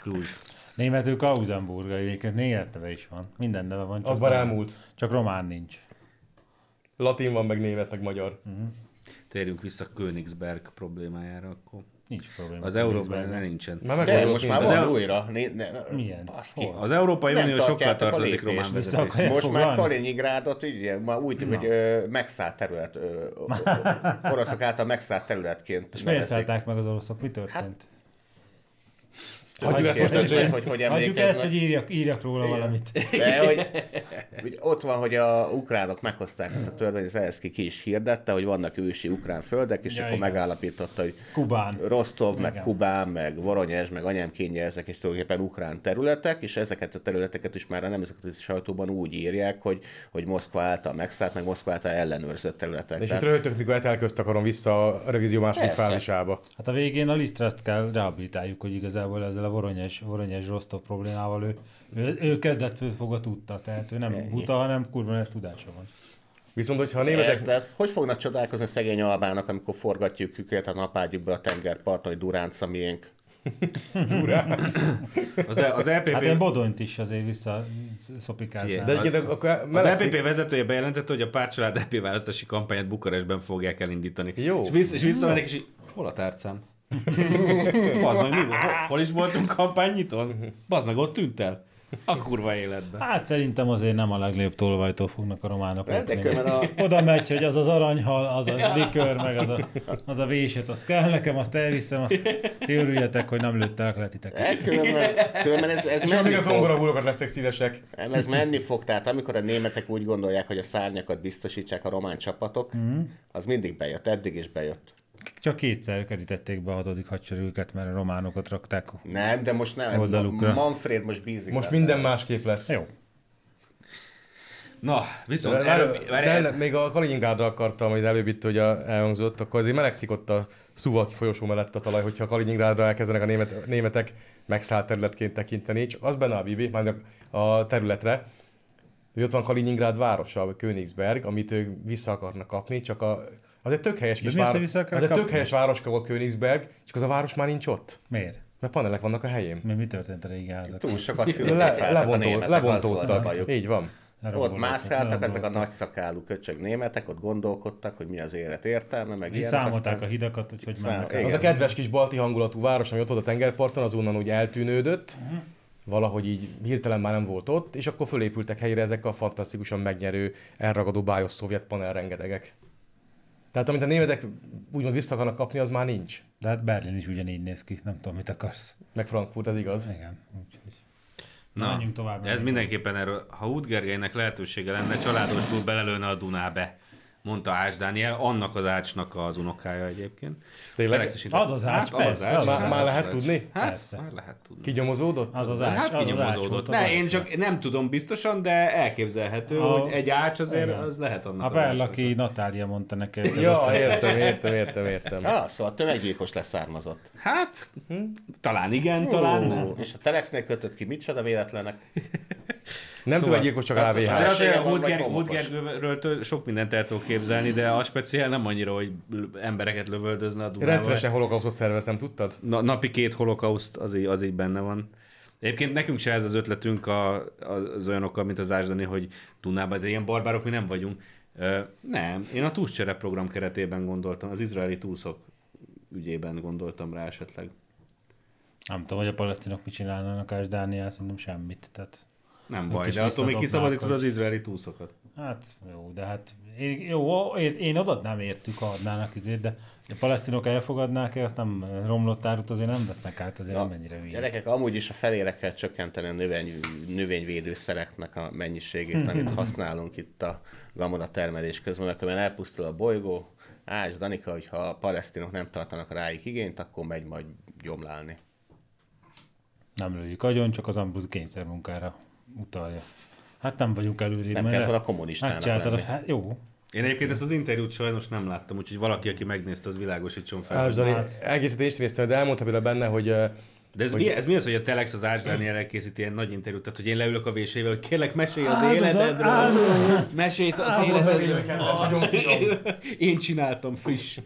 Kluzs. Németül Klausenburg egyébként német neve is van. Minden neve van. Az már elmúlt. Csak román nincs. Latin van, meg német, meg magyar. Térjünk vissza Königsberg problémájára akkor. Nincs probléma. Az Európában nincsen. Már De most már van el- újra. Né, ne, Milyen? Baszki. Hol? Az Európai Unió sokkal tartozik román Vissza vezetés. Most már foglalni? Kaliningrádot így, már úgy, hogy ö, megszállt terület, ö, oroszok által megszállt területként És miért szállták meg az oroszok? Mi történt? Hagyjuk ezt most meg, hogy hogy Hagyjuk ezt, hogy írjak, írjak róla valamit. De, hogy, hogy ott van, hogy a ukránok meghozták ezt a törvényt, Zelenszky ki is hirdette, hogy vannak ősi ukrán földek, és Ja, akkor igen. megállapította, hogy Kubán. Rostov, meg Igen. Kubán, meg Voronyezs, meg Anyámkénye, ezek is tulajdonképpen ukrán területek, és ezeket a területeket is már a nemzetközi sajtóban úgy írják, hogy, hogy Moszkva által megszállt, meg Moszkva által ellenőrzött területek. És itt röhögtök, mikor elközt akarom vissza a revízió második fázisába. Hát a végén a Lisztraszt kell rehabilitáljuk, hogy igazából ezzel a Voronyes, Voronyes Rostov problémával ő, ő, ő kezdettől fogva tudta, tehát ő nem buta, hanem kurva nagy tudása van. Viszont, hogyha a Ez németek... lesz. Hogy fognak csodálkozni a szegény albának, amikor forgatjuk őket a napágyukba a tengerparton, hogy Duránc a miénk? Az, E- az Hát én LPP, Bodonyt is azért vissza szopikáznám. De egyébként akkor az LPP vezetője bejelentette, hogy a pártcsalád EP választási kampányát Bukarestben fogják elindítani. Jó. És, vissza, és visszamennek, és így, hol a tárcám? Az meg mi volt? Hol, is voltunk kampánynyitón? Bazd meg, ott tűnt el? A kurva életben. Hát szerintem azért nem a legnagyobb tolvajtól fognak a románok lopni. a, Oda megy, hogy az az aranyhal, az a likör, meg az a, az a véset, az kell nekem, azt elviszem, azt ti örüljetek, hogy nem lőttelek le titeket. Különben, különben ez, ez És menni amíg a fog. zongorabúrokat lesznek szívesek. Nem, ez menni fog, tehát amikor a németek úgy gondolják, hogy a szárnyakat biztosítsák a román csapatok, Mhm. az mindig bejött, eddig is bejött. Csak kétszer kerítették be a hatodik hadseregüket, mert a románokat rakták. Nem, de most nem. Oldalukra. Manfred most bízik. Most minden másképp lesz. Jó. Na, viszont De, erről, de, de, még a Kaliningrádra akartam, hogy előbb itt ugye elhangzott, akkor azért melegszik ott a Szuvaki folyosó mellett a talaj, hogyha Kaliningrádra elkezdenek a német, németek megszállt területként tekinteni, csak az benne a Bibi, majd a, területre, hogy ott van Kaliningrád városa, vagy Königsberg, amit ők vissza akarnak kapni, csak a, az egy tök helyes kis az, hogy város. Az egy tök helyes városka volt Königsberg, csak az a város már nincs ott. Miért? Mert panelek vannak a helyén. Mi, mi történt a régi házak? Túl sokat Le, lebontó, az lebontódtak. Így van. Ott mászkáltak ezek a leromboltak. nagyszakálú köcsög németek, ott gondolkodtak, hogy mi az élet értelme, meg ilyenek. Számolták aztán- a hidakat, úgyhogy Szám- mennek igen. Az a kedves kis balti hangulatú város, ami ott volt a tengerparton, azonnal úgy eltűnődött, valahogy így hirtelen már nem volt ott, és akkor fölépültek helyre ezek a fantasztikusan megnyerő, elragadó bájos szovjet panel rengetegek. Tehát amit a németek úgymond vissza akarnak kapni, az már nincs. De hát Berlin is ugyanígy néz ki, nem tudom, mit akarsz. Meg Frankfurt, ez igaz. Igen, úgyhogy. Na, Menjünk tovább, ez mindenképpen erről, ha Út Gergelynek lehetősége lenne, családos túl belelőne a Dunábe, mondta Ács Dániel, annak az Ácsnak az unokája egyébként. Tényleg? Az az Ács, hát, az az persze, Ács. az Már- hát, már az lehet az tudni? Hát, Persze. már lehet tudni. Kigyomozódott? Az az Ács, Hát az az Ács volt az Ne, én csak nem tudom biztosan, de elképzelhető, A- hogy egy ács azért igen. az lehet annak A az. Berlaki Natália mondta ez Ja, aztán- értem, értem, értem, értem. Ah, szóval tömeggyilkos leszármazott. Hát, talán igen, talán nem. És a Telexnél kötött ki, micsoda véletlenek. Nem tudom, egy gyilkos csak AVH. azt- Azért az, hogy a Felesége van, Hult vagy Ger- Hult homokos? Gergőről től sok mindent el tudok képzelni, de a speciál nem annyira, hogy embereket lövöldözne a Dunával. Rendszeresen holokausztot szervez, nem tudtad? Na, napi két holokauszt, az így, az így benne van. Egyébként nekünk se ez az ötletünk a, az olyanokkal, mint az Ásdani, hogy Dunában, de ilyen barbárok mi nem vagyunk. Ö, nem, én a túlscsere program keretében gondoltam, az izraeli túlszok ügyében gondoltam rá esetleg. Nem tudom, hogy a palesztinok mit csinálnának Ás Dániel, szerintem semmit. Tehát Nem baj, de attól még kiszabadítod az izraeli túszokat. Hát jó, de hát én, jó, én, odatnám értük, ha adnának izét, de a palesztinok elfogadnák-e, azt nem romlott árut azért nem vesznek át, azért nem mennyire hülye. Gyerekek, amúgy is a felére kell csökkenteni a növény, növényvédőszereknek a mennyiségét, amit használunk itt a gamona termelés közben, mert különben elpusztul a bolygó. Ás, Danika, hogyha a palesztinok nem tartanak rájuk igényt, akkor megy majd gyomlálni. Nem lőjük agyon, csak az Ambrus kényszermunkára utalja. Hát nem vagyunk előrébb. Nem mert kell ezt volna kommunistának a- lenni. Hát jó. Én egyébként ezt az interjút sajnos nem láttam, úgyhogy valaki, aki megnézte, az világosítson fel. Ás Dani, Hát- egészet is néztem, de elmondta például benne, hogy De ez, mi, ez mi az, hogy a Telex az Ács Dániel készít ilyen nagy interjút? Tehát, hogy én leülök a vésével, hogy kérlek, mesélj az Áldozat- életedről. áldozat- Mesélj az Áldozat- életedről. Én csináltam friss.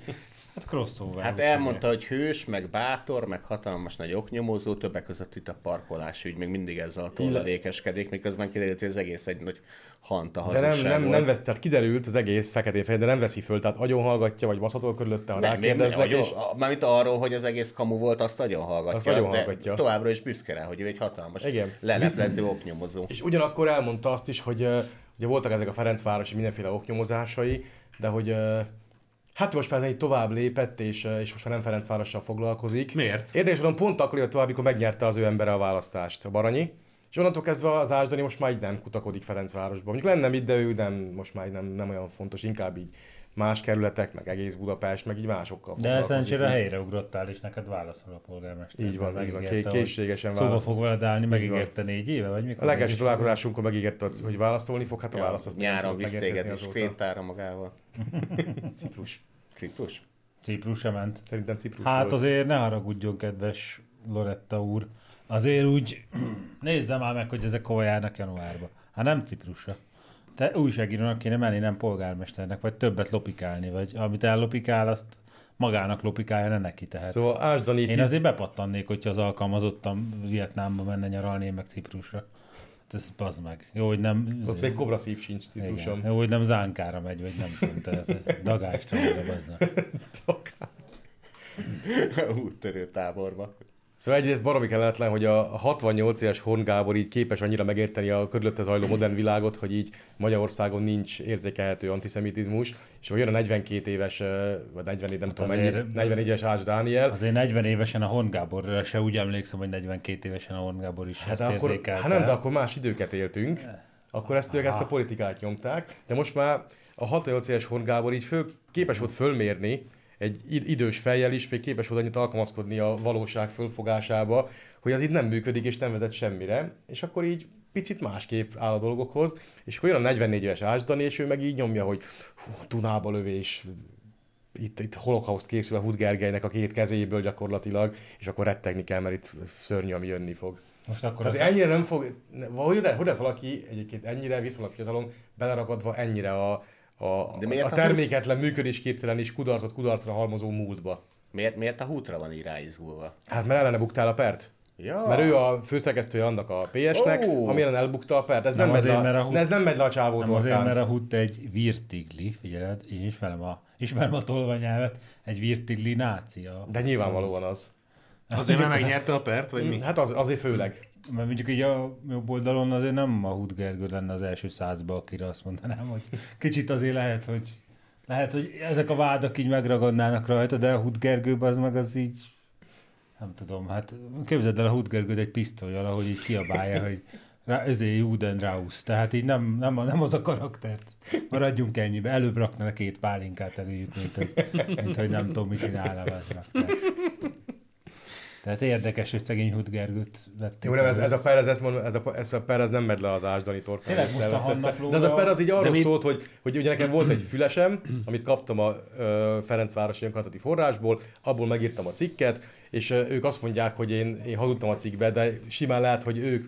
Hát crossover. Hát elmondta, hogy hős, meg bátor, meg hatalmas nagy oknyomozó, többek között itt a parkolás ügy, még mindig ezzel a tolladékeskedik, miközben kiderült, hogy az egész egy nagy hanta de nem, nem, volt. nem vesz, tehát kiderült az egész feketén fehér, de nem veszi föl, tehát agyon hallgatja, vagy baszhatol körülötte, ha rákérdeznek, agyon, és mármint arról, hogy az egész kamu volt, azt nagyon hallgatja. Azt nagyon de hallgatja. Továbbra is büszke rá, hogy ő egy hatalmas Igen. leleplező oknyomozó. És ugyanakkor elmondta azt is, hogy ugye voltak ezek a Ferencvárosi mindenféle oknyomozásai, de hogy hát most már egy tovább lépett, és, ö, és most már nem Ferencvárossal foglalkozik. Miért? Érdekes mondom, pont akkor jött tovább, amikor megnyerte az ő embere a választást, a Baranyi. És onnantól kezdve az Ásdani most már így nem kutakodik Ferencvárosban. Mondjuk lenne mit, de ő nem, most már nem, nem olyan fontos, inkább így más kerületek, meg egész Budapest, meg így másokkal De szerencsére helyre és neked válaszol a polgármester. Így van, így van, ké- készségesen hogy Szóba válaszol. fog veled állni, megígérte négy éve, vagy mikor? A legelső találkozásunkon megígérte, hogy válaszolni fog, hát a válasz az Nyáron visz téged is. Krétára magával. Ciprus. Ciprus? Ciprus sem ment. Szerintem Ciprus Hát volt. azért ne haragudjon, kedves Loretta úr. Azért úgy nézze már meg, hogy ezek hova járnak januárba. Hát nem Ciprusra. Te újságírónak kéne menni, nem polgármesternek, vagy többet lopikálni, vagy amit ellopikál, azt magának lopikálja, ne neki tehet. Szóval Ásdani Én azért bepattannék, hogyha az alkalmazottam Vietnámba menne nyaralni, meg Ciprusra. Hát ez bazd meg. Jó, hogy nem... Ott még kobra szív sincs Cipruson. Jó, hogy nem zánkára megy, vagy nem tudom, tehát ez dagásra megy bazd meg. Úttörő táborba. Szóval egyrészt baromi kellemetlen, hogy a 68 éves Horn Gábor így képes annyira megérteni a körülötte zajló modern világot, hogy így Magyarországon nincs érzékelhető antiszemitizmus, és hogy jön a 42 éves, vagy 40, nem tudom mennyi, azért- 44 éves Ács Dániel, Azért 40 évesen a Horn Gáborra se úgy emlékszem, hogy 42 évesen a Horn Gábor is Hát ezt akkor, érzékelte. hát nem, de akkor más időket éltünk. Akkor ezt ők ezt a politikát nyomták, de most már a 68 éves Horn Gábor így föl, képes volt fölmérni, egy id- idős fejjel is, még képes volt annyit alkalmazkodni a valóság fölfogásába, hogy az így nem működik és nem vezet semmire, és akkor így picit másképp áll a dolgokhoz, és akkor jön a 44 éves Ásdani, és ő meg így nyomja, hogy hú, Dunába lövés, itt, itt holokauszt készül a Hud Gergelynek a két kezéből gyakorlatilag, és akkor rettegni kell, mert itt szörnyű, ami jönni fog. Most akkor Tehát az... ennyire nem fog, hogy, de, hogy lesz valaki egyébként ennyire viszonylag fiatalon beleragadva ennyire a, a, De miért a a- terméketlen, működésképtelen és kudarcot kudarcra halmozó múltba. Miért, miért a hútra van így ráizgulva? Hát mert ellene buktál a pert. Ja. Mert ő a főszerkesztője annak a PS-nek, Ó. ami ellen elbukta a pert. Ez Nem nem, megy azért, le, mert a a, hut- ez nem megy le a csávó Nem azért, mert a Hutt egy virtigli, figyeled, én ismerem a, ismerem a tolvanyelvet, egy virtigli nácia. De nyilvánvalóan az. Azért, mert megnyerte a pert, vagy mi? Hát az, azért főleg. Mert mondjuk így a jobb oldalon azért nem a Hut Gergő lenne az első százba, akire azt mondanám, hogy kicsit azért lehet, hogy lehet, hogy ezek a vádak így megragadnának rajta, de a Hut Gergőben az meg az így nem tudom, hát képzeld el a Hut Gergőt egy pisztolyjal, ahogy így kiabálja, hogy ezért Juden Raus. Tehát így nem, nem, nem az a karaktert. Maradjunk ennyibe. Előbb rakna két pálinkát eléjük, mint hogy, mint hogy nem tudom, mit csinálna vesznek. Tehát, érdekes, hogy szegény Hut Gergőt vették. Jó, nem, ez, ez a per, ez, ez, a, ez a per, ez nem megy le az Ásdani torkán. Tényleg most a. Hannaplóra- De ez a per az így arról mi- szólt, hogy, hogy ugye nekem volt egy fülesem, amit kaptam a ö, Ferencvárosi önkormányzati forrásból, abból megírtam a cikket, és ö, ők azt mondják, hogy én, én hazudtam a cikkbe, de simán lehet, hogy ők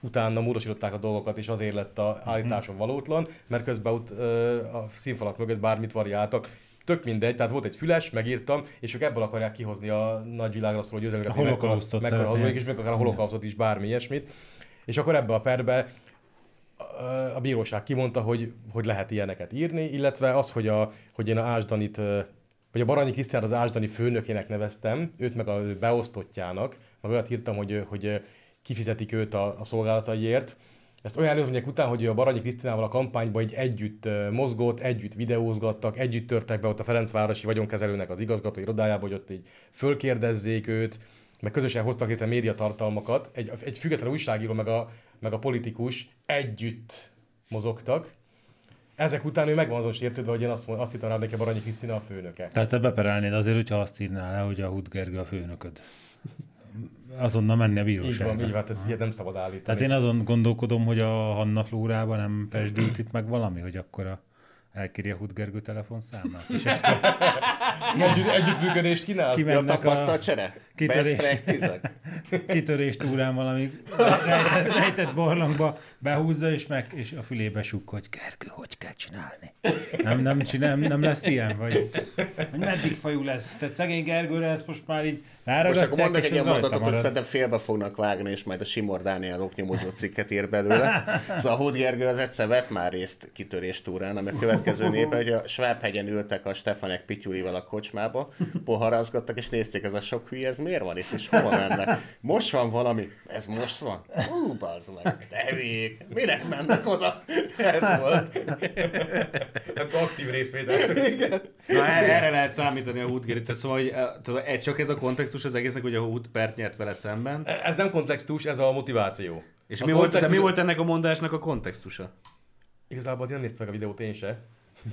utána módosították a dolgokat, és azért lett a állításom valótlan, mert közben ott, ö, a színfalak mögött bármit variáltak. Tök mindegy, tehát volt egy füles, megírtam, és ők ebből akarják kihozni a nagyvilágra szóló győzelmeket, A holokausztot hazudok, és meg akár a holokausztot is, bármi ilyesmit. És akkor ebbe a perbe a bíróság kimondta, hogy, hogy lehet ilyeneket írni, illetve az, hogy, a, hogy én a Ásdanit, vagy a Baranyi Krisztiát az Ásdani főnökének neveztem, őt meg a beosztottjának, meg olyat írtam, hogy, hogy kifizetik őt a, a szolgálataiért, ezt olyan előzmények után, hogy a Baranyi Krisztinával a kampányban így együtt mozgott, együtt videózgattak, együtt törtek be ott a Ferencvárosi vagyonkezelőnek az igazgató irodájába, hogy ott így fölkérdezzék őt, meg közösen hoztak létre médiatartalmakat, egy, egy független újságíró meg a, meg a politikus együtt mozogtak. Ezek után ő meg van azon sértődve, hogy én azt, azt hittem rá, neki a Baranyi Krisztina a főnöke. Tehát te beperelnéd azért, hogyha azt írnál le, hogy a Hut Gergő a főnököd. Azonnal menni a Így bíróságra. van, így van, hát ezt ilyet nem szabad állítani. Tehát én azon gondolkodom, hogy a Hanna Flórában nem pesdült itt meg valami, hogy akkor a elkéri a Hut Gergő telefonszámát. És Együtt, együttműködést kínál? Ja, kimennek a tapasztalt csere? Kitörés. Kitörés túrán valami rejtett, rejtett barlangba behúzza, és, meg, és a fülébe sukk, hogy Gergő, hogy kell csinálni? Nem, nem, csinál, nem, lesz ilyen? Vagy, vagy meddig fajú lesz? Tehát szegény Gergőre ezt most már így Most akkor ráragasztják, mondok egy ilyen mondatot, hogy szerintem félbe fognak vágni, és majd a Simor Dániel oknyomozó cikket ír belőle. Szóval a Hód Gergő az egyszer vett már részt kitörés túrán, ami a következő népe, hogy a Svábhegyen ültek a Stefanek Pityulival a kocsmába, poharazgattak, és nézték, ez a sok hülye, ez miért van itt, és hova mennek? Most van valami, ez most van? Ú, bazd meg, de hülyék, minek mennek oda? Ez volt. Hát aktív részvétel. Na, e- erre lehet számítani a Hútgérit. Tehát szóval, hogy, e, tudod, e- csak ez a kontextus az egésznek, hogy a Hút pert nyert vele szemben. Ez nem kontextus, ez a motiváció. És a mi volt, de mi kontextus- volt ennek a mondásnak a kontextusa? Igazából én nem néztem meg a videót én se.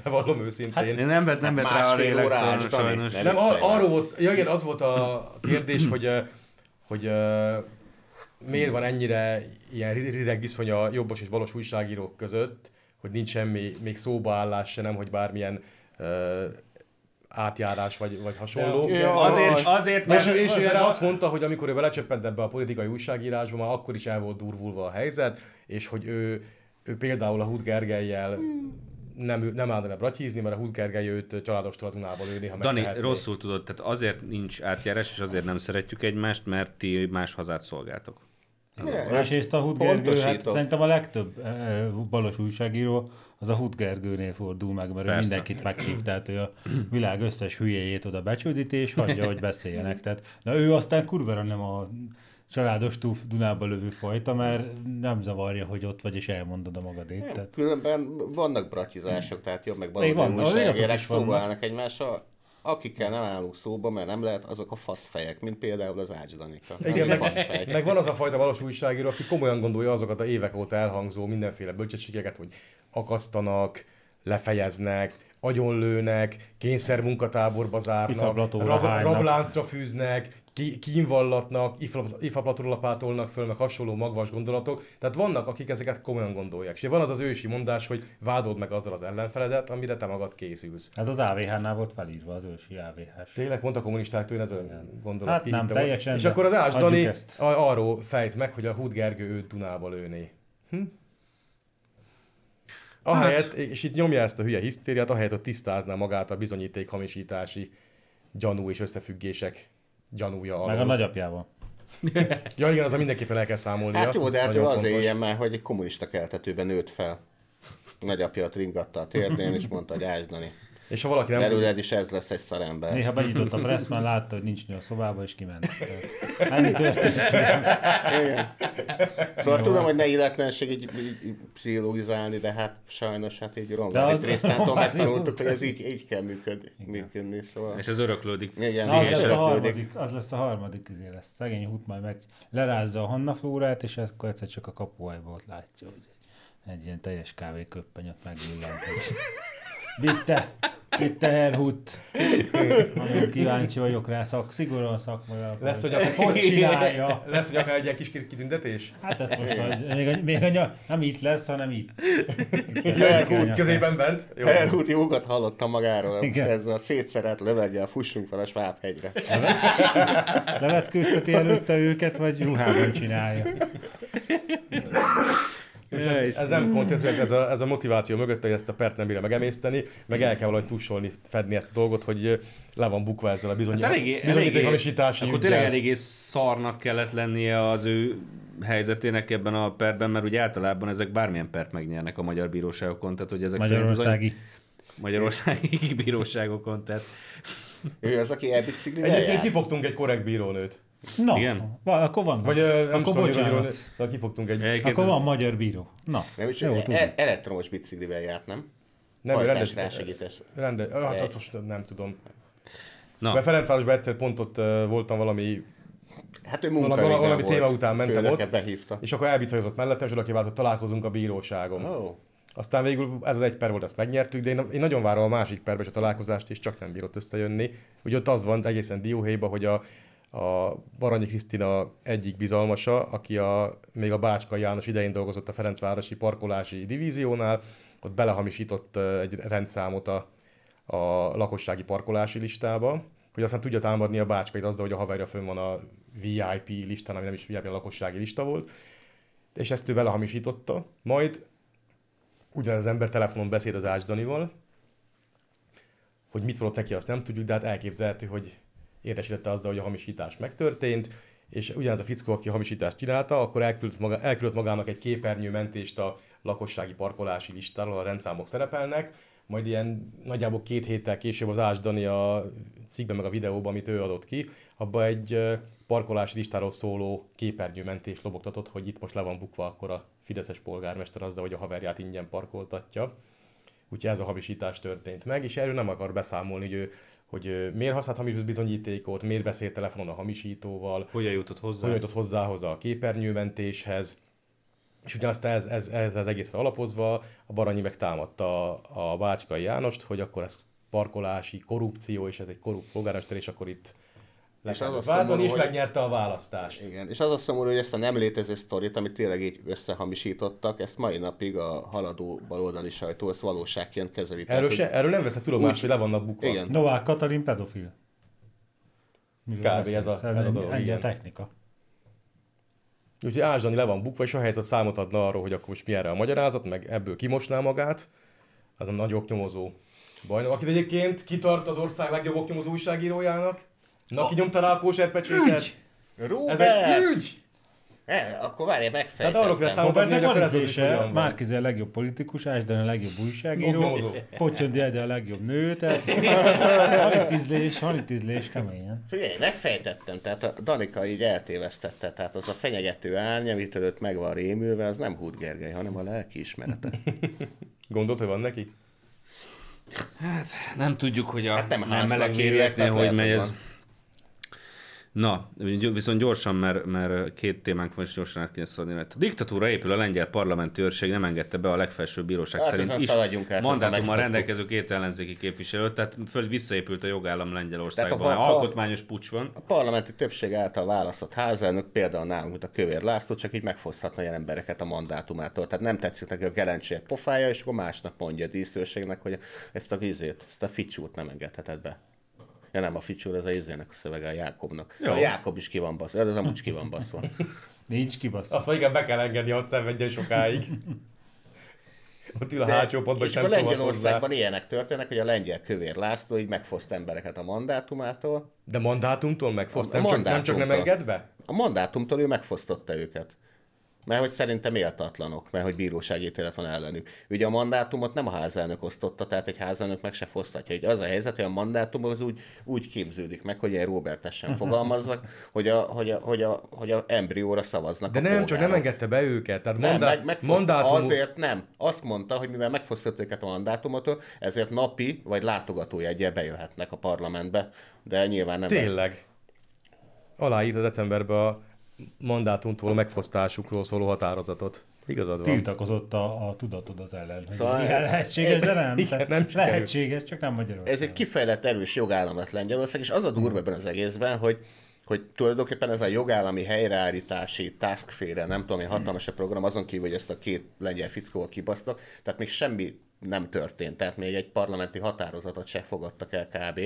Bevallom őszintén. Hát én nem vett, nem vett rá a lélek, órás, sajnos. Nem. Nem, ar- arról volt, ja igen, az volt a kérdés, hogy, hogy miért van ennyire ilyen ri- rideg viszony a jobbos és balos újságírók között, hogy nincs semmi, még szóba állás se nem, hogy bármilyen átjárás vagy, vagy hasonló. Ja, Azért, azért, És, mert... és ő erre azt mondta, hogy amikor ő belecsöppent ebbe a politikai újságírásba, már akkor is el volt durvulva a helyzet, és hogy ő, ő például a Hud Gergelyel nem, nem állna be bratyízni, mert a Hud Gergely őt családos tulajdonában ő néha Dani, megtehetné. rosszul tudod, tehát azért nincs átjárás, és azért nem szeretjük egymást, mert ti más hazát szolgáltok. Másrészt a Hut Gergő, hát szerintem a legtöbb balos újságíró az a Hut Gergőnél fordul meg, mert ő Persze. mindenkit meghív, tehát ő a világ összes hülyejét oda becsődíti, és hagyja, hogy beszéljenek. Tehát, de ő aztán kurvára nem a családos túl Dunába lövő fajta, mert nem zavarja, hogy ott vagy, és elmondod a magadét. Tehát, Különben vannak bratizások, tehát jobb meg baloldali vannak. állnak egymással. Akikkel nem állunk szóba, mert nem lehet, azok a faszfejek, mint például az Ács Danika. Nem Igen, meg, faszfej. meg van az a fajta valós újságíró, aki komolyan gondolja azokat a évek óta elhangzó mindenféle bölcsességeket, hogy akasztanak, lefejeznek, agyonlőnek, kényszer munkatáborba zárnak, rab, rabláncra fűznek, ki, kínvallatnak, ifla- ifablatóra lapátolnak föl, meg hasonló magvas gondolatok. Tehát vannak, akik ezeket komolyan gondolják. És van az az ősi mondás, hogy vádold meg azzal az ellenfeledet, amire te magad készülsz. hát az AVH-nál volt felírva az ősi AVH-s. Tényleg pont a kommunisták én ez a gondolat Hát nem teljesen, És akkor az Ás Dani arról fejt meg, hogy a Hud Gergő őt Dunába lőné. Hm? Ahelyett, és itt nyomja ezt a hülye hisztériát, ahelyett, hogy tisztázná magát a bizonyíték hamisítási gyanú és összefüggések gyanúja alól. Meg a nagyapjával. Ja igen, azzal mindenképpen el kell számolnia. Hát jó, de hát ő azért ilyen már, hogy egy kommunista keltetőben nőtt fel. Nagyapja ott ringatta a térdén, és mondta, hogy Ács Dani. És ha valaki nem Belőled is ez lesz egy szarember. Néha benyitott a Pressman, látta, hogy nincs nő a szobába, és kiment. Tehát Ennyi történt. Igen. Szóval tudom, hogy ne illetlenség így, így, így pszichologizálni, de hát sajnos hát így az- Trisztántól megtanultuk, hogy ez így, így kell működni. működni szóval. És ez öröklődik. Igen, Na, az lesz, a harmadik, az lesz a harmadik izé lesz. Szegény hút majd meg lerázza a Hanna Flórát, és akkor egyszer csak a kapuajba ott látja, hogy egy ilyen teljes kávéköppeny ott megvillant. Hogy Vitte, vitte Herhut. Nagyon kíváncsi vagyok rá, szak, szigorúan szakmai. Lesz, hogy akár- hogy csinálja. lesz, hogy akár egy ilyen kis kitüntetés? Hát ez most hogy még, a, még a, nem itt lesz, hanem itt. Herhut Közében bent? Jó. Herhut jókat hallottam magáról, Igen. ez a szétszerelt löveggel fussunk fel a Svábhegyre. Levetkőzteti előtte őket, vagy ruhában csinálja. Ez nem kontextus, ez, ez, a, ez a motiváció mögött, hogy ezt a pert nem bírja megemészteni, meg el kell valahogy tusolni, fedni ezt a dolgot, hogy le van bukva ezzel a bizony, Hát eléggé, bizonyíték eléggé, hamisítási akkor tényleg eléggé szarnak kellett lennie az ő helyzetének ebben a perben, mert ugye általában ezek bármilyen pert megnyernek a magyar bíróságokon, tehát hogy ezek Magyarországi. bizony- magyarországi bíróságokon, tehát Ő az, aki elbiciklivel Egyébként kifogtunk egy korrekt bírónőt. Na, Igen? Va, akkor van. Vagy nem akkor tudom, miről, bocsánat. szóval kifogtunk egy... Egyébként Akkor ez- van magyar bíró. Na, Nem is, jó, e- tudjuk. elektromos biciklivel járt, nem? Nem, rendes, rásegítés. Rende, hát azt most nem tudom. Na. Mert Ferencvárosban egyszer pont ott voltam valami, Hát ő valami, munkaügyben valami volt. téma után mentem ott, behívta. és akkor elbicajozott mellettem, és oda kívánt, hogy találkozunk a bíróságon. Ó, Aztán végül ez az egy per volt, ezt megnyertük, de én, én nagyon várom a másik perbe is a találkozást, és csak nem bírott összejönni. Ugye ott az van egészen dióhéjban, hogy a, a Baranyi Krisztina egyik bizalmasa, aki a, még a Bácskai János idején dolgozott a Ferencvárosi parkolási divíziónál, ott belehamisított egy rendszámot a, a lakossági parkolási listába, hogy aztán tudja támadni a Bácskait azzal, hogy a haverja fönn van a VIP listán, ami nem is VIP, a lakossági lista volt, és ezt ő belehamisította. Majd ugyanaz az ember telefonon beszél az Ács Danival, hogy mit volt neki, azt nem tudjuk, de hát elképzelhető, hogy értesítette azzal, hogy a hamisítás megtörtént, és ugyanez a fickó, aki a hamisítást csinálta, akkor elküldött, maga, elküldött magának egy képernyőmentést a lakossági parkolási listáról, a rendszámok szerepelnek, majd ilyen nagyjából két héttel később az Ács Dani a cikkben meg a videóban, amit ő adott ki, abba egy parkolási listáról szóló képernyőmentést lobogtatott, hogy itt most le van bukva akkor a fideszes polgármester azzal, hogy a haverját ingyen parkoltatja. Úgyhogy ez a hamisítás történt meg, és erről nem akar beszámolni, hogy, ő, hogy miért használt hamis bizonyítékot, miért beszélt telefonon a hamisítóval, Hogyan jutott hozzá? hogyan jutott hozzához a képernyőmentéshez, és ugyanazt ez, ez, ez az egészre alapozva a Baranyi meg támadta a, a Bácskai Jánost, hogy akkor ez parkolási korrupció, és ez egy korrupt polgármester, és akkor itt És az a szomorú, és hogy- megnyerte a választást. igen. És az a szomorú, hogy ezt a nem létező sztorit, amit tényleg így összehamisítottak, ezt mai napig a haladó baloldali sajtó ezt valóságként kezeli. Erről, se, erről nem veszett tudomást, Úgy- hogy le vannak bukva. Igen. Novák Katalin pedofil. Miről Kb. ez a- ez a dolog, Ennyi a technika. Úgyhogy Ázsdani le van bukva, és ahelyett a számot adna arról, hogy akkor most mi erre a magyarázat, meg ebből kimosná magát, az a nagy oknyomozó bajnok, akit egyébként kitart az ország legjobb oknyomozó újságírójának. Na, ki nyomta rá a kóserpecsétet? Ez Robert! egy ügy! E, akkor várj, Tehát megfejtettem. arról kell Robertnek hogy akkor ez az. Márkizi a legjobb politikus, Ásdán a legjobb újságíró. Pottyondi Ede a legjobb nő, tehát van itt ízlés, van itt ízlés keményen. Figyelj, megfejtettem, tehát a Danika így eltévesztette, tehát az a fenyegető árny, amit előtt meg van rémülve, az nem Hút Gergely, hanem a lelki ismerete. Gondolt, hogy van neki? Nem tudjuk, hogy a Hát nem nem tehát hogy megy ez. van. Na, viszont gyorsan, mert, mert két témánk van, és gyorsan át kéne szólni. rajta. A diktatúra épül, a lengyel parlamenti őrség nem engedte be a legfelsőbb bíróság Hát szerint is át, mandátummal rendelkező két ellenzéki képviselőt, tehát föl visszaépült a jogállam Lengyelországban. Tehát a- a- alkotmányos pucs van. A parlamenti többség által választott házelnök például nálunk, a Kövér László, csak így megfoszthatna ilyen embereket a mandátumától. Tehát nem tetszik neki a gelencsér pofája, és akkor másnap mondja a díszőrségnek, hogy ezt a vizét, ezt a ficsút nem engedheted be. Ja nem, a ficsúr, ez a izének a szövege a Jákobnak. Jó. A Jákob is ki van baszva, ez amúgy ki van baszva. Nincs kibasz. Azt mondja, igen, be kell engedni, hogy szenvedjen sokáig. Ott ül a hátsó pontban, és nem hozzá. Lengyelországban ilyenek történnek, hogy a lengyel kövér László így megfoszt embereket a mandátumától. De mandátumtól megfoszt, A- a nem, csak, nem csak nem enged be? A mandátumtól ő megfosztotta őket. Mert hogy szerintem méltatlanok, mert hogy bírósági ítélet van ellenük. Ugye a mandátumot nem a házelnök osztotta, tehát egy házelnök meg se fosztatja. Ugye az a helyzet, hogy a mandátum az úgy, úgy képződik meg, hogy ilyen Robertesen fogalmazzak, hogy a, hogy a, hogy a, hogy a embrióra szavaznak De nem, csak nem engedte be őket. Tehát Nem, mandá- meg, mandátum... azért nem. Azt mondta, hogy mivel megfosztott őket a mandátumotól, ezért napi vagy látogatójeggyel bejöhetnek a parlamentbe, de nyilván nem. Tényleg. Aláírta decemberben a mandátumtól megfosztásukról szóló határozatot. Igazad van. Tiltakozott a, a tudatod az ellen. Szóval- igen, lehetséges, de nem. Igen, nem lehetséges, csak nem Magyarország. Ez egy kifejlett erős jogállam lett Lengyelország, és az a durva ebben az egészben, hogy hogy tulajdonképpen ez a jogállami helyreállítási taskféle, nem tudom, egy hatalmas a program, azon kívül, hogy ezt a két lengyel fickóval kibasztak, tehát még semmi nem történt, tehát még egy parlamenti határozatot se fogadtak el kb.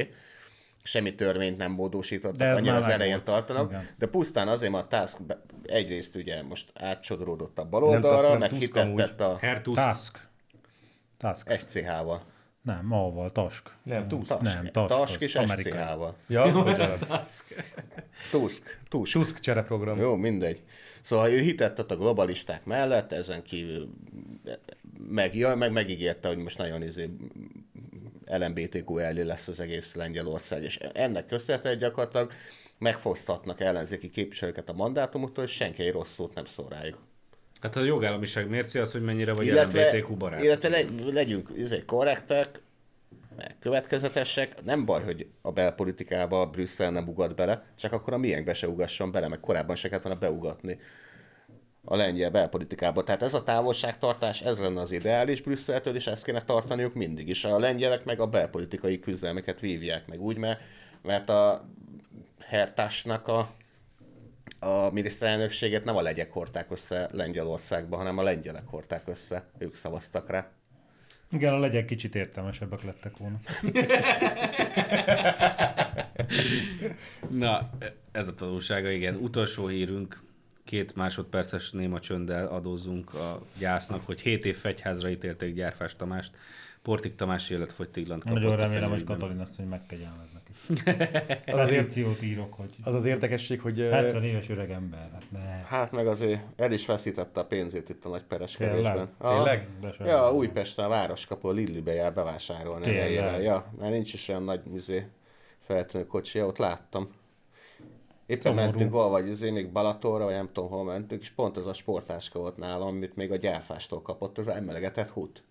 Semmi törvényt nem módosítottak, De annyira az elején megvolt. tartanak, Igen. de pusztán azért, mert a task egyrészt ugye most átsodorodott a baloldalra, Tusk, meg Tusk hitetett a Hertus. Task. Task. SCH-val. Nem, A-val, Task. Nem, Tusk. Task, Nem, Task, Task és. SCH-val. Ja, bocsánat. Tusk, Tusk. Tusk csereprogram. Jó, mindegy. Szóval ő hitettet a globalisták mellett, ezen kívül meg, ja, meg megígérte, hogy most nagyon izé, LMBTQ elé lesz az egész Lengyelország, és ennek köszönhetően gyakorlatilag megfoszthatnak ellenzéki képviselőket a mandátumoktól, és senki egy rossz szót nem szól rájuk. Hát az jogállamiság mérce az, hogy mennyire vagy Illetve, LMBTQ barát. illetve le, legyünk izé, korrektek, meg következetesek. Nem baj, hogy a belpolitikába Brüsszel nem ugat bele, csak akkor a miénkbe se ugasson bele, meg korábban se kellett volna beugatni a lengyel belpolitikába. Tehát ez a távolságtartás, ez lenne az ideális Brüsszeltől, és ezt kéne tartaniuk mindig is. A lengyelek meg a belpolitikai küzdelmeket vívják meg úgy, mert, mert a Hertásnak a, a miniszterelnökséget nem a legyek hordták össze Lengyelországba, hanem a lengyelek hordták össze. Ők szavaztak rá. Igen, a legyek kicsit értelmesebbek lettek volna. Na, ez a tanulsága, igen. Utolsó hírünk, két másodperces néma csönddel adózzunk a gyásznak, hogy 7 év fegyházra ítélték Gyárfás Tamást. Portik Tamás életfogytiglant kapott. Nagyon a remélem, hogy. Katalin azt, hogy megkegyelmed neki. Az Petíciót írok, hogy az az érdekesség, hogy ö, 70 éves öreg ember. Hát ne. Hát meg azért el is veszítette a pénzét itt a nagy pereskedésben. Tényleg? Sem. Ja, Újpesten a városkapu a Lillibe jár bevásárolni Tényleg? Ja, mert nincs is olyan nagy műzé feltűnő kocsia, ott láttam. Éppen Szomorú. mentünk valahogy izé, még Balatonra, vagy nem tudom hol mentünk, és pont az a sportáska volt nálam, amit még a gyárfástól kapott, az emelegetett hut.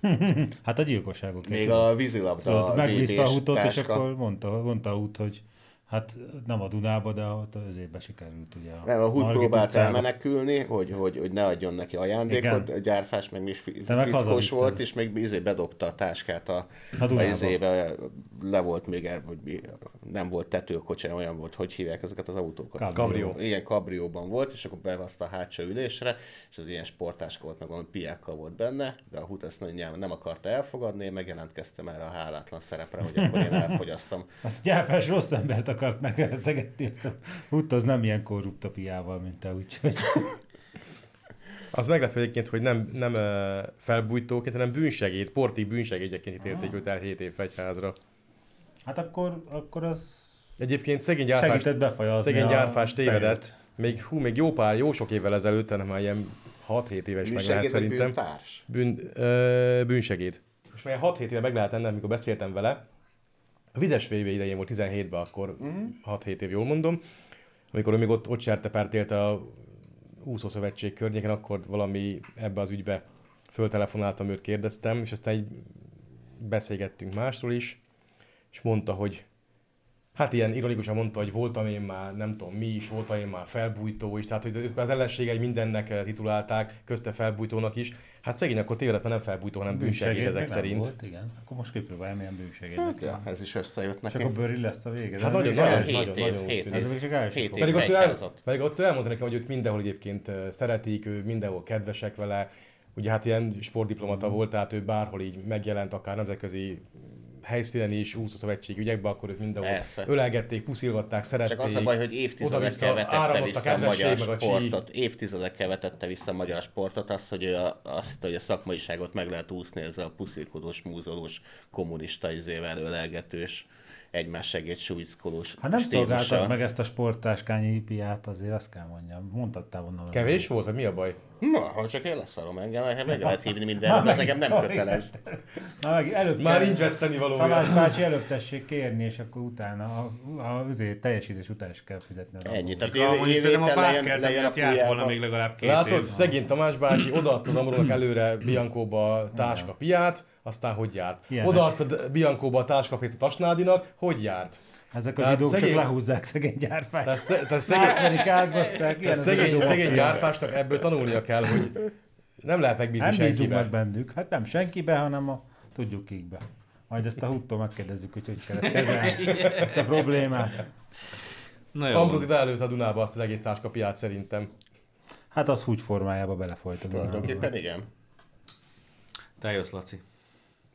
Hát a gyilkosságok. Még a vízilabda Tudod, megbízta a hutot, és táska. akkor mondta, mondta a hut, hogy hát nem a Dunába, de ott az évbe sikerült ugye. Nem, a hut próbált utcába. elmenekülni, hogy, hogy, hogy ne adjon neki ajándékot, Igen. a gyárfás meg is fickós volt, és még izé bedobta a táskát a, A a Dunába. izébe, le volt még, el, hogy nem volt tetőkocsi, olyan volt, hogy hívják ezeket az autókat. Cabrio. Igen, kabrióban volt, és akkor bevaszta a hátsó ülésre, és az ilyen sportáska volt, meg valami piákkal volt benne, de a hut ezt nem, nem akarta elfogadni, én megjelentkeztem erre a hálátlan szerepre, hogy akkor én elfogyasztom. Azt gyárfás rossz embert akart megveszegetni, azt a hut az nem ilyen korrupt a piával, mint te, úgyhogy az meglepő egyébként, hogy nem, nem felbújtóként, hanem bűnsegéd, porti bűnsegédjeként ítélték őt el 7 év fegyházra. hát akkor, akkor az Egyébként szegény gyárfás, szegény gyárfás tévedett. Még, hú, még jó pár, jó sok évvel ezelőtt, hanem már ilyen 6-7 éves meg lehet szerintem. bűntárs? Bűn, ö, bűnsegéd. Most már 6-7 éve meg lehet ennem, amikor beszéltem vele. A vizes VB idején volt 17-ben, akkor uh-huh. 6-7 év, jól mondom. Amikor ő még ott, ott sertepártélte a úszószövetség környéken, akkor valami ebbe az ügybe föltelefonáltam, őt kérdeztem, és aztán így beszélgettünk másról is, és mondta, hogy Hát ilyen ironikusan mondta, hogy voltam én már, nem tudom mi is, voltam én már felbújtó is, tehát hogy az ellenségei mindennek eh, titulálták, közte felbújtónak is. Hát szegény akkor tévedett, nem felbújtó, hanem bűnsegéd ezek szerint. Volt, igen. Akkor most kipróbálj, milyen bűnsegédnek. Ja, ez is összejött És neki. akkor Bőri lesz a vége. Hát nagyon, nagyon, nagyon, év, nagyon csak. Pedig ott, el, pedig ott elmondta nekem, hogy őt mindenhol egyébként eh, szeretik, ő mindenhol kedvesek vele. Ugye hát ilyen sportdiplomata Mhm. volt, tehát ő bárhol így megjelent, akár nemzetközi helyszínen is, úszószövetség ügyekben, akkor őt mindenhol Persze. ölelgették, puszilgatták, szerették. Csak az a baj, hogy évtizedekkel vetette vissza a magyar meg a csí. sportot. Évtizedekkel vetette vissza a magyar sportot, az, hogy ő a- azt hitte, hogy a szakmaiságot meg lehet úszni ezzel a puszilkodós, múzolós, kommunista izével ölelgetős, egymás segéd súlycolós Ha nem szolgáltak meg ezt a sporttáskányi piát, azért azt kell mondjam. Mondhattál volna. Kevés volt, mi a baj? Na, ha csak én leszarom engem, nekem meg lehet hívni mindenre, de ez engem nem kötelez. Na meg előbb Már kell- nincs veszteni valója. Tamás bácsi előbb tessék kérni, és akkor utána, a, a, azért teljesítés után is kell fizetni az Ennyi. Tehát a évétel lejön, pártkert lejön a miatt járt volna még legalább két Látod, év. szegény Tamás bácsi odaadta az Amorónak előre Biankóba táska piát, aztán hogy járt? Ilyenek. Odaadta Biankóba a táskapénzt a Tasnádinak, hogy járt? Ezek a zsidók szegény- csak lehúzzák szegény gyárfát. Tehát, sze- tehát szegény, Átverik, átbasszák. tehát szegény, szegény gyárfásnak ebből tanulnia kell, hogy nem lehet megbízni Nem bízunk meg bennük. Hát nem senkibe, hanem a tudjuk kikbe. Majd ezt a huttól megkérdezzük, hogy hogy kell ezt kezelni, ezt a problémát. Na jó. Előtt a Dunába azt az egész táskapiát szerintem. Hát az húgy formájába belefolyt a Dunába. Tulajdonképpen igen. Te jössz, Laci.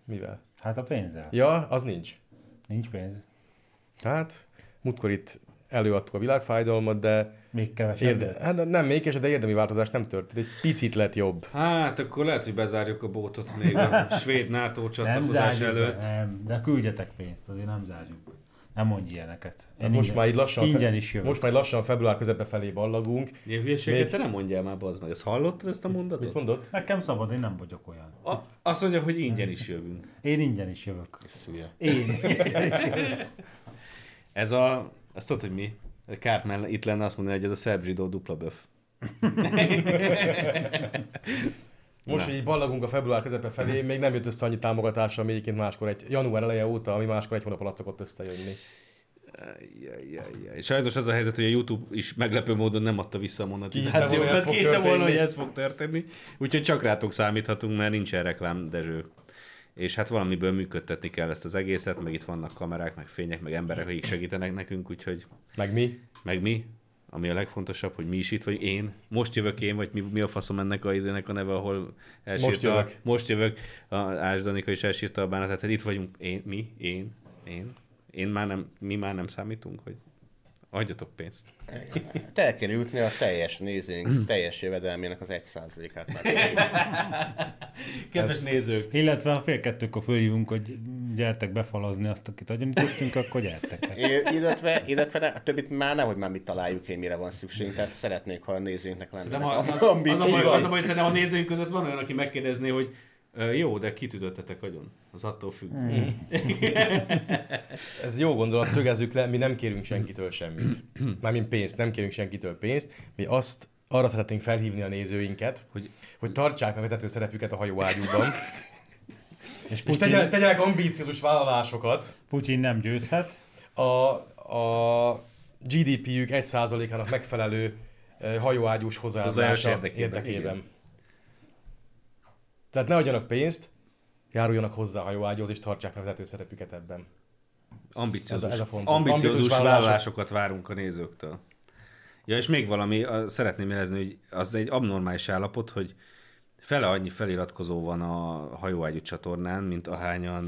Mivel? Hát a pénzzel. Ja, az nincs. Nincs pénz. Tehát, múltkor itt előadtuk a világfájdalmat, de Még kevesebb. érde, hát nem még kevesebb, de érdemi változás nem történt. Egy picit lett jobb. Hát, akkor lehet, hogy bezárjuk a bótot még a svéd NATO nem csatlakozás zárjuk előtt. Be, nem, de küldjetek pénzt, azért nem zárjuk be. Nem mondj ilyeneket. Én Hát most ingyen- már így lassan, ingyen is jövök. most már így lassan február közepe felé ballagunk. Ilyen hülyeséget Még- te nem mondjál már, bazd meg. Ezt hallottad ezt a Mit mondatot? mondott? Nekem szabad, én nem vagyok olyan. A, azt mondja, hogy ingyen is jövünk. Én ingyen is jövök. Szülye. Én. Ez a Azt tudod, hogy mi? A Cartman itt lenne azt mondani, hogy ez a szerb zsidó dupla böf. Most, hogy így ballagunk a február közepe felé, még nem jött össze annyi támogatásra, ami egyébként máskor egy január eleje óta, ami máskor egy hónap alatt szokott összejönni. Ajajajaj. Sajnos az a helyzet, hogy a YouTube is meglepő módon nem adta vissza a monetizációkat. fog Kihitte volna, hogy ez fog történni. Úgyhogy csak rátok számíthatunk, mert nincsen reklám, Dezső. És hát valamiből működtetni kell ezt az egészet, meg itt vannak kamerák, meg fények, meg emberek, akik segítenek nekünk, úgyhogy Meg mi? meg mi, ami a legfontosabb, hogy mi is itt vagy én. Most jövök én, vagy mi, mi a faszom ennek a izének a neve, ahol elsírta, Most jövök. most jövök, a Ás Danika is elsírta a bánatát, tehát itt vagyunk, én, mi, én, én, én már nem, mi már nem számítunk, hogy adjatok pénzt. Te el kéne jutni a teljes nézőink teljes jövedelmének az 1%-át meg. Kedves nézők, Illetve ha fél kettőkor fölhívunk, hogy gyertek befalazni azt, akit agyonütöttünk, akkor gyertek. I- illetve, illetve a többit már nehogy már mit találjuk én, mire van szükségünk, tehát szeretnék, ha a nézőinknek lenne az, az, az, a a baj, az a baj, hogy szerintem a nézőink között van olyan, aki megkérdezné, hogy jó, de kit ütöttetek agyon? Az attól függ. Ez jó gondolat, szögezzük le, mi nem kérünk senkitől semmit. Mármint pénzt, nem kérünk senkitől pénzt. Mi azt arra szeretnénk felhívni a nézőinket, Hogy- hogy, tartsák meg vezető szerepüket a hajóágyúban, És és Putyin, tegyenek, tegyenek ambíciózus vállalásokat. Putyin nem győzhet. A, a GDP-jük 1%-ának megfelelő hajóágyús hozzáállása érdekében, érdekében. igen. Tehát ne adjanak pénzt, járuljanak hozzá a hajóágyúhoz, és tartsák meg vezető szerepüket ebben. Ambiciózus, Ez a- ez a ambiciózus vállalásokat. vállalások. várunk a nézőktől. Ja, és még valami, szeretném jelezni, hogy az egy abnormális állapot, hogy fele annyi feliratkozó van a hajóágyú csatornán, mint ahányan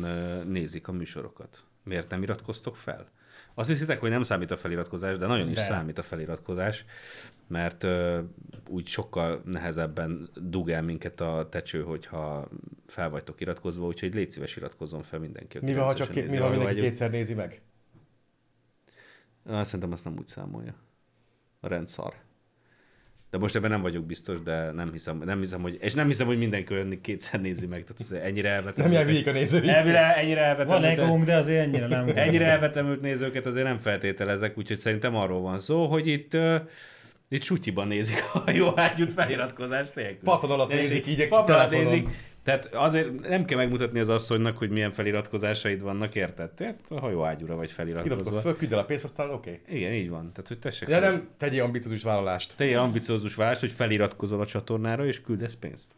nézik a műsorokat. Miért nem iratkoztok fel? Azt hiszitek, hogy nem számít a feliratkozás, de nagyon is De. számít a feliratkozás, mert ö, úgy sokkal nehezebben dug el minket a tecső, hogyha fel vagytok iratkozva, úgyhogy légy szíves iratkozzon fel mindenki. Mi van, ha csak nézi mi van, mindenki hajóágyút. kétszer nézi meg? Ah, Szerintem azt nem úgy számolja. A rendszar. De most ebben nem vagyok biztos, de nem hiszem, nem hiszem hogy, és nem hiszem, hogy mindenki olyan kétszer nézi meg, tehát ez ennyire elvetemült. Nem ilyen hülyék a nézői. Ennyire, ennyire Van elvetemült, egónk, de azért ennyire nem. ennyire elvetemült nézőket azért nem feltételezek, úgyhogy szerintem arról van szó, hogy itt uh, itt sutyiban nézik a jó ágyút feliratkozás nélkül. Paplan alatt Tessék, nézik, így a paplan alatt nézik. Tehát azért nem kell megmutatni az asszonynak, hogy milyen feliratkozásaid vannak, érted? Tehát a hajóágyúra vagy Iratkozz feliratkozva. föl, küld el a pénzt, aztán oké. Okay. Igen, így van. Tehát, hogy tessék De fel- nem tegyél ambiciózus vállalást. te ilyen ambiciózus válás, hogy feliratkozol a csatornára, és küldesz pénzt.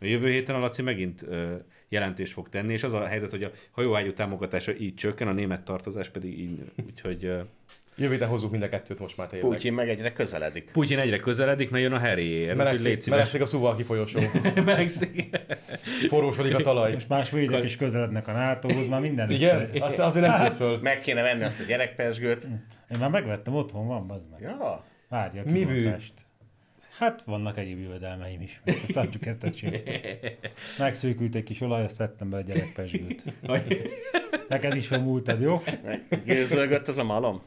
A jövő héten a Laci megint ö, jelentést fog tenni, és az a helyzet, hogy a hajóágyú támogatása így csökken, a német tartozás pedig így nő. Úgyhogy ö, Jövő héten hozzuk mind a kettőt most már tényleg. Putyin meg egyre közeledik. Putyin egyre közeledik, mert jön a Harryér. Úgyhogy légy Melegszik, szíves. melegszik a Szuvalki folyosó. Melegszik. Forrósodik a talaj. Most más védek is közelednek a NATO-hoz, már minden Igen? össze- Azt, azt még nem tud föl. Meg kéne venni azt a gyerekpesgőt. Én már megvettem, otthon van, bazd meg. Ja, Várja a Mi kibontást. Hát vannak egyéb jövedelmeim is. mert Azt látjuk ezt a Megszőkült egy kis olaj, azt vettem be a gyerekpesgőt. Neked is van múltad, jó? gőzölgött az a malom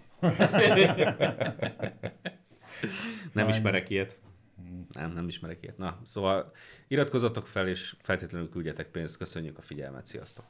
nem ismerek ilyet. Hmm. Nem, nem ismerek ilyet. Na, szóval iratkozzatok fel, és feltétlenül küldjetek pénzt. Köszönjük a figyelmet, sziasztok!